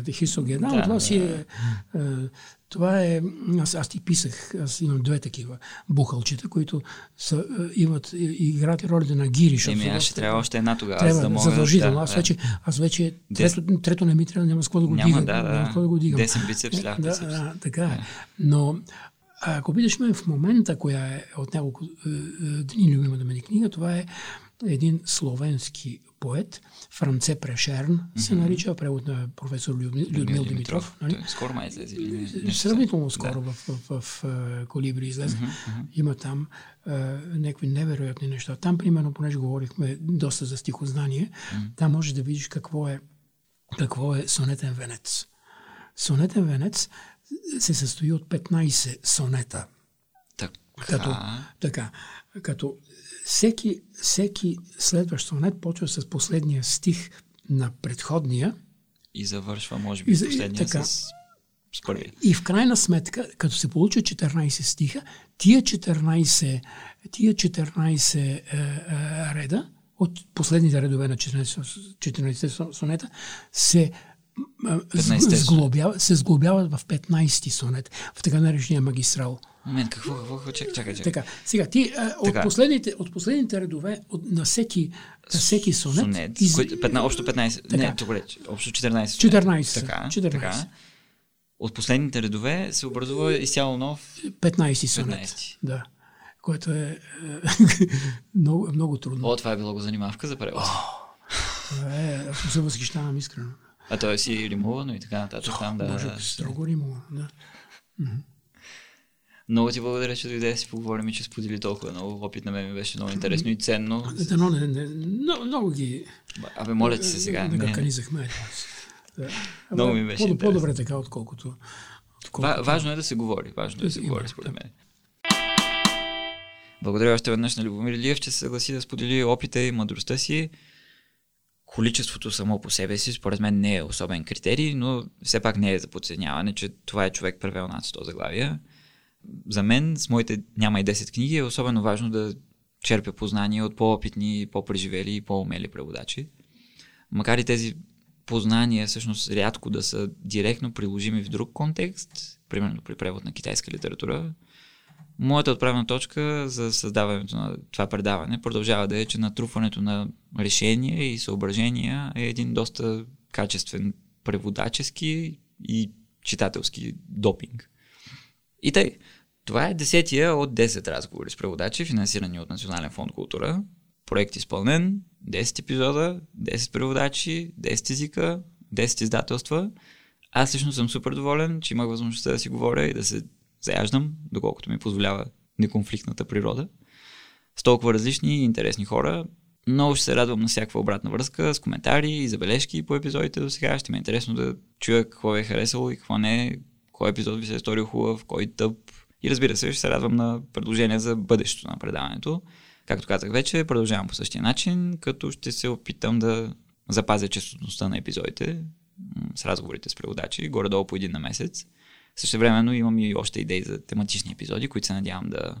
е, Хисогена, да, това си е, е това е, аз, аз ти писах, аз имам две такива бухалчета, които са, е, имат, играят ролята на гири. Еми, аз ще трябва още една тогава. Трябва, за да мога, задължително. Да, аз, вече, аз вече, трето, трето не ми трябва, няма с какво да го няма, дигам. Да, да, няма да го дигам. Десен бицепс, да, да, да, така е. Но ако питаш ме в момента, коя е от няколко е, е, дни любимата ми книга, това е един словенски поет, Франце Прешерн, mm-hmm. се нарича, превод на професор Людмил, Людмил Димитров. Нали? Скоро май излезе. Сравнително скоро да. в, в, в, в Колибри излезе. Mm-hmm. Има там а, някакви невероятни неща. Там, примерно, понеже говорихме доста за стихознание, mm-hmm. там можеш да видиш какво е, какво е сонетен венец. Сонетен венец се състои от 15 сонета. Така. Като, така, като всеки, всеки следващ сонет почва с последния стих на предходния. И завършва, може би, и, последния така, с, с първия. И в крайна сметка, като се получат 14 стиха, тия 14, тия 14 е, е, реда, от последните редове на 14, 14 сонета, се сглобява, се сглобяват в 15-ти сонет, в така наречения магистрал. Момент, какво, какво, какво, чакай, чакай, чакай. Така, сега, ти а, от, последните, от последните редове от, на, всеки, на всеки сонет... сонет из... 15, общо 15, така. не, добре, общо 14 сонет. 14, така, 14. Така. От последните редове се образува изцяло нов... 15 сонет, 15. да. Което е, е много, много трудно. О, това е било го занимавка за превод. Е, аз се възхищавам искрено. А той си римувано и така нататък. Там, да, Боже, строго римувано, да. Много ти благодаря, че дойде да си поговорим и че сподели толкова много. Опит на мен ми беше много интересно и ценно. Да, не, не, много, много ги... Абе, моля ти се сега. Не, не. канизахме. Да. Много ми беше по, По-добре така, отколкото... отколкото... важно е да се говори. Важно е да се говори, според мен. Благодаря още веднъж на Любомир Илиев, че се съгласи да сподели опита и мъдростта си количеството само по себе си, според мен не е особен критерий, но все пак не е за подценяване, че това е човек превел над 100 заглавия. За мен, с моите няма и 10 книги, е особено важно да черпя познания от по-опитни, по-преживели и по-умели преводачи. Макар и тези познания всъщност рядко да са директно приложими в друг контекст, примерно при превод на китайска литература, Моята отправна точка за създаването на това предаване продължава да е, че натрупването на решения и съображения е един доста качествен преводачески и читателски допинг. И тъй, това е десетия от 10 разговори с преводачи, финансирани от Национален фонд култура. Проект изпълнен, 10 епизода, 10 преводачи, 10 езика, 10 издателства. Аз лично съм супер доволен, че имах възможността да си говоря и да се заяждам, доколкото ми позволява неконфликтната природа. с толкова различни и интересни хора. Много ще се радвам на всякаква обратна връзка с коментари и забележки по епизодите до сега. Ще ми е интересно да чуя какво ви е харесало и какво не, кой епизод ви се е сторил хубав, кой тъп. И разбира се, ще се радвам на предложения за бъдещето на предаването. Както казах вече, продължавам по същия начин, като ще се опитам да запазя честотността на епизодите с разговорите с преводачи, горе-долу по един на месец. Също времено имам и още идеи за тематични епизоди, които се надявам да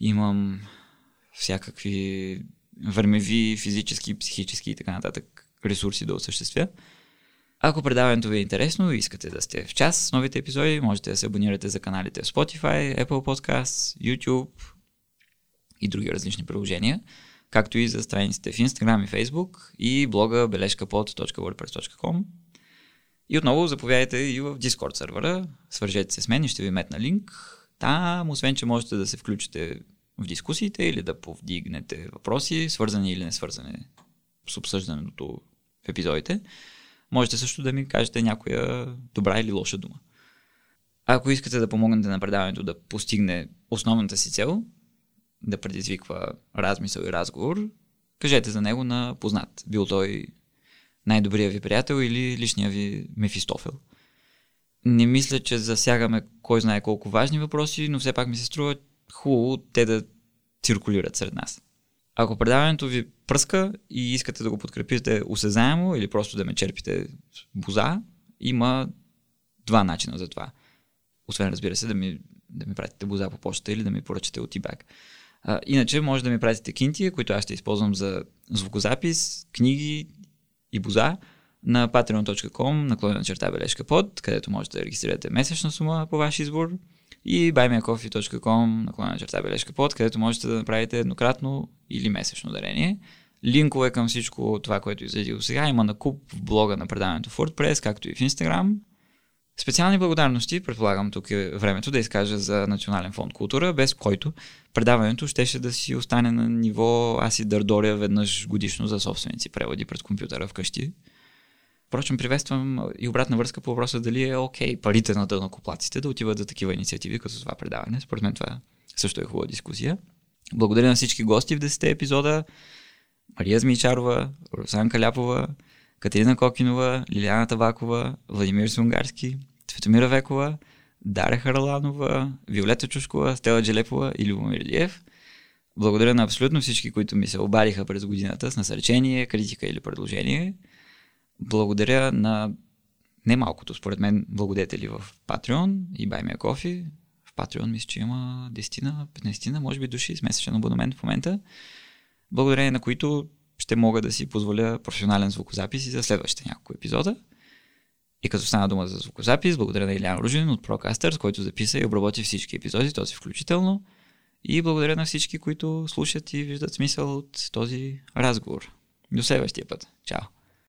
имам всякакви времеви, физически, психически и така нататък ресурси да осъществя. Ако предаването ви е интересно и искате да сте в час с новите епизоди, можете да се абонирате за каналите в Spotify, Apple Podcasts, YouTube и други различни приложения, както и за страниците в Instagram и Facebook и блога бележкапод.wordpress.com и отново заповядайте и в Discord сервера, свържете се с мен и ще ви метна линк. Там, освен че можете да се включите в дискусиите или да повдигнете въпроси, свързани или не свързани с обсъждането в епизодите, можете също да ми кажете някоя добра или лоша дума. Ако искате да помогнете на предаването да постигне основната си цел, да предизвиква размисъл и разговор, кажете за него на познат. Бил той най-добрия ви приятел или личния ви Мефистофел. Не мисля, че засягаме кой знае колко важни въпроси, но все пак ми се струва хубаво те да циркулират сред нас. Ако предаването ви пръска и искате да го подкрепите осезаемо или просто да ме черпите боза, има два начина за това. Освен, разбира се, да ми, да ми пратите боза по почта или да ми поръчате от eBag. Иначе може да ми пратите кинти, които аз ще използвам за звукозапис, книги и боза на patreon.com наклонена черта бележка под, където можете да регистрирате месечна сума по ваш избор и buymeacoffee.com наклонена черта бележка под, където можете да направите еднократно или месечно дарение. Линкове към всичко това, което излезе до сега, има на куп в блога на предаването в WordPress, както и в Instagram. Специални благодарности, предполагам тук е времето да изкажа за Национален фонд култура, без който предаването щеше да си остане на ниво аз и дърдоря веднъж годишно за собственици преводи пред компютъра вкъщи. Впрочем, приветствам и обратна връзка по въпроса дали е окей okay, парите на дълнокоплаците да отиват за такива инициативи, като това предаване. Според мен това също е хубава дискусия. Благодаря на всички гости в 10 епизода. Мария Змичарова, Русанка Ляпова, Катерина Кокинова, Лиляна Табакова, Владимир Сунгарски, Цветомира Векова, Даря Харланова, Виолета Чушкова, Стела Джелепова и Любомир Диев. Благодаря на абсолютно всички, които ми се обадиха през годината с насърчение, критика или предложение. Благодаря на немалкото, според мен, благодетели в Patreon и Buy Me Coffee. В Patreon мисля, че има 10 15 може би души с месечен абонамент в момента. Благодарение на които ще мога да си позволя професионален звукозапис и за следващите няколко епизода. И като стана дума за звукозапис, благодаря на Илян Ружин от Procasters, който записа и обработи всички епизоди, този включително. И благодаря на всички, които слушат и виждат смисъл от този разговор. До следващия път. Чао!